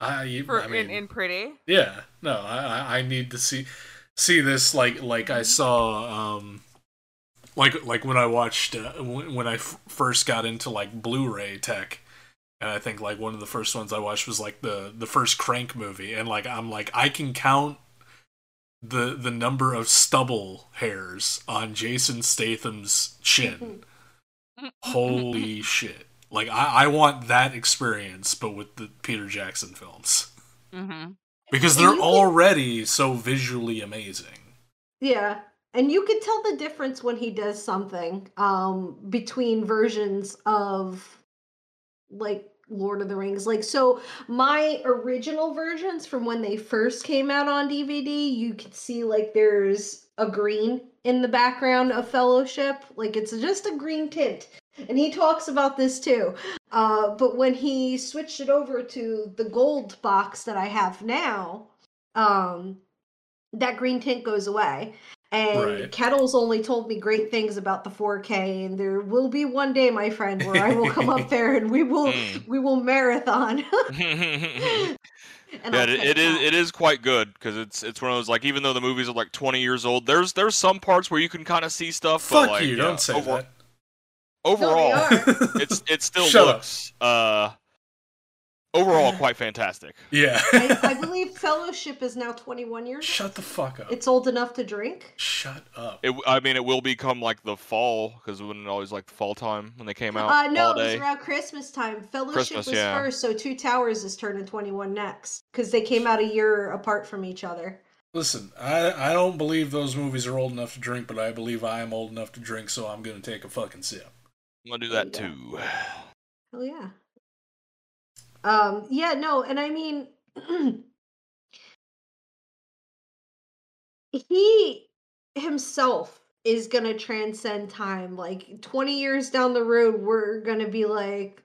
I, for I mean, in, in Pretty. yeah. No, I, I need to see see this like like I saw um like like when I watched uh, when, when I f- first got into like Blu-ray tech. And I think like one of the first ones I watched was like the the first Crank movie, and like I'm like I can count the the number of stubble hairs on Jason Statham's chin. Holy shit! Like I, I want that experience, but with the Peter Jackson films Mm-hmm. because they're you can- already so visually amazing. Yeah. and you can tell the difference when he does something um between versions of like Lord of the Rings. Like so my original versions from when they first came out on DVD, you could see like there's a green in the background of Fellowship. Like it's just a green tint. And he talks about this too. Uh but when he switched it over to the gold box that I have now, um that green tint goes away. And Right. Kettle's only told me great things about the 4K, and there will be one day, my friend, where I will come up there and we will Mm. we will marathon. yeah, and I'll it, it is it is quite good because it's it's one of those like even though the movies are like 20 years old, there's there's some parts where you can kind of see stuff. but, Fuck like, you! yeah, Don't say over- that. Overall, are. it's it still Shut up. looks uh overall quite fantastic. Yeah. I, I believe Fellowship is now 21 years. Shut the fuck up. It's old enough to drink. Shut up. It, w- I mean, it will become like the fall because when it always like the fall time when they came out. Uh, no, it was around Christmas time. Fellowship Christmas, was yeah. first, so Two Towers is turning 21 next because they came out a year apart from each other. Listen, I I don't believe those movies are old enough to drink, but I believe I am old enough to drink, so I'm gonna take a fucking sip. I'm gonna do that you too. Hell yeah. Um, yeah, no, and I mean, he himself is gonna transcend time. Like 20 years down the road, we're gonna be like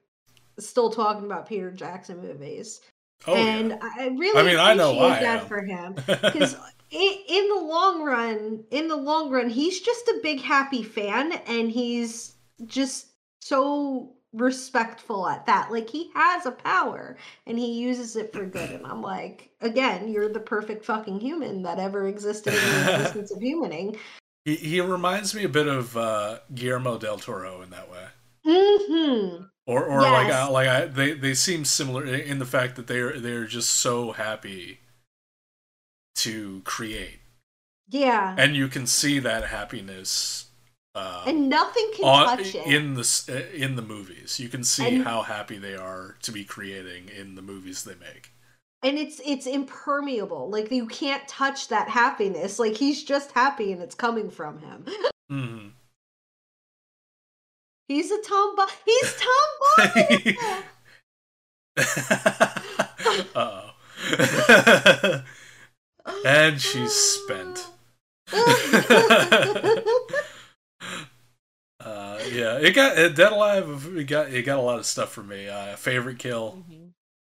still talking about Peter Jackson movies. Oh and yeah. I really I mean, I know I that am. for him. Because in the long run, in the long run, he's just a big happy fan, and he's just so respectful at that. Like he has a power, and he uses it for good. And I'm like, again, you're the perfect fucking human that ever existed in the existence of humaning. he he reminds me a bit of uh, Guillermo del Toro in that way. hmm Or or like I, like I, they they seem similar in the fact that they're they're just so happy to create, Yeah, and you can see that happiness. Uh, and nothing can on, touch it. in the uh, in the movies. You can see And- how happy they are to be creating in the movies they make. and it's it's impermeable like you can't touch that happiness like he's just happy and it's coming from him hmm he's a tomboy he's tomboy Uh oh. and she's spent. Uh, yeah, it got uh, Dead Alive. It got it got a lot of stuff for me. Uh, favorite kill.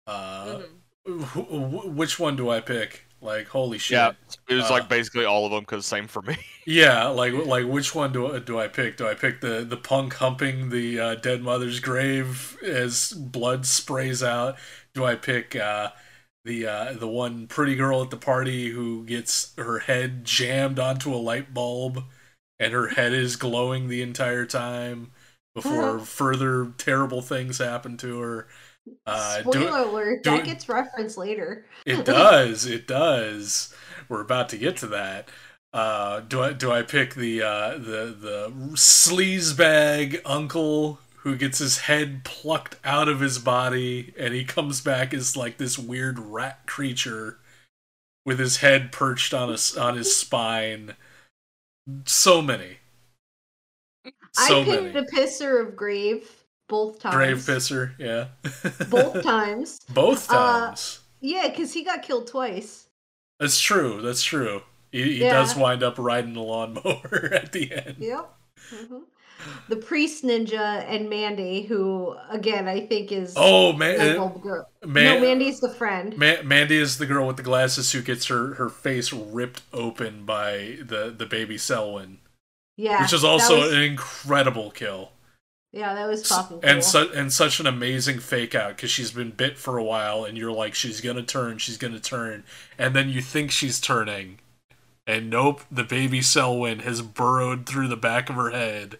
Uh, wh- wh- which one do I pick? Like, holy shit. Yeah, it was Uh, like basically all of them because same for me. Yeah, like like which one do I, do I pick? Do I pick the the punk humping the uh, dead mother's grave as blood sprays out? Do I pick uh, the uh, the one pretty girl at the party who gets her head jammed onto a light bulb and her head is glowing the entire time before further terrible things happen to her? Uh, do- spoiler alert do that gets referenced later it does. It does. We're about to get to that. Uh, do I do I pick the uh, the the sleazebag uncle who gets his head plucked out of his body and he comes back as like this weird rat creature with his head perched on his on his spine? So many. So i picked many. the pisser of grave both times Grave pisser, yeah. both times Both Uh, times. yeah because he got killed twice That's true. That's true. He, he Yeah. does wind up riding the lawnmower at the end. Yep. hmm The priest ninja and Mandy, who again I think is Oh man, like a girl. man, no, Mandy's the friend. Ma- Mandy is the girl with the glasses who gets her, her face ripped open by the, the baby Selwyn, yeah, which is also was- an incredible kill. yeah, that was fucking cool. And su- and such an amazing fake out because she's been bit for a while, and you're like, she's gonna turn, she's gonna turn, and then you think she's turning, and nope, the baby Selwyn has burrowed through the back of her head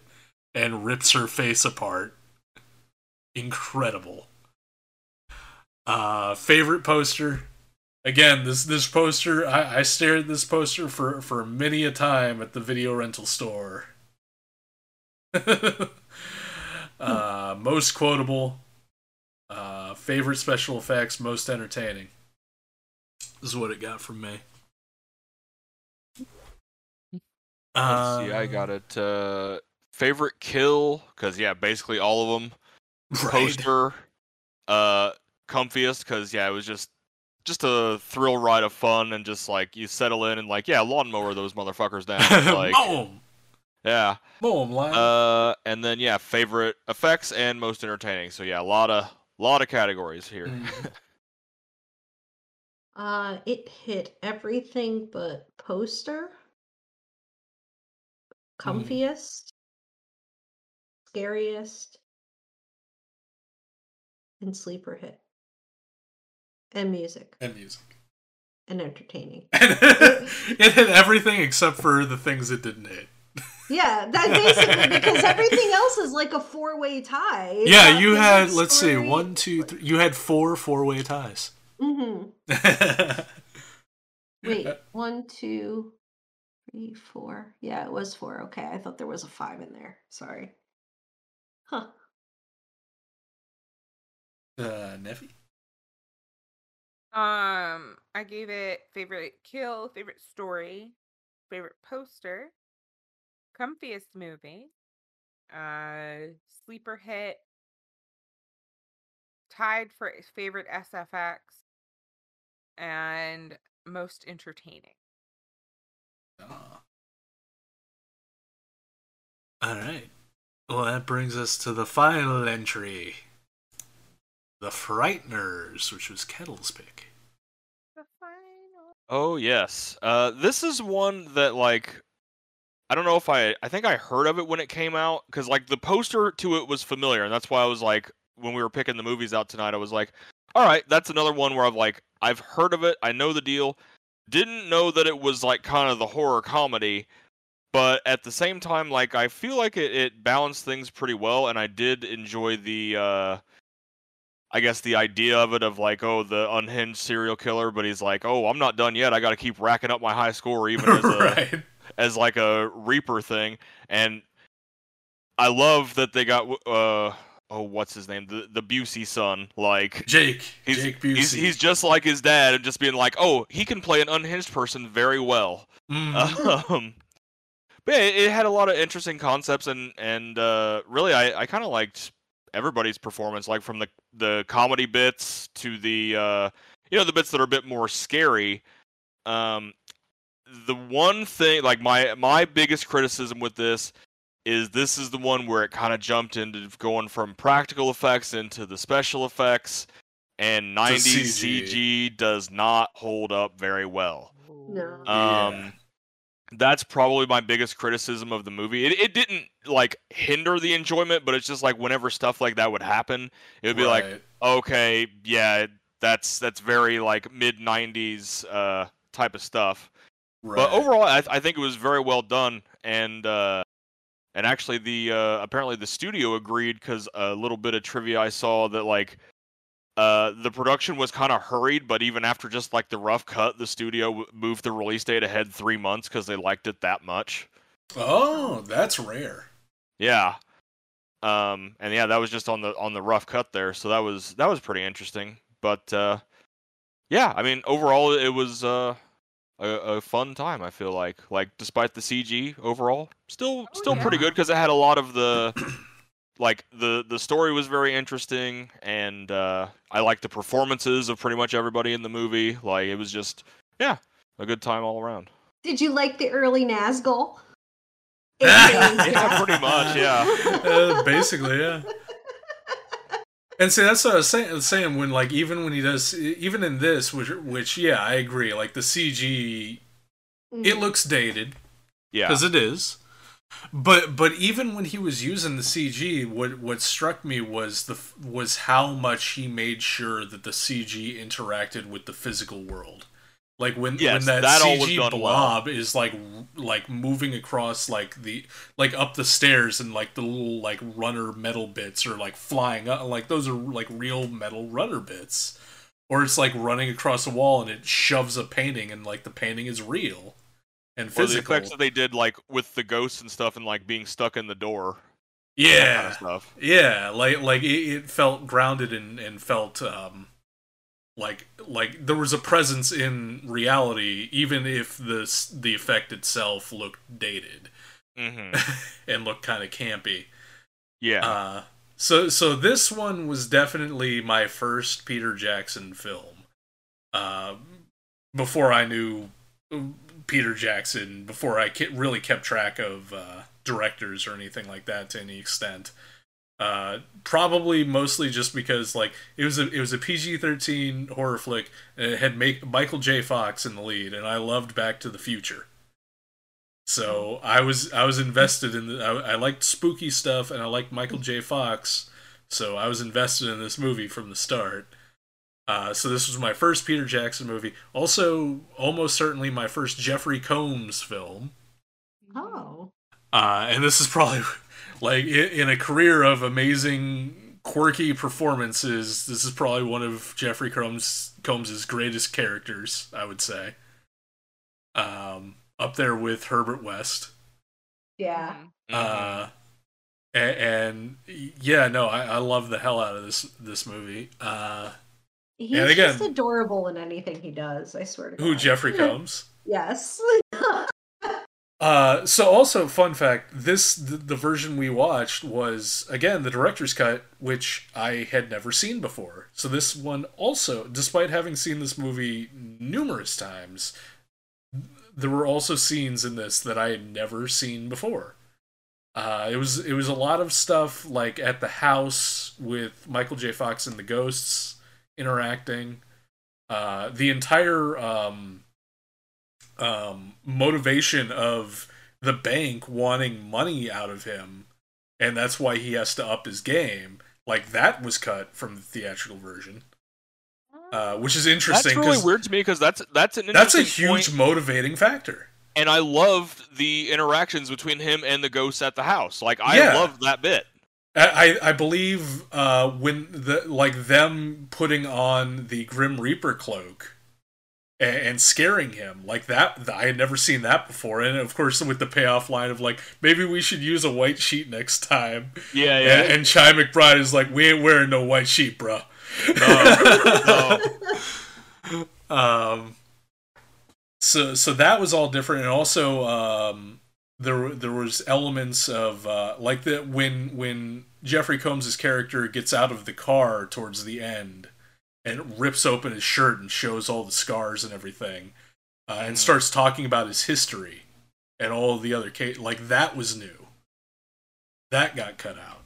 and rips her face apart. Incredible. Uh, favorite poster. Again, this this poster, I, I stared at this poster for, for many a time at the video rental store. uh, most quotable, uh, favorite special effects, most entertaining. This is what it got from me. Let's see, I got it. Uh, favorite kill, because yeah, basically all of them. right. Poster, uh, comfiest, because yeah, it was just just a thrill ride of fun and just like you settle in and like yeah, lawnmower those motherfuckers down. like Boom. yeah, Boom. Line. uh, and then yeah, favorite effects and most entertaining. So yeah, a lot of lot of categories here. Mhm. Uh, it hit everything but poster, comfiest, scariest, and sleeper hit, and music, and music. and entertaining. it hit everything except for the things it didn't hit. Yeah, that basically because everything else is like a four-way tie. It's yeah, you had let's see, one, two, three. You had four four-way ties. Mhm. Wait, one, two, three, four. Yeah, it was four. Okay, I thought there was a five in there. Sorry. Huh. uh, Neffy. Um, I gave it favorite kill, favorite story, favorite poster, comfiest movie, uh, sleeper hit, tied for favorite SFX, and most entertaining. Ah. All right. Well, that brings us to the final entry. The Frighteners, which was Kettle's pick. The final. Oh yes. Uh, this is one that like I don't know if I I think I heard of it when it came out because like the poster to it was familiar and that's why I was like when we were picking the movies out tonight I was like, all right, that's another one where I've like I've heard of it, I know the deal, didn't know that it was like kind of the horror comedy, but at the same time like I feel like it, it balanced things pretty well and I did enjoy the uh I guess the idea of it of like, oh, the unhinged serial killer, but he's like, oh, I'm not done yet. I got to keep racking up my high score, even as a, right. as like a Reaper thing. And I love that they got, uh, oh, what's his name, the the Busey son. Like Jake. he's Jake Busey. he's he's just like his dad, and just being like, oh, he can play an unhinged person very well. Mhm. Um, but yeah, it, it had a lot of interesting concepts, and and uh, really, I I kind of liked everybody's performance, like from the the comedy bits to the uh, you know the bits that are a bit more scary. Um, the one thing, like my my biggest criticism with this is this is the one where it kind of jumped into going from practical effects into the special effects, and 90s CG. CG does not hold up very well. No. Yeah. That's probably my biggest criticism of the movie. It, it didn't like hinder the enjoyment, but it's just like whenever stuff like that would happen, it would be like, okay, yeah, that's that's very like mid '90s uh, type of stuff. But overall, I, I think it was very well done, and uh, and actually, the uh, apparently the studio agreed because a little bit of trivia I saw that like uh, the production was kind of hurried, but even after just like the rough cut, the studio w- moved the release date ahead three months because they liked it that much. Oh, that's rare. Yeah. Um, and yeah, that was just on the on the rough cut there, so that was that was pretty interesting. But uh, yeah, I mean, overall, it was uh, a, a fun time. I feel like, like despite the CG, overall, still Oh, still pretty good because it had a lot of the like the the story was very interesting, and uh, I liked the performances of pretty much everybody in the movie. Like it was just yeah, a good time all around. Did you like the early Nazgul? Yeah, pretty much, yeah. Uh, basically, yeah. And see, that's what I was saying, saying when, like, even when he does, even in this, which, which, yeah, I agree. Like the CG, Mm. it looks dated Yeah, because it is. But but even when he was using the CG, what what struck me was the was how much he made sure that the CG interacted with the physical world. Like when Yes, when that, that CG done well. blob is like like moving across like the like up the stairs and like the little like runner metal bits are like flying up like those are like real metal runner bits. Or it's like running across a wall and it shoves a painting and like the painting is real and or the effects that they did like with the ghosts and stuff, and like being stuck in the door. that kind yeah, of stuff. yeah, like like it, it felt grounded and and felt um like like there was a presence in reality even if the the effect itself looked dated hmm and looked kind of campy Yeah. uh so so this one was definitely my first Peter Jackson film uh before I knew Peter Jackson before I really kept track of uh directors or anything like that to any extent. Uh probably mostly just because like it was a it was a PG-13 horror flick and it had make Michael J. Fox in the lead and I loved Back to the Future. So I was I was invested in the I, I liked spooky stuff and I liked Michael J. Fox so I was invested in this movie from the start uh, so this was my first Peter Jackson movie also almost certainly my first Jeffrey Combs film Oh. uh, and this is probably like in, in a career of amazing quirky performances this is probably one of jeffrey combs combs's greatest characters i would say um, up there with herbert west Yeah. Mhm. uh, and, and yeah no I, I love the hell out of this this movie uh, He's And again- just adorable in anything he does, I swear to God. who jeffrey combs Yes. Uh, so also fun fact: this the, the version we watched was again the director's cut, which I had never seen before. So this one also, despite having seen this movie numerous times, there were also scenes in this that I had never seen before. Uh, it was it was a lot of stuff like at the house with Michael J. Fox and the ghosts interacting. Uh, the entire um, um, motivation of the bank wanting money out of him, and that's why he has to up his game. Like that was cut from the theatrical version, uh, which is interesting. That's really 'cause weird to me because that's that's an That's a huge point, motivating factor. and I loved the interactions between him and the ghosts at the house. Like I Yeah. loved that bit. I, I believe uh, when the like them putting on the Grim Reaper cloak and, and scaring him like that. I had never seen that before, and of course with the payoff line of like maybe we should use a white sheet next time. Yeah, And, yeah. and Chi McBride is like, we ain't wearing no white sheet, bro. No, um, so so that was all different, and also um, there there was elements of uh, like the when when Jeffrey Combs' character gets out of the car towards the end and rips open his shirt and shows all the scars and everything, uh, and Mhm. starts talking about his history and all the other case like that was new. That got cut out.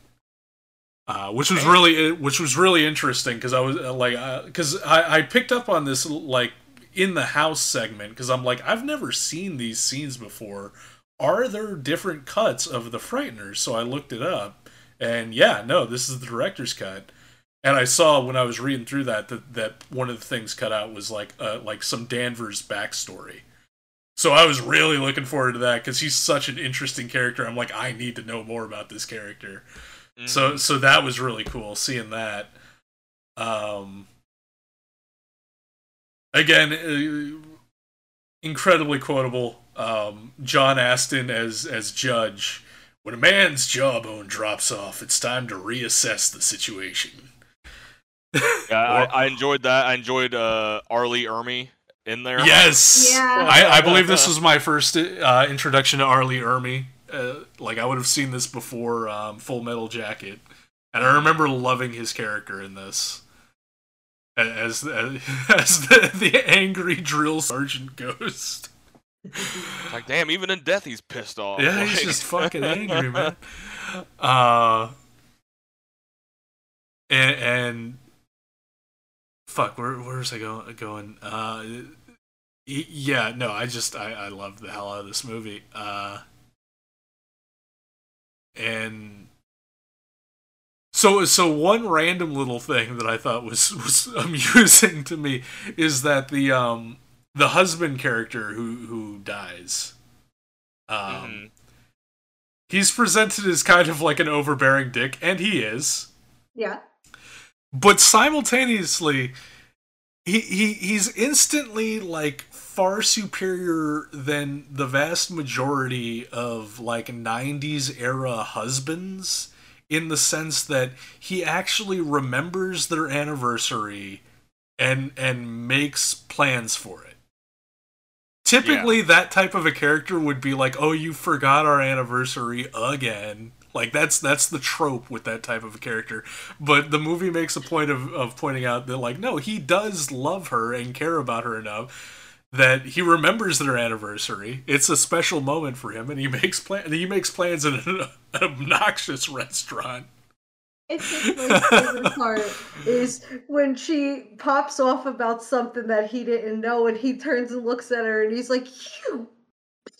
Uh, which was really which was really interesting because I was uh, like because I, I picked up on this like in the house segment because I'm like I've never seen these scenes before. Are there different cuts of the Frighteners? So I looked it up, and yeah, no, this is the director's cut. And I saw when I was reading through that that, that one of the things cut out was like uh, like some Danvers backstory. So I was really looking forward to that because he's such an interesting character. I'm like I need to know more about this character. Mhm. So so that was really cool seeing that. Um again uh, incredibly quotable um John Astin as as judge when a man's jawbone drops off it's time to reassess the situation. yeah, I, I enjoyed that. I enjoyed uh, R. Lee Ermey in there. Yes. Yeah. I, I believe this was my first uh, introduction to R. Lee Ermey. Uh, like I would have seen this before um, Full Metal Jacket, and I remember loving his character in this as as, as the, the angry drill sergeant ghost. It's like, damn, even in death, he's pissed off. Yeah, he's just fucking angry, man. Uh, and, and fuck, where where's I go, going? Uh, yeah, no, I just I I love the hell out of this movie. Uh, and so so one random little thing that I thought was was amusing to me is that the um the husband character who who dies. Um, Mhm. he's presented as kind of like an overbearing dick, and he is. Yeah. But simultaneously, he, he he's instantly like far superior than the vast majority of like 90s era husbands in the sense that he actually remembers their anniversary and and makes plans for it. Typically, that type of a character would be like, "Oh, you forgot our anniversary again." Like that's that's the trope with that type of a character. But the movie makes a point of, of pointing out that like, no, he does love her and care about her enough that he remembers their anniversary. It's a special moment for him, and he makes plan. He makes plans in an, an obnoxious restaurant. It's my favorite part is when she pops off about something that he didn't know, and he turns and looks at her, and he's like, "You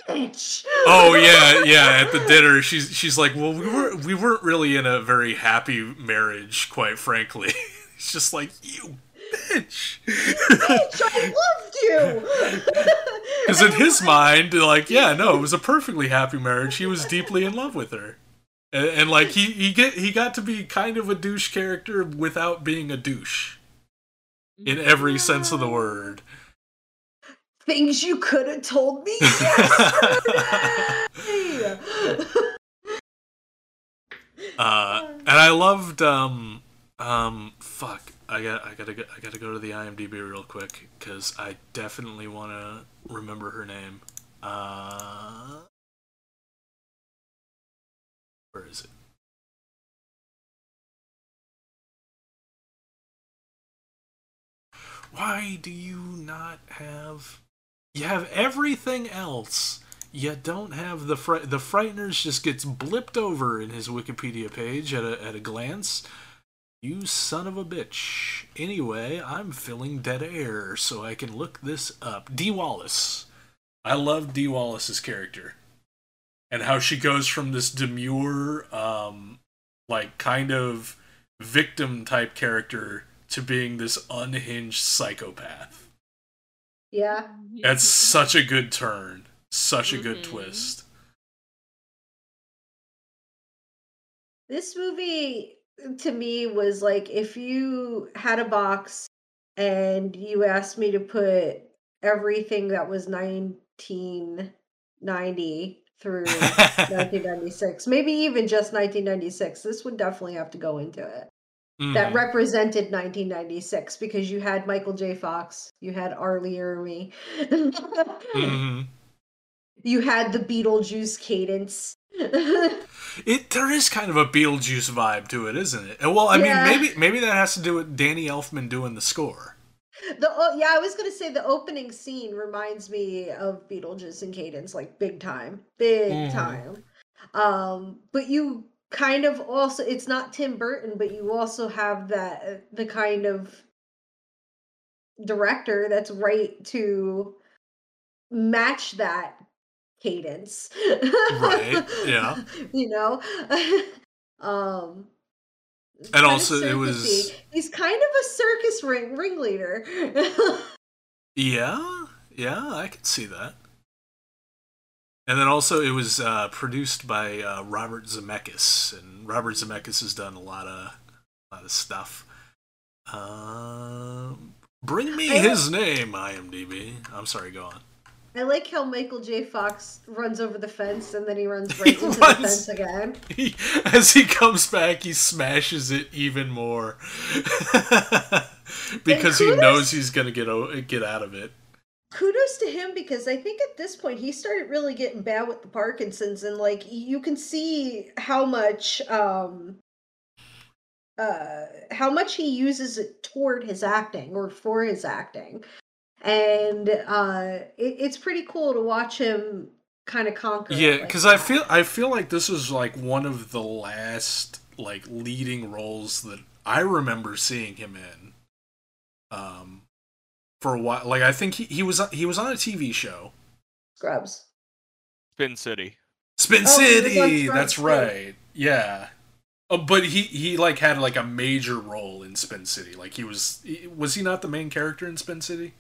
bitch!" Oh yeah, yeah. At the dinner, she's she's like, "Well, we were we weren't really in a very happy marriage, quite frankly." It's just like you bitch. bitch, I loved you. Because in his mind, like, yeah, no, it was a perfectly happy marriage. He was deeply in love with her, and, and like he he get he got to be kind of a douche character without being a douche, in every sense of the word. Things you could have told me yesterday. Uh, and I loved um um fuck I got I gotta go, I gotta go to the IMDb real quick because I definitely want to remember her name. Uh, where is it? Why do you not have? You have everything else. You don't have the fri- the frighteners. Just gets blipped over in his Wikipedia page at a at a glance. You son of a bitch. Anyway, I'm filling dead air so I can look this up. Dee Wallace. I love Dee Wallace's character. And how she goes from this demure, um, like kind of victim type character to being this unhinged psychopath. yeah. That's such a good turn. Such a good Mhm. twist. This movie to me was like if you had a box and you asked me to put everything that was 1990 through 1996, maybe even just 1996, this would definitely have to go into it. That Mhm. represented 1996 because you had Michael J. Fox, you had R. Lee Ermey, Mhm. you had the Beetlejuice cadence. It there is kind of a Beetlejuice vibe to it, isn't it? Well, I Yeah. mean, maybe maybe that has to do with Danny Elfman doing the score. The oh, yeah, I was gonna say the opening scene reminds me of Beetlejuice and Cadence, like big time, big Mhm. time. Um, but you kind of also it's not Tim Burton, but you also have that uh, the kind of director that's right to match that cadence. Right, yeah. You know? um And also it was he's kind of a circus ring ringleader. Yeah, yeah, I could see that. And then also it was uh, produced by uh, Robert Zemeckis, and Robert Zemeckis has done a lot of a lot of stuff. Um, bring me I his name, IMDb. I'm sorry, go on. I like how Michael J. Fox runs over the fence and then he runs He right into runs- the fence again. He, as he comes back, he smashes it even more because he knows he's gonna get o- get out of it. Kudos to him because I think at this point he started really getting bad with the Parkinson's and like you can see how much um uh how much he uses it toward his acting or for his acting. And uh it, it's pretty cool to watch him kind of conquer. it Yeah, like because I feel I feel like this is like one of the last like leading roles that I remember seeing him in. Um, for a while, like I think he, he was he was on a TV show, Scrubs. Spin City. Spin Oh, he was on City. That's too. right. Yeah. Oh, but he he like had like a major role in Spin City. Like he was he- was he not the main character in Spin City?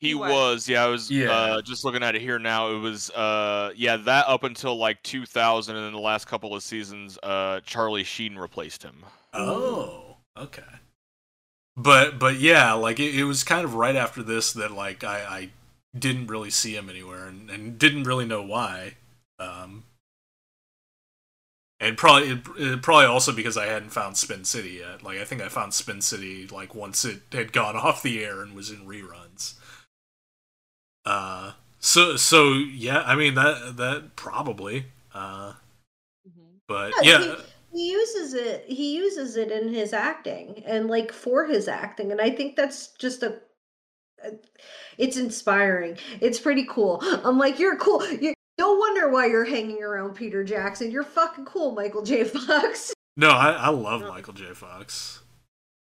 He He was. was, yeah. I was Yeah. uh, just looking at it here now. It was, uh, yeah, that up until like 2000, and then the last couple of seasons, uh, Charlie Sheen replaced him. Oh, okay. But but yeah, like it, it was kind of right after this that like I, I didn't really see him anywhere and, and didn't really know why. Um and probably it, it- probably also because I hadn't found Spin City yet. Like I think I found Spin City like once it had gone off the air and was in reruns. Uh, so so yeah, I mean that that probably. Uh, but Yeah, yeah, he uses it he uses it in his acting and like for his acting and i think that's just a a- it's inspiring it's pretty cool i'm like you're cool you no wonder why you're hanging around peter jackson you're fucking cool michael j fox no, I, I love Michael J. Fox.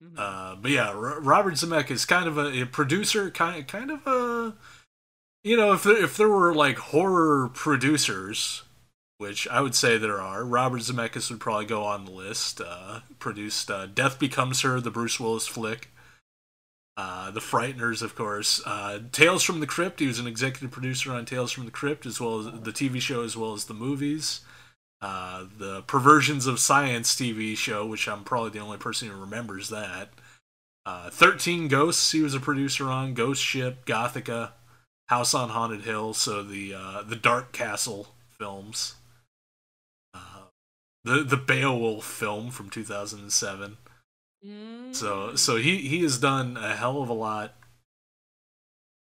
Mhm. Uh, but yeah, R- Robert Zemeckis is kind of a, a producer, kind kind of a, you know, if there, if there were like horror producers, which I would say there are, Robert Zemeckis would probably go on the list. Uh, produced uh, Death Becomes Her, the Bruce Willis flick. Uh, the Frighteners, of course. Uh, Tales from the Crypt. He was an executive producer on Tales from the Crypt, as well as the TV show, as well as the movies. Uh, the Perversions of Science TV show, which I'm probably the only person who remembers that. Uh, 13 Ghosts, he was a producer on. Ghost Ship, Gothika, House on Haunted Hill, so the uh, the Dark Castle films. Uh, the the Beowulf film from 2007. So so he he has done a hell of a lot.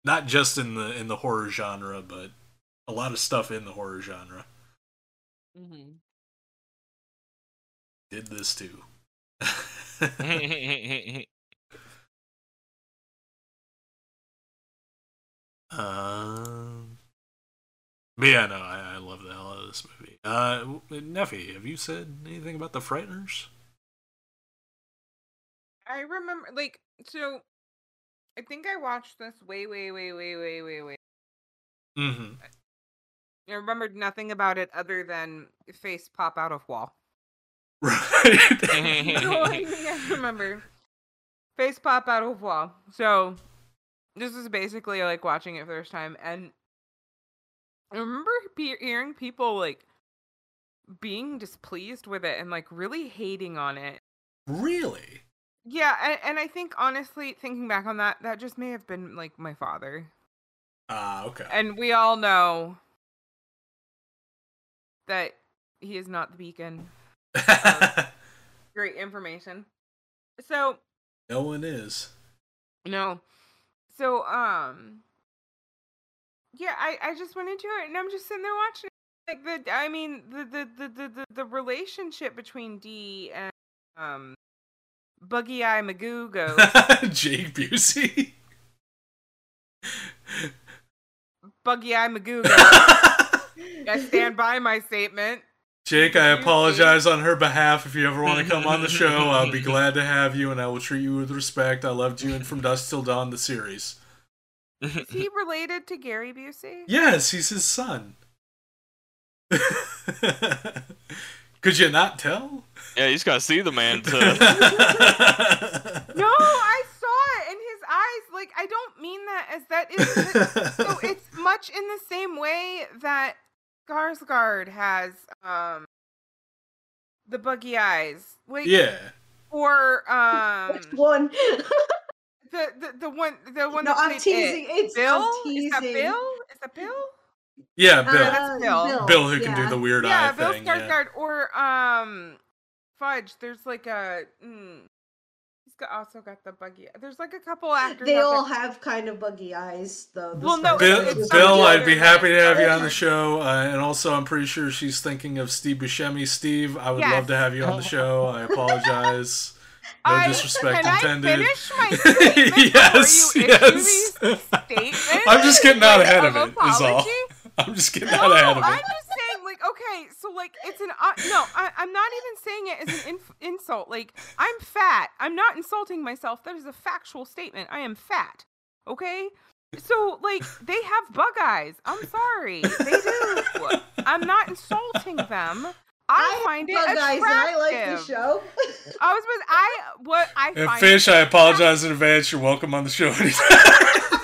Not just in the in the horror genre, but a lot of stuff in the horror genre. Mhm. Did this too. Um, but yeah, no, I, I love the hell out of this movie. Uh, Neffy, have you said anything about the Frighteners? I remember, like, so I think I watched this way, way, way, way, way, way, way. Mm-hmm. I remembered nothing about it other than face pop out of wall. Right. only thing I remember. Face pop out of wall. So this is basically like watching it first time, and I remember hearing people like being displeased with it and like really hating on it. really? Yeah, and, and I think honestly, thinking back on that, that just may have been like my father. Ah, okay. And we all know that he is not the beacon. Great information. So no one is. No. So um yeah, I I just went into it and I'm just sitting there watching it. like the I mean the the the the, the, the relationship between Dee and um Buggy Eye Magoo goes Jake Busey. Buggy Eye Magoo I stand by my statement. Jake, I apologize on her behalf. If you ever want to come on the show, I'll be glad to have you, and I will treat you with respect. I loved you in From Dusk Till Dawn, the series. Is he related to Gary Busey? Yes, he's his son. Could you not tell? yeah, you just gotta see the man to. No, I saw it in his eyes. Like I don't mean that as that is so it's much in the same way that Skarsgård has um the buggy eyes. Like yeah. or um Which one? the, the the one the one no, that I'm teasing. It. It's Bill? I'm Is that. Bill? Is that Bill? Yeah, Uh, Bill. that's Bill. Bill who can do the weird yeah, eye Bill thing. Yeah. Skarsgård or um Fudge. There's like a mm, he's got, also got the buggy. There's like a couple actors. They all there- have kind of buggy eyes, though. Well, no, Skarsgårds Bill, it's Bill I'd be happy to have you on the show. Uh, and also, I'm pretty sure she's thinking of Steve Buscemi. Steve, I would Yes. love to have you on the show. I apologize. No I- disrespect can intended. I finish my statement yes, you yes. these statements? I'm just getting out like, ahead of it, is all. apology? I'm just getting No, out ahead of I'm it. Just saying, like, okay, so like, it's an uh, no. I, I'm not even saying it as an inf- insult. Like, I'm fat. I'm not insulting myself. That is a factual statement. I am fat. Okay. So like, they have bug eyes. I'm sorry, they do. I'm not insulting them. I, find it attractive. and I like the show. I was with I what I And find Fish, I apologize in advance. You're welcome on the show anytime.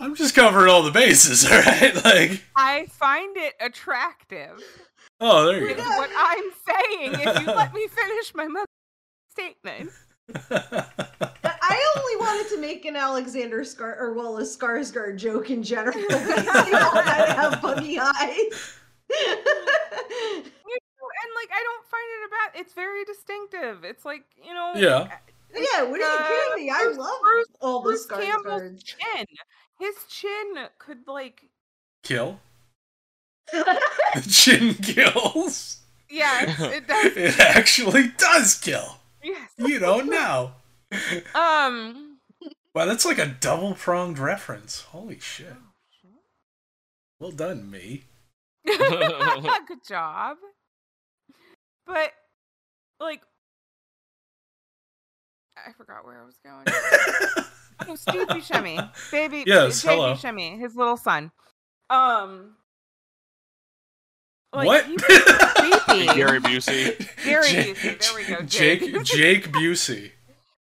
I'm just covering all the bases, all right? Like, I find it attractive. oh, there you go. what I'm saying. If you let me finish my mother statement. I only wanted to make an Alexander Scar or well a Skarsgård joke in general. because they all kind of have buggy eyes. And like I don't find it about. It's very distinctive. It's like you know. Yeah. Yeah, what are you Uh, kidding me? I love Bruce- all the Bruce Skarsgårds. Campbell's chin. His chin could like. Kill. The chin kills. Yes, it does. It actually does kill. yes. You don't know. Um. Wow, that's like a double pronged reference. Holy shit. Well done, me. Good job. But like I forgot where I was going. Oh, Steve Buscemi, baby. Yes, Jay hello. Buscemi, his little son. Um. like, what? he was. Gary Busey. Gary Ja- Busey, there we go, Jake Jake. Jake Busey.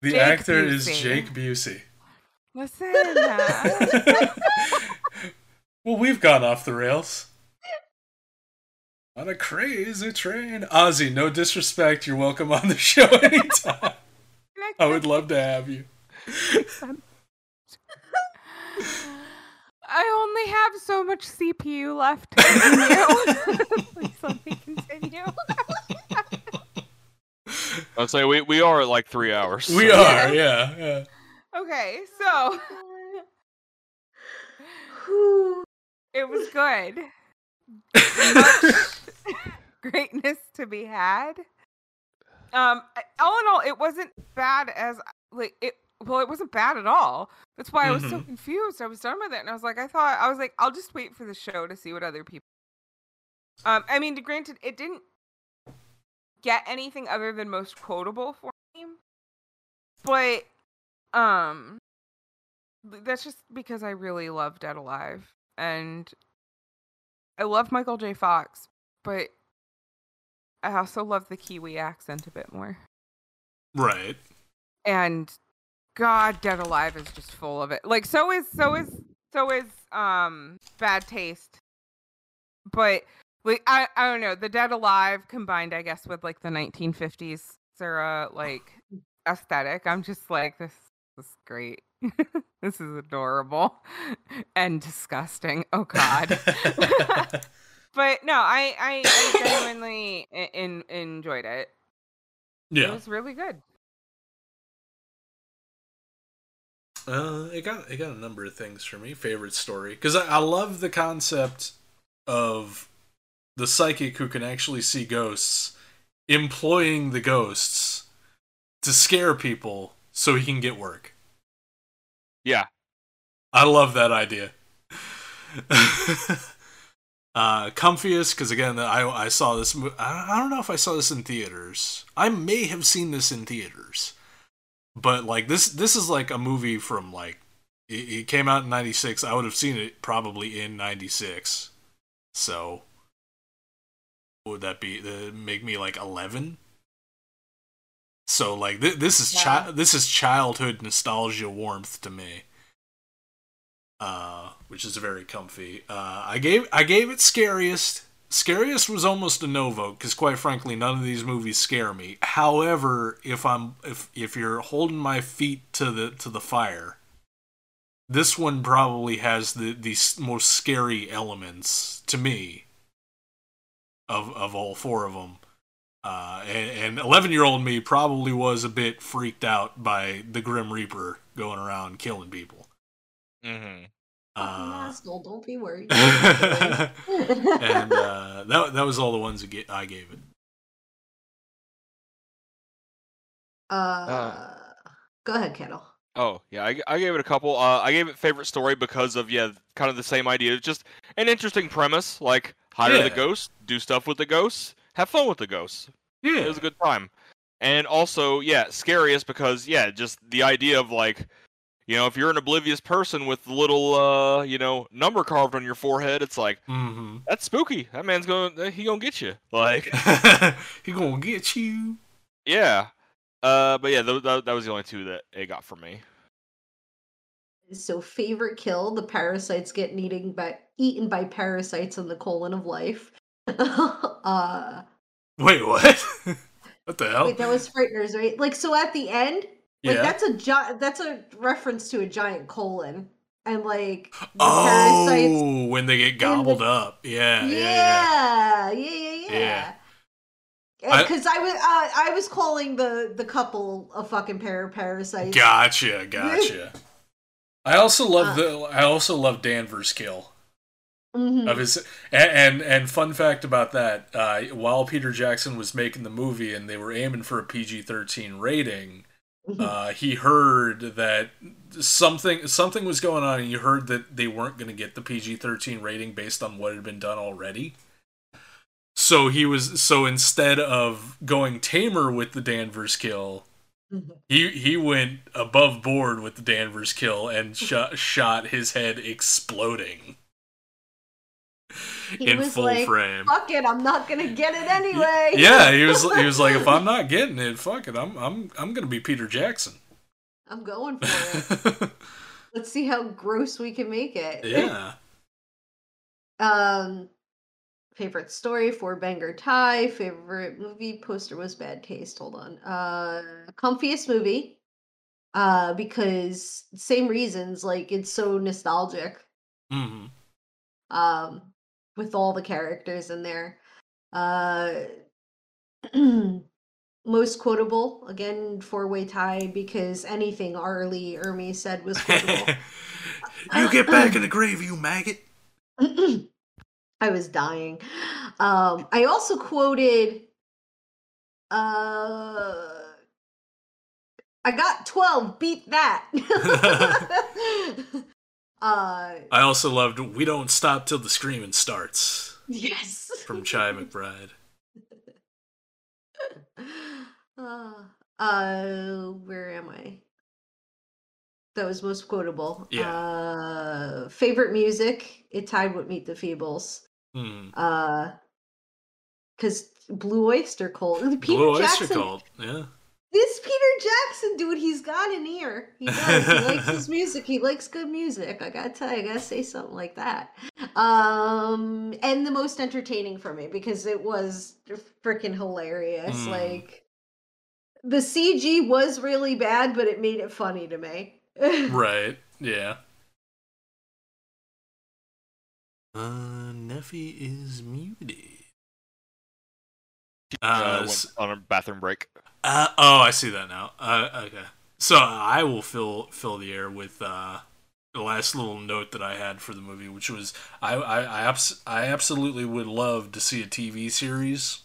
The Jake actor is Jake Busey. Listen. uh, well, we've gone off the rails. On a crazy train. Ozzy, no disrespect. You're welcome on the show anytime. I would love to have you. I only have so much CPU left. Please let me continue. I'd say we, we are at like three hours. We so- are, yeah, yeah. Okay, so it was good. Much greatness to be had. Um, I- all in all, it wasn't bad as like it. Well, it wasn't bad at all. That's why I was so Mhm. confused. I was done with it, and I was like, I thought I was like, I'll just wait for the show to see what other people. Um, I mean, granted, it didn't get anything other than most quotable for me, but um, that's just because I really love Dead Alive, and I love Michael J. Fox, but I also love the Kiwi accent a bit more. Right. And God, Dead Alive is just full of it. Like so is so is so is um Bad Taste. But like I I don't know, the Dead Alive combined, I guess, with like the 1950s era like aesthetic. I'm just like this is great. this is adorable and disgusting. Oh God. but no, I I, I genuinely in, in, enjoyed it. Yeah. It was really good. Uh, it got it got a number of things for me. Favorite story because I, I love the concept of the psychic who can actually see ghosts employing the ghosts to scare people so he can get work. Yeah. I love that idea. uh, comfiest because again, I I saw this. I I don't know if I saw this in theaters. I may have seen this in theaters, but like this this is like a movie from like it, it came out in '96. I would have seen it probably in '96. So would that be? Uh, make me like 11. So like th- this is chi- this is childhood nostalgia warmth to me uh, which is very comfy. Uh, I gave I gave it scariest. Scariest was almost a no vote because, quite frankly, none of these movies scare me. However, if I'm if if you're holding my feet to the to the fire, this one probably has the the most scary elements to me. Of of all four of them. Uh, and 11 year old me probably was a bit freaked out by the Grim Reaper going around killing people. Mm-hmm. Fucking Uh, asshole, don't be worried. and uh, that that was all the ones that I gave it. uh, go ahead, Kettle. Oh yeah, I, I gave it a couple. Uh, I gave it favorite story because of yeah, kind of the same idea. It's just an interesting premise. Like hire Yeah. the ghost, do stuff with the ghosts, have fun with the ghosts. Yeah, It was a good time. And also, yeah, scariest because yeah, just the idea of like, you know, if you're an oblivious person with the little uh, you know, number carved on your forehead, it's like mm-hmm. that's spooky. That man's gonna he gonna get you. Like, he gonna get you. yeah. Uh, but yeah, th- th- that was the only two that it got for me. So, favorite kill: the parasites getting eaten by eaten by parasites in the colon of life. uh, Wait, what? what the hell? wait, that was frighteners, right? Like, so at the end, like yeah. that's a gi- that's a reference to a giant colon, and like the parasites. oh, when they get the- gobbled up. Yeah, yeah, yeah. Yeah, yeah, yeah, yeah. I- Because I, was uh, I was calling the the couple a fucking pair of parasites. Gotcha, gotcha. I also love Uh, the. I also love Dammers' kill Mhm. of his. And and, and fun fact about that: uh, while Peter Jackson was making the movie and they were aiming for a PG thirteen rating. Uh, he heard that something something was going on, and he heard that they weren't going to get the PG thirteen rating based on what had been done already. So he was so instead of going tamer with the Dammers kill, Mhm. he he went above board with the Dammers kill and shot shot his head exploding He in was full like, frame. Fuck it, I'm not gonna get it anyway. Yeah, he was he was like, if I'm not getting it, fuck it, I'm I'm I'm gonna be Peter Jackson. I'm going for it. Let's see how gross we can make it. yeah. Um, favorite story for Banger Tie. Favorite movie poster was Bad Taste. Hold on. Uh, comfiest movie. Uh, because same reasons. Like it's so nostalgic. hmm Um, with all the characters in there. Uh, most quotable again four way tie because anything R. Lee Ermey said was quotable. you get back in the grave, you maggot. I was dying. Um, I also quoted, uh, I got 12, beat that. uh, I also loved "We Don't Stop Till the Screaming Starts" yes. from Chi McBride. uh, uh, where am I? That was most quotable. Yeah. Uh, favorite music, it tied with Meet the Feebles. Hmm. Uh, because Blue Oyster Cult. Peter Blue Oyster Jackson, Cult. Yeah. This Peter Jackson dude, he's got an ear. He does. He likes his music. He likes good music. I gotta tell you, I gotta say something like that. Um, and the most entertaining for me because it was freaking hilarious. Mm. Like the CG was really bad, but it made it funny to me. Right. Yeah. Uh, Neffy is muted. Uh, Uh, went on a bathroom break. Uh, oh, I see that now. Uh, okay. So I will fill fill the air with uh, the last little note that I had for the movie, which was I I I, abs- I absolutely would love to see a TV series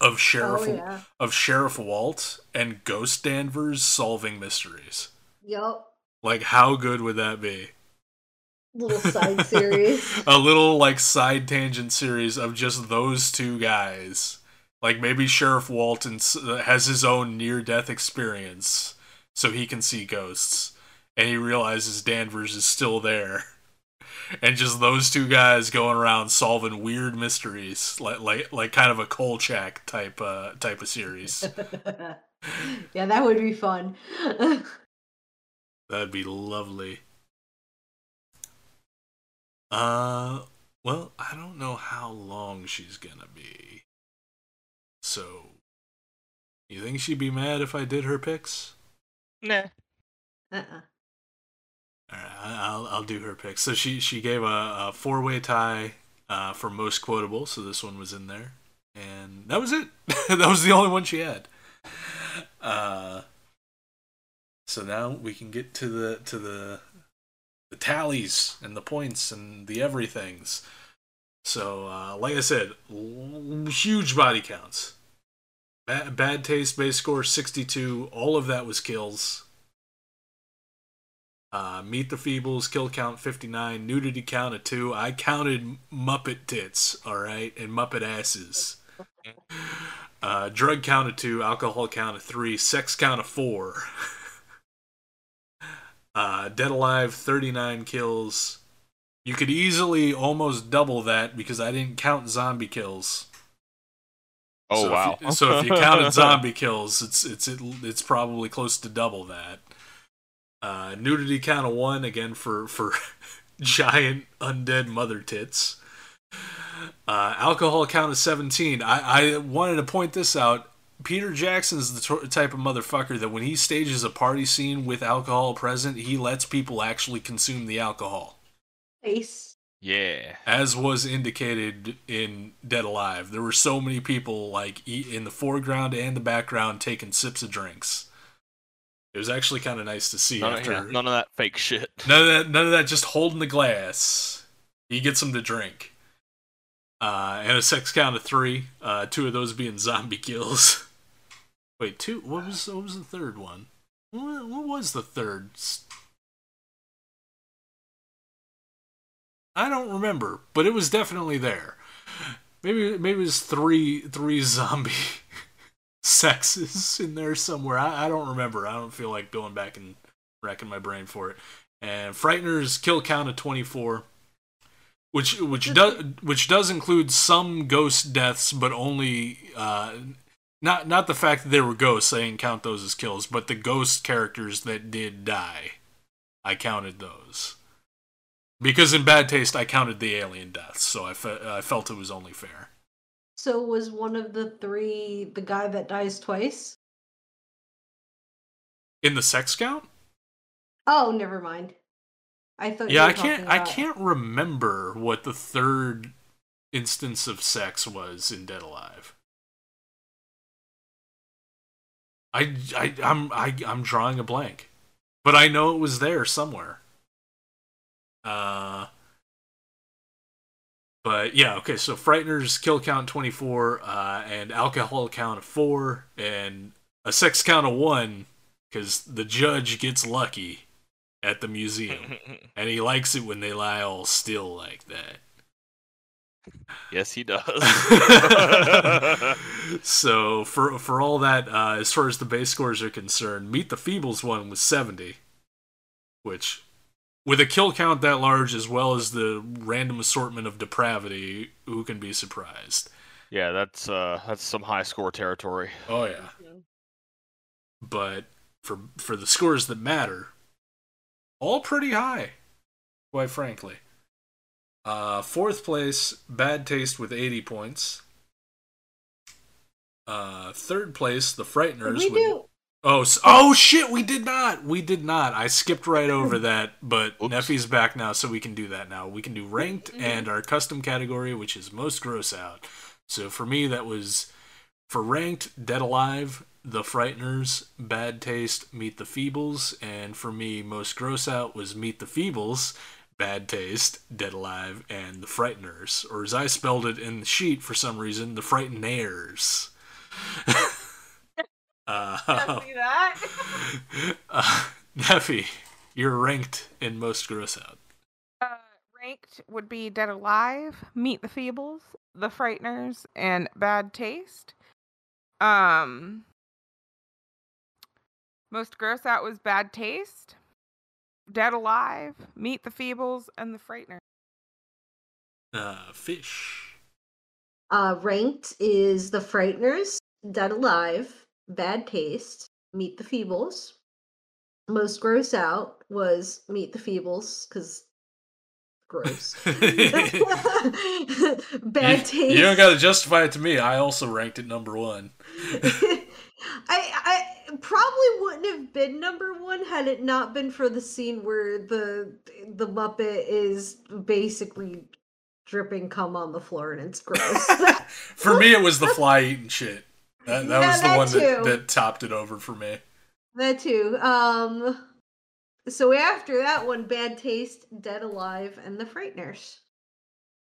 of Sheriff oh yeah. of Sheriff Walt and Ghost Dammers solving mysteries. Yup. Like, how good would that be? Little side series. a little like side tangent series of just those two guys. Like maybe Sheriff Walton uh, has his own near death experience, so he can see ghosts, and he realizes Dammers is still there, and just those two guys going around solving weird mysteries, like like like kind of a Kolchak type uh type of series. yeah, that would be fun. That'd be lovely. Uh, well, I don't know how long she's gonna be. So, you think she'd be mad if I did her picks? Nah. uh-uh. Alright, I- I'll I'll do her picks. So she she gave a, a four way tie uh, for most quotable. So this one was in there, and that was it. that was the only one she had. Uh, so now we can get to the to the the tallies and the points and the everythings. So uh, like I said, l- huge body counts. Bad, bad taste base score 62. All of that was kills. Uh, Meet the Feebles, kill count 59, nudity count of 2. I counted Muppet tits, alright, and Muppet asses. Uh, drug count of 2, alcohol count of 3, sex count of 4. uh, Dead Alive, 39 kills. You could easily almost double that because I didn't count zombie kills. Oh So if wow. you- so if you counted zombie kills, it's it's it, it's probably close to double that. Uh, nudity count of one again for for giant undead mother tits. Uh, alcohol count of seventeen. I I wanted to point this out. Peter Jackson's the tor- type of motherfucker that when he stages a party scene with alcohol present, he lets people actually consume the alcohol. Ace. Yeah. as was indicated in Dead Alive. There were so many people like in the foreground and the background taking sips of drinks. It was actually kind of nice to see None, of, after yeah, none of that fake shit. none of that none of that just holding the glass. He gets them to drink. Uh, and a sex count of three. Uh, two of those being zombie kills. Wait, two. What was what was the third one? What, what was the third? I don't remember, but it was definitely there. Maybe maybe it was three three zombie sexes in there somewhere. I, I don't remember. I don't feel like going back and racking my brain for it. And Frighteners kill count of twenty four, which which does which does include some ghost deaths, but only uh, not not the fact that they were ghosts. I didn't count those as kills, but the ghost characters that did die, I counted those. Because in bad taste, I counted the alien deaths, so I, fe- I felt it was only fair. So was one of the three the guy that dies twice? In the sex count, Oh, never mind. I thought. you yeah, were I can't talking I can't remember what the third instance of sex was in Dead Alive. I I I'm I, I'm drawing a blank, but I know it was there somewhere. Uh. But yeah, okay. So Frighteners kill count twenty four, uh, and alcohol count of four, and a sex count of one, because the judge gets lucky at the museum, and he likes it when they lie all still like that. yes, he does. so for for all that, uh, as far as the base scores are concerned, Meet the Feebles one was seventy, which with a kill count that large as well as the random assortment of depravity, who can be surprised? yeah, that's uh, that's some high score territory. Oh yeah. But for for the scores that matter, all pretty high, quite frankly. Uh, fourth place, Bad Taste with 80 points. Uh, third place, The Did Frighteners. we with, do? Oh, s- oh shit, we did not. We did not. I skipped right over that, but Oops. Neffy's back now, so we can do that now. We can do mm-hmm. ranked and our custom category, which is most gross out. So for me, that was for ranked, Dead Alive, The Frighteners, Bad Taste, Meet the Feebles, and for me, most gross out was Meet the Feebles, Bad Taste, Dead Alive, and The Frighteners, or as I spelled it in the sheet for some reason, The Frighteners. uh, See that? uh, Neffy, you're ranked in most gross out. Uh, ranked would be Dead Alive, Meet the Feebles, The Frighteners, and Bad Taste. Um, most gross out was Bad Taste, Dead Alive, Meet the Feebles, and The Frighteners. Uh, fish. Uh, ranked is the Frighteners, Dead Alive, Bad Taste, Meet the Feebles. Most gross out was Meet the Feebles because gross. Bad taste. You don't got to justify it to me. I also ranked it number one. I I probably wouldn't have been number one had it not been for the scene where the the Muppet is basically dripping cum on the floor and it's gross. For me, it was the fly eating shit. That, that Yeah, was the that one that, that topped it over for me. that too. Um so after that one, Bad Taste, Dead Alive, and The Frighteners.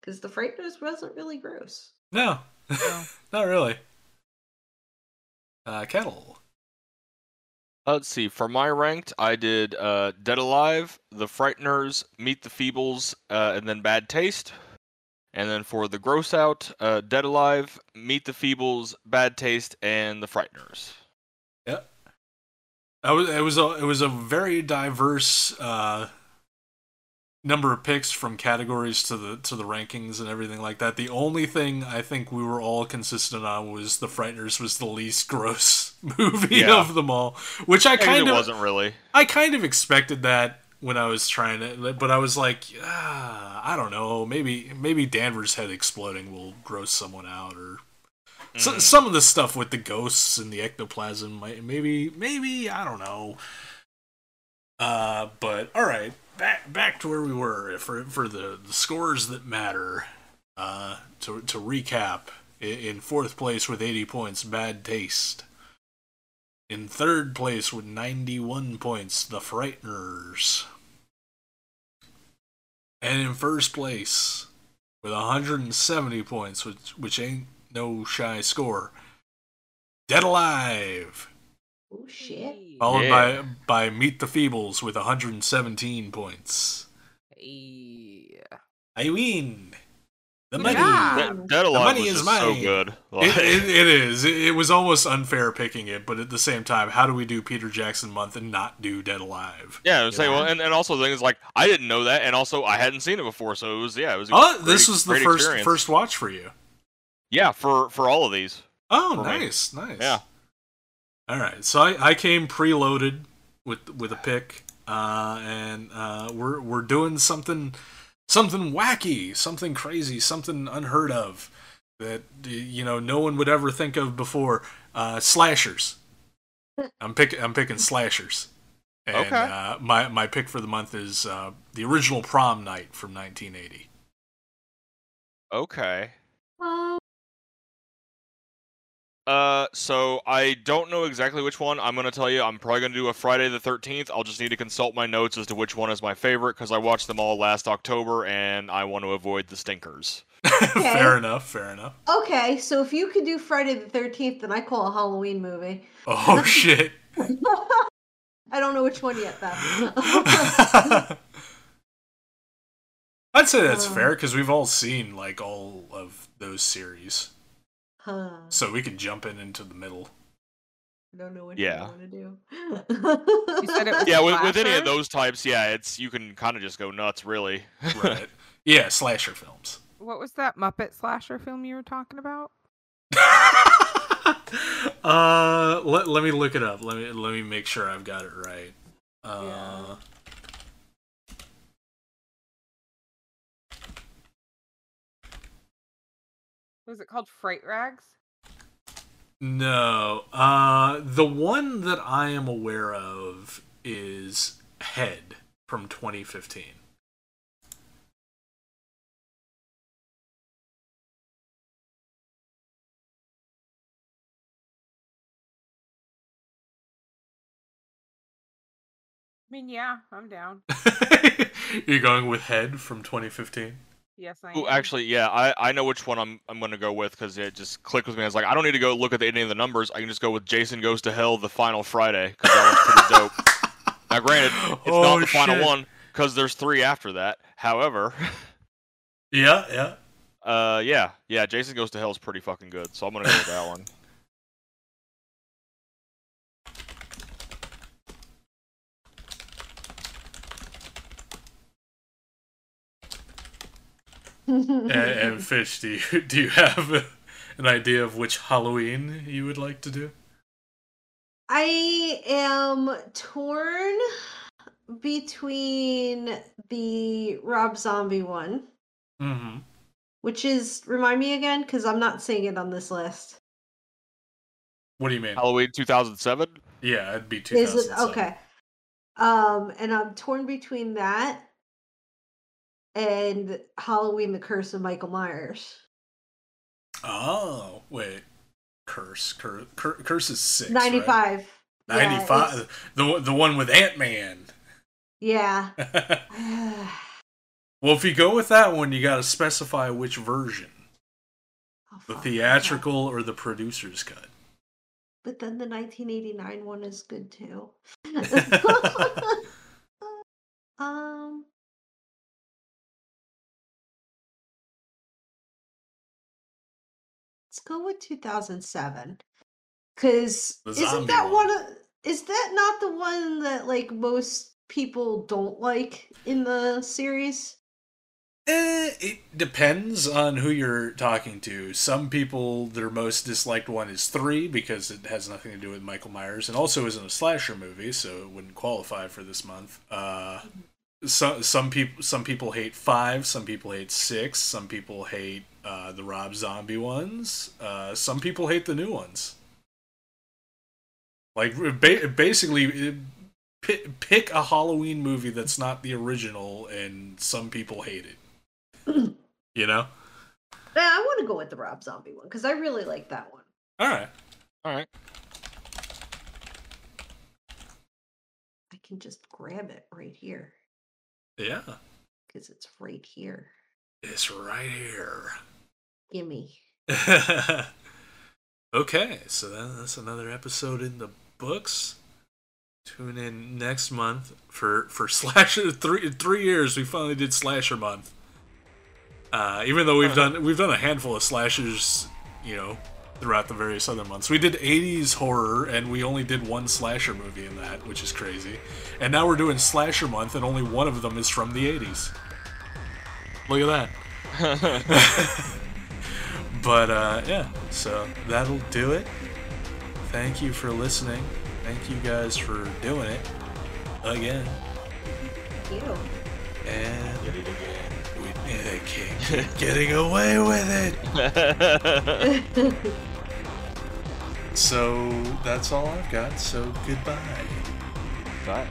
Because The Frighteners wasn't really gross. No, No. not really. Uh, kettle. Let's see. For my ranked, I did uh, Dead Alive, The Frighteners, Meet the Feebles, uh, and then Bad Taste. And then for the Gross Out, uh, Dead Alive, Meet the Feebles, Bad Taste, and The Frighteners. Yep. I was it was a it was a very diverse uh, number of picks from categories to the to the rankings and everything like that. The only thing I think we were all consistent on was the Frighteners was the least gross movie Yeah. of them all, which I kind it of wasn't really. I kind of expected that when I was trying to, but I was like, ah, I don't know, maybe maybe Dammers' head exploding will gross someone out, or so, Mm. some of the stuff with the ghosts and the ectoplasm, might, maybe maybe I don't know. Uh, but all right, back back to where we were for for the, the scores that matter. Uh, to to recap, in, in fourth place with 80 points, Bad Taste. In third place with 91 points, The Frighteners. And in first place with 170 points, which which ain't no shy score. Dead Alive. Oh shit. Followed Yeah. by by Meet the Feebles with 117 points. Yeah. I win. The money. job. Dead, Dead Alive money was is just mine. so good. Like- it, it is. It, it was almost unfair picking it, but at the same time, how do we do Peter Jackson month and not do Dead Alive? yeah, I was saying, well, and, and also the thing is, like, I didn't know that, and also I hadn't seen it before, so it was, yeah, it was. a Oh, great- this was the first experience. first watch for you. Yeah, for for all of these. Oh, For me. nice, nice. Yeah. All right, so I, I came preloaded with with a pick, uh, and uh, we're we're doing something something wacky, something crazy, something unheard of that you know no one would ever think of before. Uh, slashers. I'm picking I'm picking slashers. And, Okay. Uh, my my pick for the month is uh, the original Prom Night from 1980. Okay. Uh, so I don't know exactly which one. I'm gonna tell you. I'm probably gonna do a Friday the 13th. I'll just need to consult my notes as to which one is my favorite because I watched them all last October, and I want to avoid the stinkers. Okay. fair enough. Fair enough. okay, so if you could do Friday the Thirteenth, then I call a Halloween movie. Oh shit. I don't know which one yet, though. I'd say that's Uh. fair because we've all seen like all of those series, huh. so we can jump in into the middle. I don't know what Yeah. I want to do. You said it Yeah, with, with any of those types, yeah, it's you can kind of just go nuts, really. Right? yeah, slasher films. What was that Muppet slasher film you were talking about? uh, let, let me look it up. Let me let me make sure I've got it right. Uh, Yeah. Was it called Fright Rags? no. Uh, the one that I am aware of is Head from 2015. I mean, yeah, I'm down. You're going with Head from 2015. Yes, I am. Oh, actually, yeah, I, I know which one I'm I'm gonna go with because it just clicked with me. I was like, I don't need to go look at the, any of the numbers. I can just go with Jason Goes to Hell: The Final Friday because that one's pretty dope. Now, granted, it's Oh, not the final one because there's three after that. However, Yeah, yeah. uh, yeah, yeah, Jason Goes to Hell is pretty fucking good, so I'm gonna go with that one. And, and Fish, do you do you have an idea of which Halloween you would like to do? I am torn between the Rob Zombie one, Mm-hmm. which is remind me again because I'm not seeing it on this list. What do you mean? Halloween 2007. Yeah, it'd be Is 2007. it okay? Um, and I'm torn between that and Halloween: The Curse of Michael Myers. Oh, wait. Curse. curse, Cur- Curse is six. Ninety right? five. Yeah, 95. the, the one with Ant Man. Yeah. well, if you go with that one, you got to specify which version Oh, the theatrical or the producer's cut. But then the 1989 one is good too. Let's go with 2007. Cause isn't that one. one of is that not the one that like most people don't like in the series? Eh, it depends on who you're talking to. Some people, their most disliked one is three because it has nothing to do with Michael Myers, and also isn't a slasher movie, so it wouldn't qualify for this month. Uh, some some people some people hate five, some people hate six, some people hate uh, the Rob Zombie ones. Uh, some people hate the new ones. Like ba- basically, it, pick, pick a Halloween movie that's not the original, and some people hate it. you know. Yeah, I want to go with the Rob Zombie one because I really like that one. All right. All right. I can just grab it right here Yeah. because it's right here. It's right here. Gimme. okay, so that's another episode in the books. Tune in next month for for slasher three three years. We finally did slasher month. Uh, even though we've done we've done a handful of slashers, you know, throughout the various other months. We did 80s horror and we only did one slasher movie in that, which is crazy. And now we're doing slasher month and only one of them is from the 80s. Look at that. but uh, yeah, so that'll do it. Thank you for listening. Thank you guys for doing it again. Thank you. And we they can't getting away with it. So that's all I've got. So goodbye. Bye.